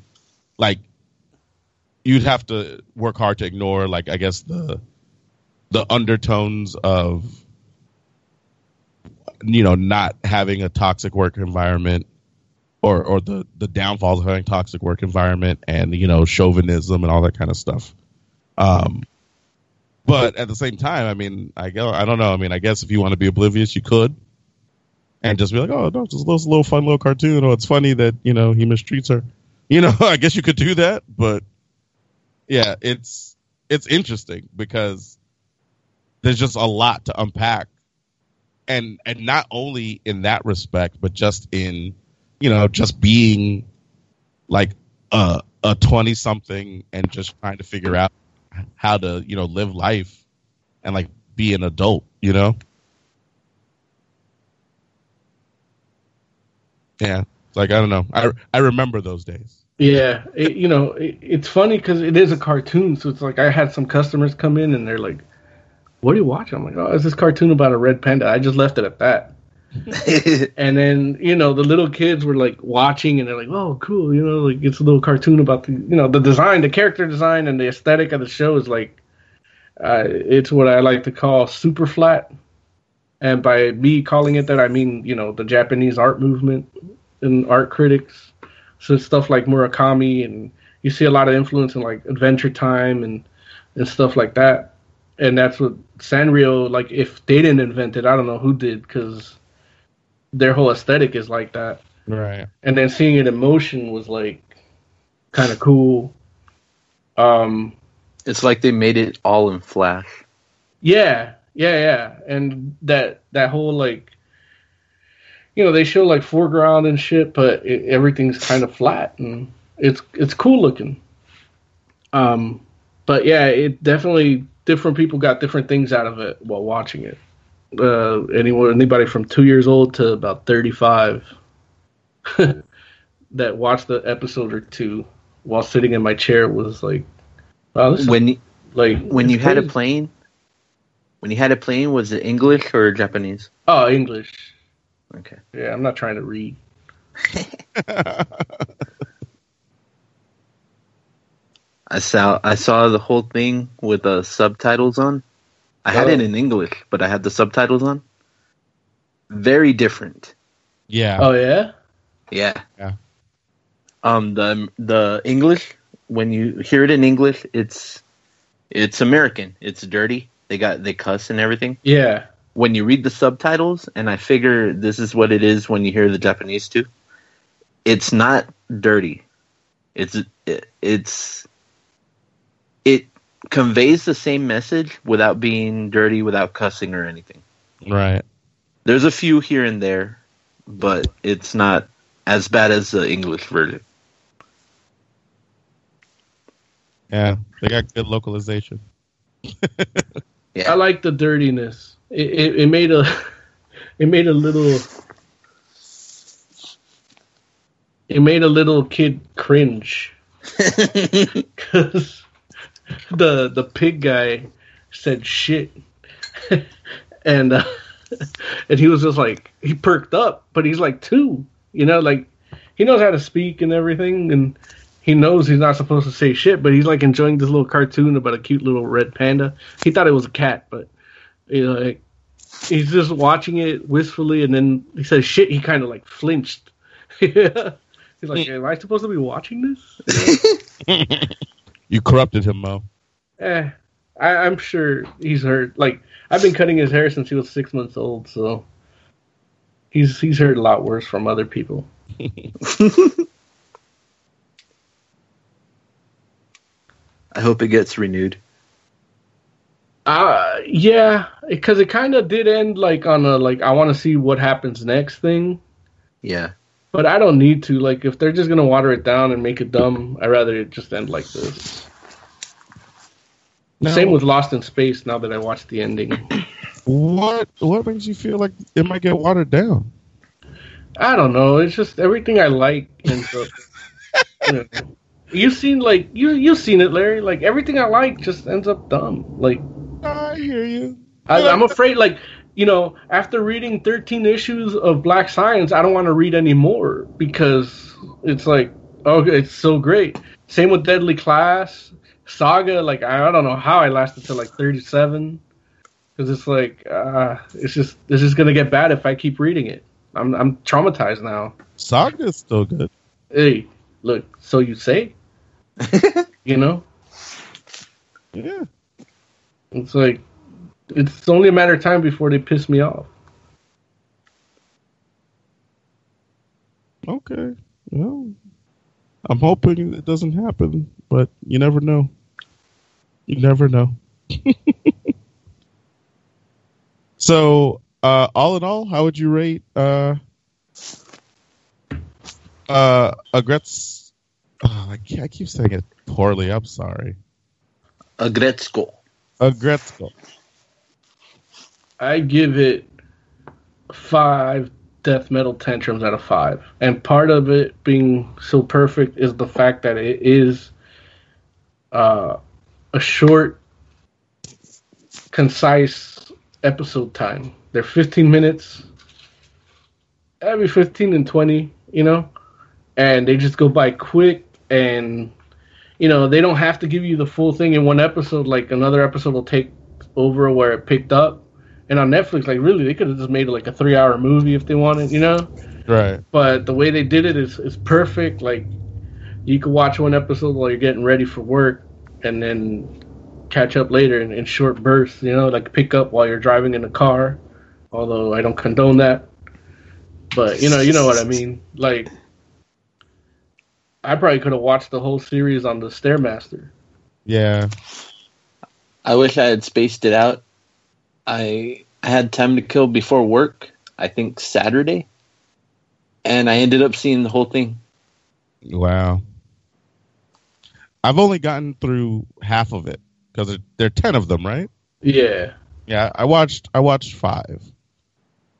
like you'd have to work hard to ignore like i guess the the undertones of you know not having a toxic work environment or or the the downfalls of having toxic work environment and you know chauvinism and all that kind of stuff. Um but at the same time i mean i go i don't know. I mean i guess if you want to be oblivious you could. And just be like oh no just a little, little fun little cartoon. Oh it's funny that you know he mistreats her you know i guess you could do that. But yeah it's it's interesting because there's just a lot to unpack. And and not only in that respect but just in you know just being like a a 20 something and just trying to figure out how to you know live life and like be an adult you know yeah like i don't know i i remember those days Yeah, it, you know, it, it's funny because it is a cartoon, so it's like I had some customers come in and they're like, "What are you watching?" I'm like, "Oh, it's this cartoon about a red panda." I just left it at that. and then you know the little kids were like watching and they're like, "Oh, cool!" You know, like it's a little cartoon about the you know the design, the character design, and the aesthetic of the show is like, uh, it's what I like to call super flat. And by me calling it that, I mean you know the Japanese art movement and art critics. So stuff like Murakami, and you see a lot of influence in like Adventure Time and and stuff like that. And that's what Sanrio like. If they didn't invent it, I don't know who did, because their whole aesthetic is like that. right And then seeing it in motion was like kind of cool. Um, It's like they made it all in Flash. Yeah, yeah, yeah, and that that whole like, you know, they show like foreground and shit, but it, everything's kind of flat and it's it's cool looking. Um, but yeah, it definitely different people got different things out of it while watching it. Uh, anyone, anybody from two years old to about thirty five that watched the episode or two while sitting in my chair was like, wow, this is When you, like when it's you had a plane, when you had a plane, was it English or Japanese? Oh, English. Okay. Yeah, I'm not trying to read. I saw I saw the whole thing with the subtitles on. I had it in English, but I had the subtitles on. Very different. yeah Oh yeah. Yeah. Yeah. Um the the English when you hear it in English, it's it's American. It's dirty. They got they cuss and everything. Yeah. When you read the subtitles, and I figure this is what it is when you hear the Japanese too. It's not dirty. It's it, it's it conveys the same message without being dirty, without cussing or anything. right There's a few here and there, but it's not as bad as the English version. yeah they got good localization Yeah. I like the dirtiness. It, it it made a it made a little it made a little kid cringe because the the pig guy said shit and uh, and he was just like he perked up but he's like two you know like he knows how to speak and everything, and he knows he's not supposed to say shit, but he's like enjoying this little cartoon about a cute little red panda. He thought it was a cat, but you know, like, he's just watching it wistfully, and then he says shit. He kind of like flinched. he's like, "Am I supposed to be watching this?" You corrupted him, Mo. Eh, I, I'm sure he's heard. Like I've been cutting his hair since he was six months old, so he's he's heard a lot worse from other people. I hope it gets renewed. Uh yeah, because it kind of did end like on a like I want to see what happens next thing, Yeah. But I don't need to. Like if they're just gonna water it down and make it dumb, I'd rather it just end like this. Now, Same with Lost in Space. Now that I watched the ending, what what makes you feel like it might get watered down? I don't know. It's just everything I like ends up. you know. You've seen like you you've seen it, Larry. Like everything I like just ends up dumb. Like I hear you. I, I'm afraid, like you know, after reading 13 issues of Black Science, I don't want to read any more because it's like, oh, it's so great. Same with Deadly Class, Saga. Like I don't know how I lasted till like 37 because it's like, uh, it's just it's just gonna get bad if I keep reading it. I'm I'm traumatized now. Saga is still good. Hey, look, so you say? you know, Yeah. it's like it's only a matter of time before they piss me off. Okay. Well, I'm hoping it doesn't happen, but you never know. You never know. so, uh, all in all, how would you rate uh, uh, Agretz? Oh, I, I keep saying it poorly. I'm sorry. A Gretzko. Aggretsuko. I give it five death metal tantrums out of five. And part of it being so perfect is the fact that it is uh, a short, concise episode time. They're 15 minutes, every 15 and 20, you know? And they just go by quick and. You know, they don't have to give you the full thing in one episode. Like another episode will take over where it picked up. And on Netflix, like really, they could have just made it like a three-hour movie if they wanted, you know. Right. But the way they did it is is perfect. Like you could watch one episode while you're getting ready for work, and then catch up later in, in short bursts. You know, like pick up while you're driving in the car. Although I don't condone that, but you know, you know what I mean. Like I probably could have watched the whole series on the Stairmaster. Yeah. I wish I had spaced it out. I I had time to kill before work. I think Saturday, and I ended up seeing the whole thing. Wow. I've only gotten through half of it because there are ten of them, right? Yeah. Yeah, I watched. I watched five,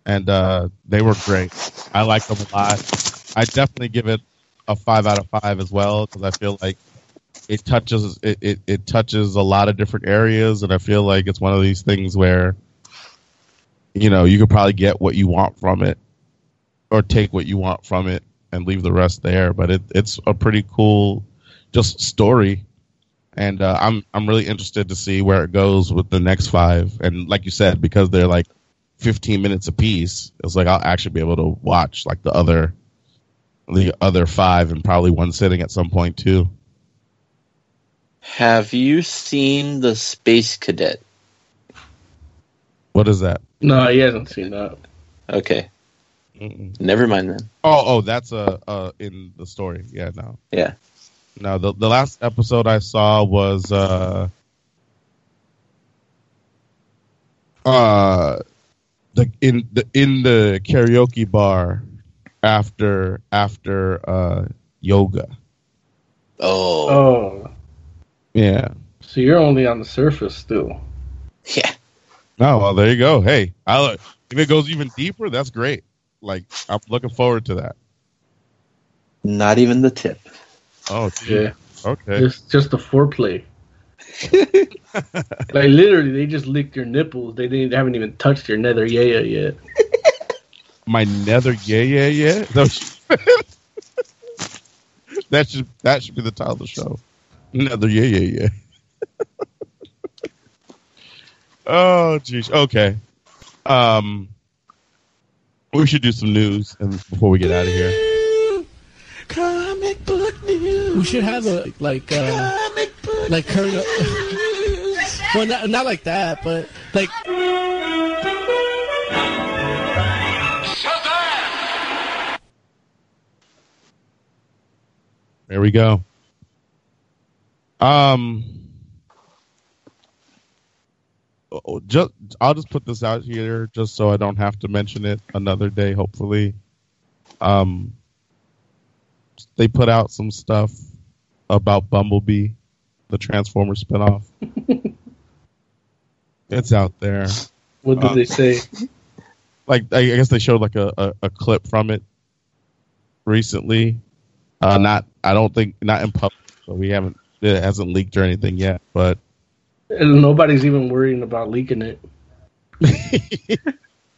and uh, they were great. I liked them a lot. I definitely give it a five out of five as well because I feel like it touches it, it, it touches a lot of different areas, and I feel like it's one of these things where you know you could probably get what you want from it, or take what you want from it, and leave the rest there. But it, it's a pretty cool just story and uh, I'm I'm really interested to see where it goes with the next five. And like you said, because they're like 15 minutes apiece, it's like I'll actually be able to watch like the other the other five and probably one sitting at some point too. Have you seen the Space Cadet? What is that? No, he hasn't seen that. Okay, Mm-mm. never mind then. Oh, oh, that's uh, uh in the story. Yeah, no, Yeah, no. The the last episode I saw was uh uh the in the in the karaoke bar after after uh yoga. Oh, Oh, Yeah. so you're only on the surface still. yeah. Oh well, there you go. Hey, I if it goes even deeper, that's great. Like I'm looking forward to that. Not even the tip. Oh, gee. Yeah, Okay. just just the foreplay. like literally, they just licked your nipples. They didn't haven't even touched your nether yaya yet. My nether, yeah, yeah, yeah. Is that what you said? that should that should be the title of the show. Another yeah yeah yeah. oh jeez. Okay. Um, we should do some news and before we get out of here. Comic book news. We should have a like uh Comic book like current. news. well, not, not like that, but like There we go. Um, just I'll just put this out here just so I don't have to mention it another day. Hopefully, um, they put out some stuff about Bumblebee, the Transformers spinoff. it's out there. What did Uh, they say? like I guess they showed like a, a, a clip from it recently. Uh, not I don't think not in public, so we haven't it hasn't leaked or anything yet. But And nobody's even worrying about leaking it.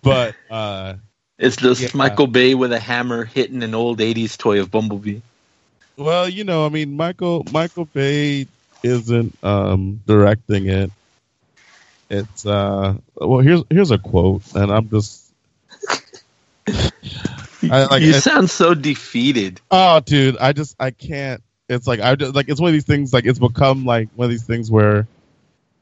but uh, It's just Yeah. Michael Bay with a hammer hitting an old '80s toy of Bumblebee. well, you know, I mean, Michael Michael Bay isn't um, directing it. It's uh, well, here's here's a quote, and I'm just. I, like, you sound so defeated. Oh, dude, I just I can't. It's like I just like it's one of these things. Like it's become like one of these things where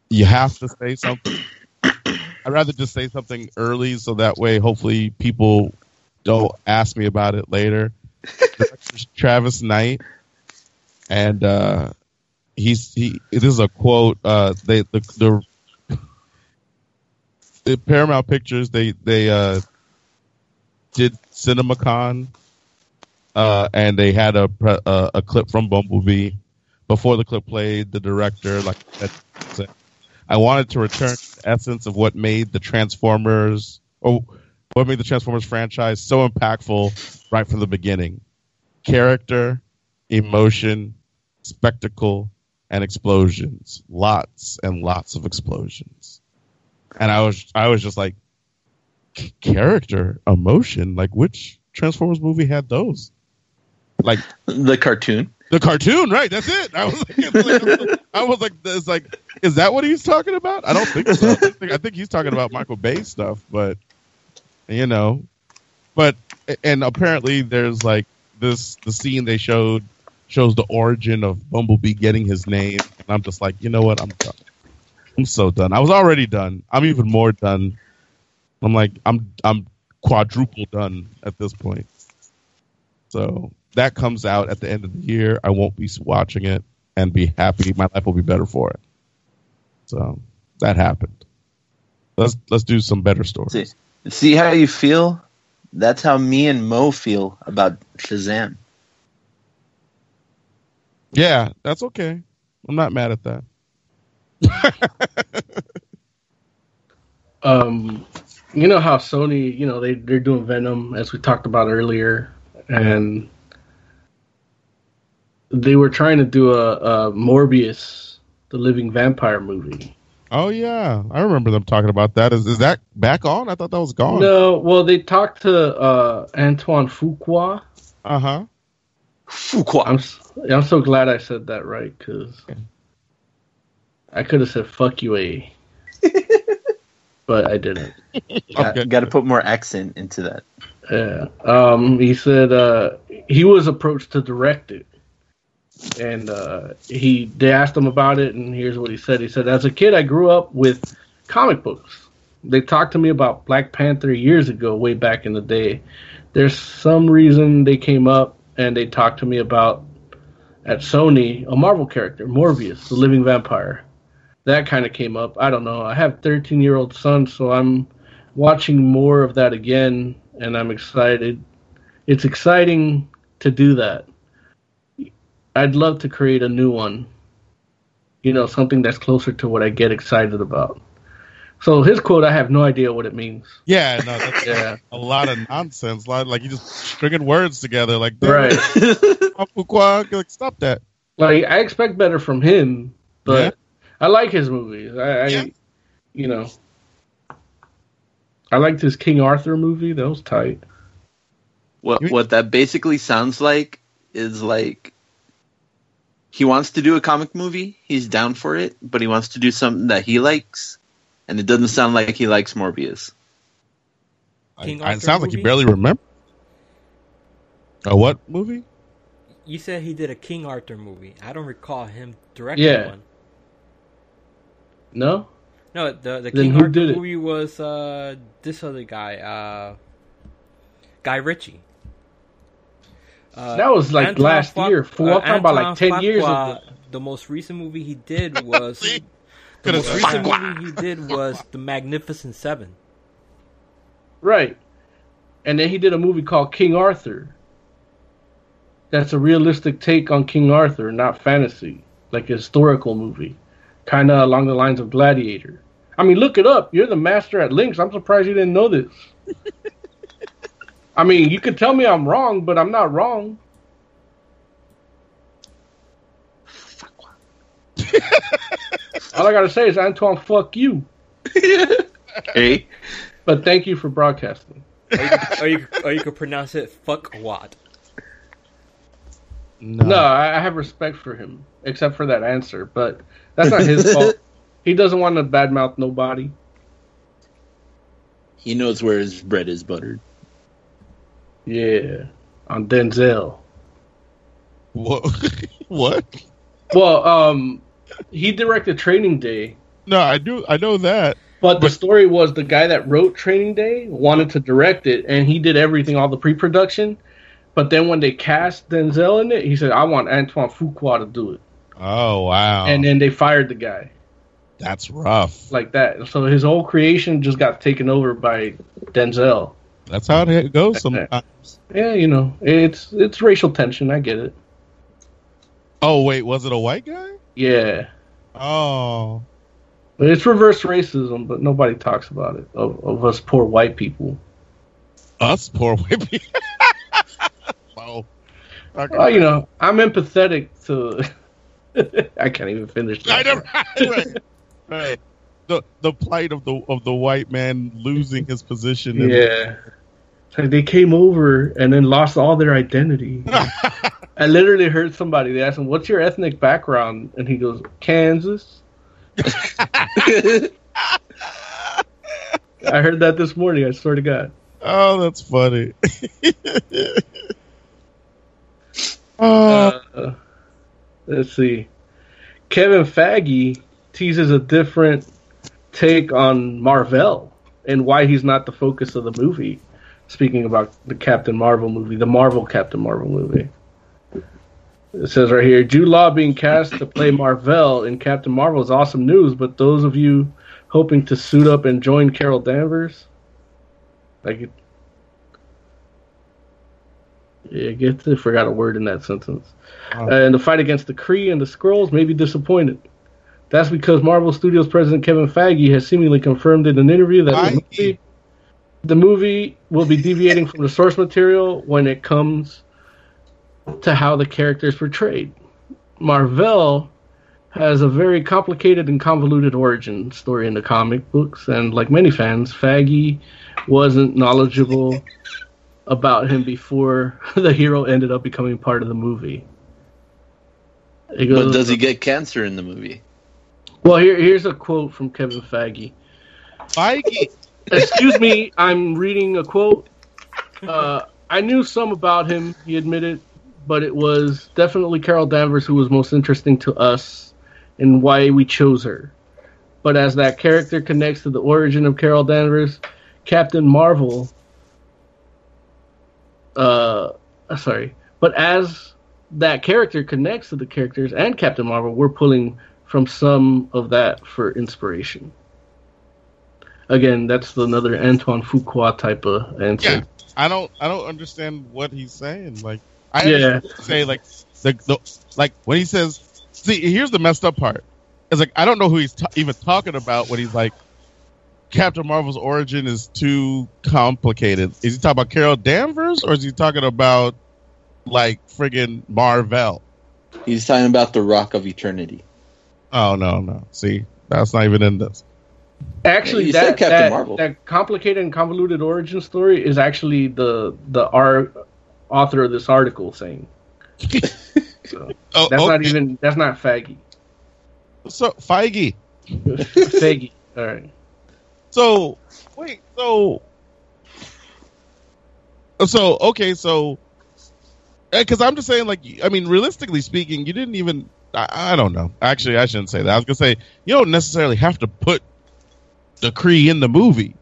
you have to say something. I'd rather just say something early so that way, hopefully, people don't ask me about it later. Travis Knight, and uh, he's he. This is a quote. Uh, they the the, the Paramount Pictures they they uh did CinemaCon uh, and they had a uh, a clip from Bumblebee. Before the clip played, the director like I wanted to return to the essence of what made the Transformers or what made the Transformers franchise so impactful right from the beginning: character, emotion, spectacle, and explosions. Lots and lots of explosions. And I was I was just like, character, emotion, like which Transformers movie had those? Like The cartoon. the cartoon, right? That's it. I was like, like- I was like, it's like, is that what he's talking about? I don't think so. I think, I think he's talking about Michael Bay stuff, but you know, but and apparently there's like this the scene they showed shows the origin of Bumblebee getting his name, and I'm just like, you know what? I'm done. I'm so done. I was already done. I'm even more done. I'm like, I'm I'm quadruple done at this point. So that comes out at the end of the year. I won't be watching it and be happy. My life will be better for it. So that happened. Let's let's do some better stories. See, see how you feel? That's how me and Mo feel about Shazam. Yeah, that's okay. I'm not mad at that. Um, you know how Sony, you know, they they're doing Venom as we talked about earlier, and they were trying to do a, a Morbius, the living vampire movie. Oh yeah, I remember them talking about that. Is is that back on? I thought that was gone. No, well, they talked to uh, Antoine Fuqua. Uh huh. Fuqua. I'm s- I'm so glad I said that right because I could have said "fuck you," a, but I didn't. Got, Okay. got to put more accent into that. Yeah. Um, he said uh, he was approached to direct it, and uh, he they asked him about it, and here's what he said. He said, "As a kid, I grew up with comic books. They talked to me about Black Panther years ago, way back in the day. There's some reason they came up and they talked to me about at Sony a Marvel character, Morbius, the living vampire. That kind of came up. I don't know. I have 13 year old son, so I'm watching more of that again, and I'm excited. It's exciting to do that. I'd love to create a new one. You know, something that's closer to what I get excited about. So his quote, I have no idea what it means. Yeah, no, that's Yeah. a lot of nonsense. Like, like you just stringing words together. Like, Right. Like, stop that. Like I expect better from him, but I like his movies. I, I Yeah. you know, I liked his King Arthur movie. That was tight. What You- what that basically sounds like is like he wants to do a comic movie. He's down for it, but he wants to do something that he likes, and it doesn't sound like he likes Morbius. I, King I- it Arthur sounds like you barely remember. A what movie? You said he did a King Arthur movie. I don't recall him directing Yeah. one. No, No, the the Then King who Arthur did it? movie was uh, this other guy, uh, Guy Ritchie. Uh, That was, like, Antoine last year, fool. I'm talking about, like, Antoine 10 years ago. The most recent movie he did was the most said recent movie he did was The Magnificent Seven. right. And then he did a movie called King Arthur. That's a realistic take on King Arthur, not fantasy, like a historical movie, kind of along the lines of Gladiator. I mean, look it up. You're the master at links. I'm surprised you didn't know this. I mean, you could tell me I'm wrong, but I'm not wrong. Fuck. What All I gotta say is Antoine, fuck you. Hey, But thank you for broadcasting. or you or you could pronounce it fuck what. No, I I have respect for him, except for that answer. But that's not his fault. He doesn't want to badmouth nobody. he knows where his bread is buttered. Yeah, on Denzel. What? what? Well, um, he directed Training Day, No, I do. I know that. but the story was the guy that wrote Training Day wanted to direct it, and he did everything, all the pre-production. But then when they cast Denzel in it, he said, "I want Antoine Fuqua to do it," Oh wow, and then they fired the guy that's rough. like that. So his whole creation just got taken over by Denzel. That's how it goes sometimes. Yeah, you know, it's it's racial tension. I get it. Oh wait, was it a white guy? Yeah, Oh, but it's reverse racism, but nobody talks about it of, of us poor white people. us poor white people. oh, okay. Well, you know, I'm empathetic to. I can't even finish. That. I never. right, right. The the plight of the of the white man losing his position. in- Yeah, It's like they came over and then lost all their identity. I literally heard somebody. They asked him, "What's your ethnic background?" And he goes, "Kansas." I heard that this morning. I swear to God. oh, that's funny. uh, Uh, let's see. Kevin Feige teases a different take on Marvel and why he's not the focus of the movie. Speaking about the Captain Marvel movie, the Marvel Captain Marvel movie. It says right here, Jude Law being cast to play Marvel in Captain Marvel is awesome news, but those of you hoping to suit up and join Carol Danvers, like, yeah, I guess I forgot a word in that sentence. Uh, in the fight against the Kree and the Skrulls may be disappointed. That's because Marvel Studios president Kevin Feige has seemingly confirmed in an interview that the movie, the movie will be deviating from the source material when it comes to how the character is portrayed. Marvel has a very complicated and convoluted origin story in the comic books, and like many fans, Feige wasn't knowledgeable about him before the hero ended up becoming part of the movie. It But does he get cancer in the movie? Well, here, here's a quote from Kevin Feige. Feige. Excuse me, I'm reading a quote. Uh, I knew some about him, he admitted, but it was definitely Carol Danvers who was most interesting to us and why we chose her. But as that character connects to the origin of Carol Danvers, Captain Marvel. Uh, sorry. But as that character connects to the characters and Captain Marvel, we're pulling from some of that for inspiration. Again, that's another Antoine Fuqua type of answer. Yeah, I don't. I don't understand what he's saying. Like, I Yeah. say like the, the like when he says. See, here's the messed up part. It's like I don't know who he's ta- even talking about when he's like, Captain Marvel's origin is too complicated. Is he talking about Carol Danvers or is he talking about like friggin' Marvel? He's talking about the Rock of Eternity. Oh no, no. See, that's not even in this. Actually, You said that, Captain that, Marvel. that complicated and convoluted origin story is actually the the art author of this article saying. So Oh, that's not even that's not faggy. So Feige. faggy. All right. So wait, so so okay, so because I'm just saying, like, I mean, realistically speaking, you didn't even. I, I don't know. Actually, I shouldn't say that. I was gonna say you don't necessarily have to put the Kree in the movie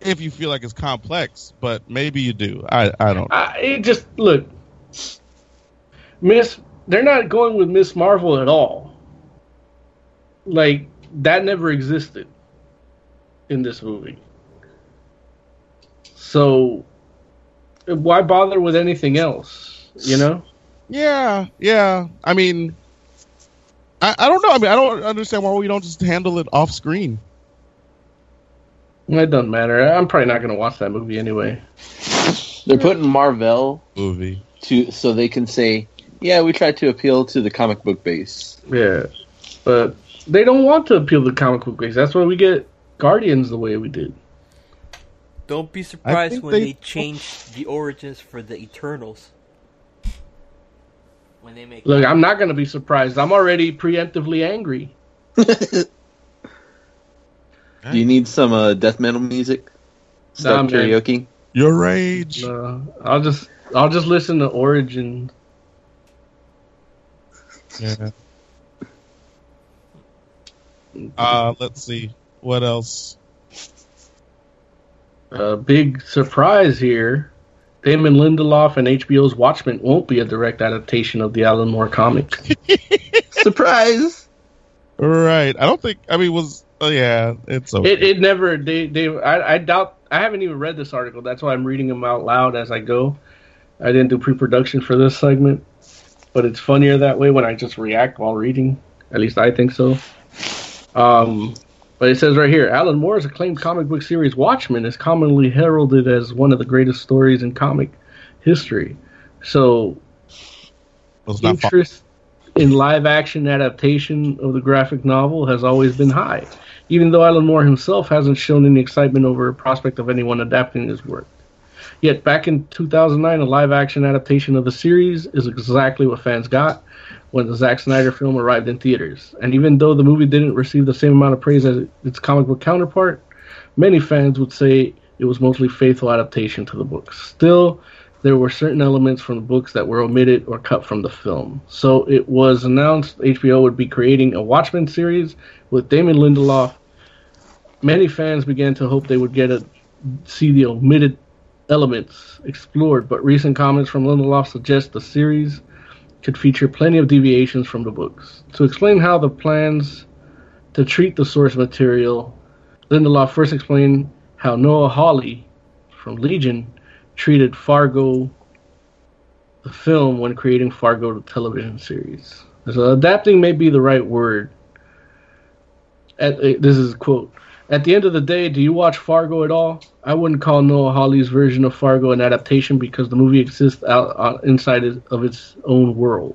if you feel like it's complex, but maybe you do. I I don't. I, it just look, Miss. They're not going with Miss Marvel at all. Like that never existed in this movie. So why bother with anything else? You know. Yeah, yeah. I mean, I, I don't know. I mean, I don't understand why we don't just handle it off screen. It doesn't matter. I'm probably not going to watch that movie anyway. They're putting Marvel Movie. to so they can say, yeah, we tried to appeal to the comic book base. Yeah, but they don't want to appeal to the comic book base. That's why we get Guardians the way we did. Don't be surprised when they- they, change the origins for the Eternals. When they make Look, I'm not going to be surprised. I'm already preemptively angry. Do you need some uh, death metal music? Start Nah, man. karaoke. Your rage. Uh, I'll just I'll just listen to Origin. Yeah. Uh, let's see. What else? A big surprise here. Damon Lindelof and HBO's Watchmen won't be a direct adaptation of the Alan Moore comic. Surprise! Right. I don't think. I mean, was. Oh yeah. It's okay. It it never they they I, I doubt I haven't even read this article. That's why I'm reading them out loud as I go. I didn't do pre-production for this segment, but it's funnier that way when I just react while reading. At least I think so. Um, but it says right here, Alan Moore's acclaimed comic book series Watchmen is commonly heralded as one of the greatest stories in comic history. So was not far. interest in live action adaptation of the graphic novel has always been high, even though Alan Moore himself hasn't shown any excitement over a prospect of anyone adapting his work. Yet back in 2009, a live action adaptation of the series is exactly what fans got when the Zack Snyder film arrived in theaters. And even though the movie didn't receive the same amount of praise as its comic book counterpart, many fans would say it was mostly faithful adaptation to the books. Still, there were certain elements from the books that were omitted or cut from the film. So it was announced HBO would be creating a Watchmen series with Damon Lindelof. Many fans began to hope they would get to see the omitted elements explored, but recent comments from Lindelof suggest the series could feature plenty of deviations from the books. To explain how the plans to treat the source material, Lindelof first explained how Noah Hawley from Legion treated Fargo, the film, when creating Fargo, the television series. So adapting may be the right word. At, uh, this is a quote. At the end of the day, do you watch Fargo at all? I wouldn't call Noah Hawley's version of Fargo an adaptation because the movie exists out, out inside of its own world.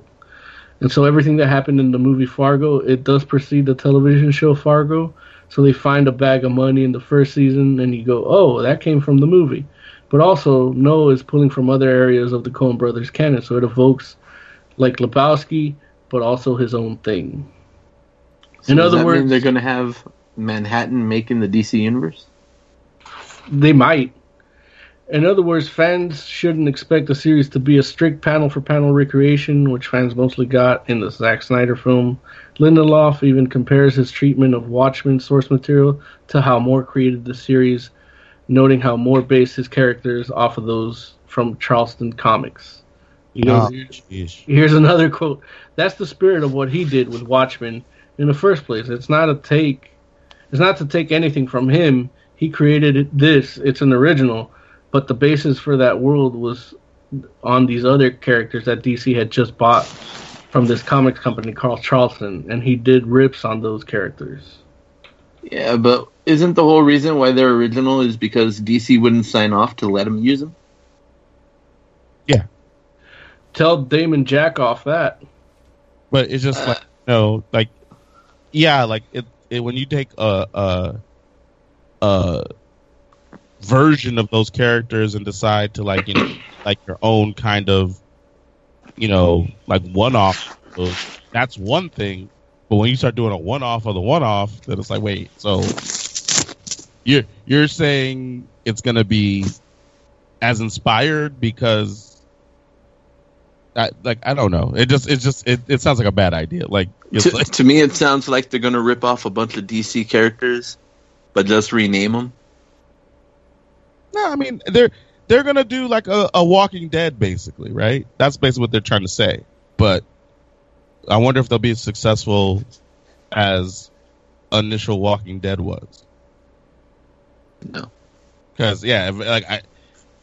And so everything that happened in the movie Fargo, it does precede the television show Fargo. So they find a bag of money in the first season, and you go, "Oh, that came from the movie." But also, Noah is pulling from other areas of the Coen Brothers canon, so it evokes like Lebowski, but also his own thing. So In other words- they're going to have Manhattan making the DC universe. They might. In other words, fans shouldn't expect the series to be a strict panel for panel recreation, which fans mostly got in the Zack Snyder film. Lindelof even compares his treatment of Watchmen source material to how Moore created the series, noting how Moore based his characters off of those from Charlton Comics. He goes, Oh, jeez. Here's another quote. That's the spirit of what he did with Watchmen in the first place. It's not a take. It's not to take anything from him. He created this. It's an original, but the basis for that world was on these other characters that DC had just bought from this comics company, Carl Charlton, and he did rips on those characters. Yeah, but isn't the whole reason why they're original is because DC wouldn't sign off to let them use them? Yeah. Tell Damon Jack off that. But it's just like no, like yeah, like it, it when you take a a a version of those characters and decide to like you know like your own kind of you know, like one off, that's one thing. But when you start doing a one off of the one off, then it's like, wait, so you're you're saying it's gonna be as inspired because I, like I don't know. It just it just it, it sounds like a bad idea. Like, To, like to me, it sounds like they're gonna rip off a bunch of DC characters, but just rename them. no, I mean they're they're gonna do like a, a Walking Dead basically, right? That's basically what they're trying to say. But I wonder if they'll be as successful as initial Walking Dead was. No. Because yeah, like I,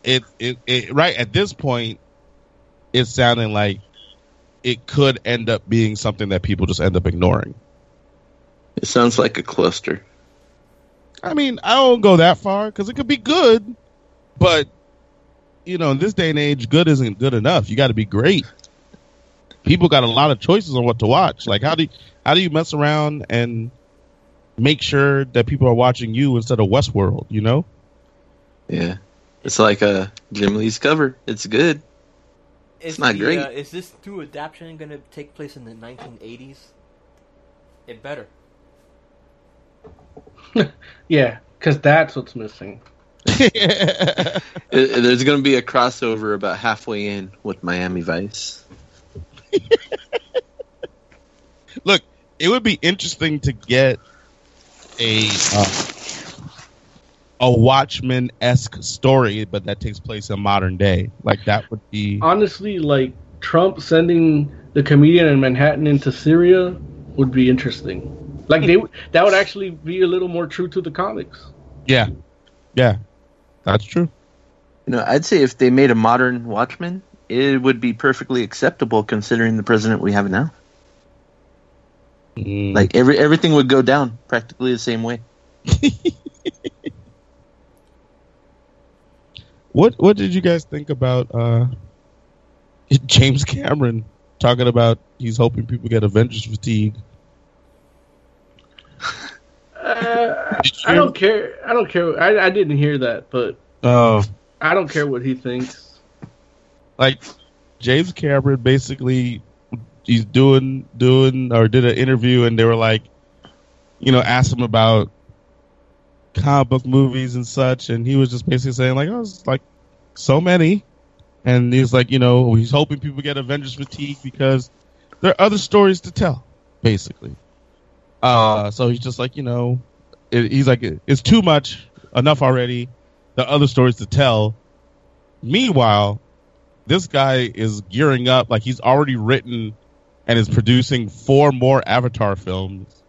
it, it it right at this point, it's sounding like it could end up being something that people just end up ignoring. It sounds like a cluster. I mean, I don't go that far because it could be good, but you know, in this day and age, good isn't good enough. You got to be great. People got a lot of choices on what to watch. Like, how do you, how do you mess around and make sure that people are watching you instead of Westworld? You know, Yeah. It's like a Jim Lee's cover. It's good. Is not the, great. Uh, is this new adaptation going to take place in the 1980s? It better. Yeah, because that's what's missing. It- it- there's going to be a crossover about halfway in with Miami Vice. look, it would be interesting to get a uh, a Watchmen esque story, but that takes place in modern day. Like that would be Honestly, like Trump sending the comedian in Manhattan into Syria would be interesting. Like they that would actually be a little more true to the comics. yeah, yeah, that's true. You know, I'd say if they made a modern Watchmen, it would be perfectly acceptable considering the president we have now. Mm. Like every everything would go down practically the same way. What what did you guys think about uh, James Cameron talking about he's hoping people get Avengers fatigue? Uh, I don't care. I don't care. I, I didn't hear that, but Oh, I don't care what he thinks. like James Cameron basically he's doing doing or did an interview and they were like, you know, asked him about comic book movies and such, and he was just basically saying like, oh, it's like so many, and he's like, you know, he's hoping people get Avengers fatigue because there are other stories to tell, basically. Uh, so he's just like, you know, it, he's like, it's too much, enough already. The other stories to tell. Meanwhile, this guy is gearing up like he's already written and is producing four more Avatar films.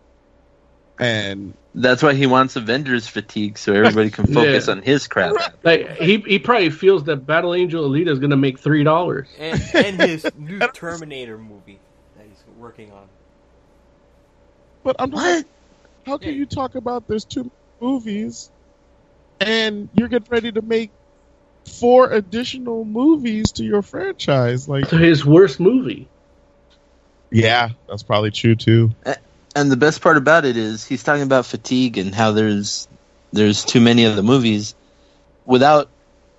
And That's why he wants Avengers fatigue so everybody can focus Yeah. on his crap. Like he he probably feels that Battle Angel Alita is gonna make three dollars. And, and his new Terminator movie that he's working on. but I'm just like, how can you talk about there's two movies and you're getting ready to make four additional movies to your franchise? Like, To his worst movie. yeah, that's probably true too. Uh, And the best part about it is he's talking about fatigue and how there's there's too many of the movies without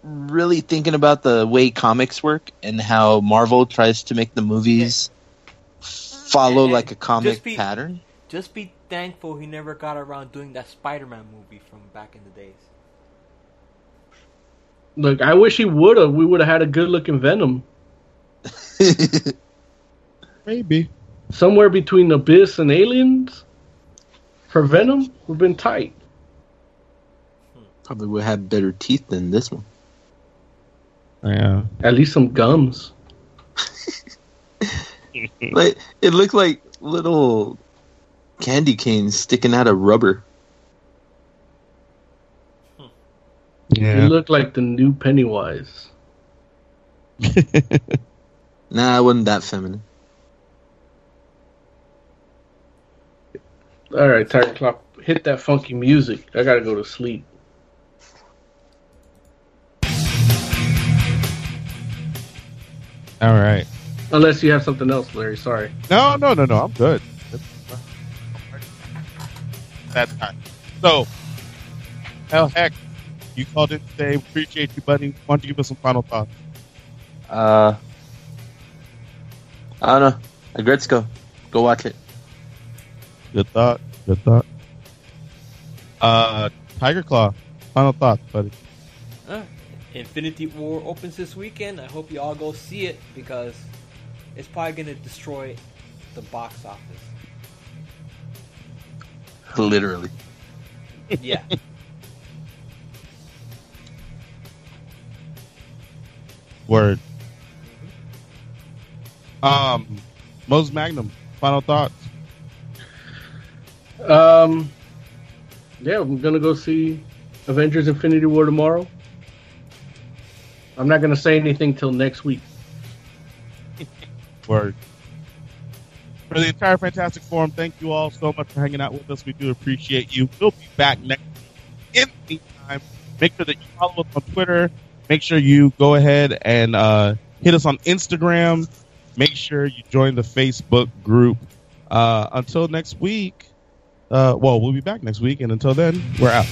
really thinking about the way comics work and how Marvel tries to make the movies follow And- like a comic just be- pattern. Just be thankful he never got around doing that Spider-Man movie from back in the days. Look, I wish he would have. We would have had a good looking Venom. Maybe. Somewhere between Abyss and Aliens. For Venom, we've been tight. Probably would have better teeth than this one. Yeah. At least some gums. Like it looked like little candy canes sticking out of rubber. Yeah. You look like the new Pennywise. Nah, I wasn't that feminine. All right, Tiger Claw, hit that funky music. I gotta go to sleep. All right. Unless you have something else, Larry. Sorry. No, no, no, no. I'm good. That's fine. So, hell heck, you called it today. Appreciate you, buddy. Why don't you give us some final thoughts? Uh, I don't know. Aggretsuko. Go watch it. Good thought. Good thought. Uh, Tiger Claw. Final thoughts, buddy. Uh, Infinity War opens this weekend. I hope you all go see it because it's probably going to destroy the box office. Literally. Yeah. Word. Um, Mose Magnum. Final thoughts. Um, yeah, I'm gonna go see Avengers: Infinity War tomorrow. I'm not gonna say anything till next week. Word. For the entire Fantastic Forum, thank you all so much for hanging out with us. We do appreciate you. We'll be back next week. In the meantime, make sure that you follow us on Twitter. Make sure you go ahead and uh, hit us on Instagram. Make sure you join the Facebook group. Uh, until next week, uh, well, we'll be back next week, and until then, we're out.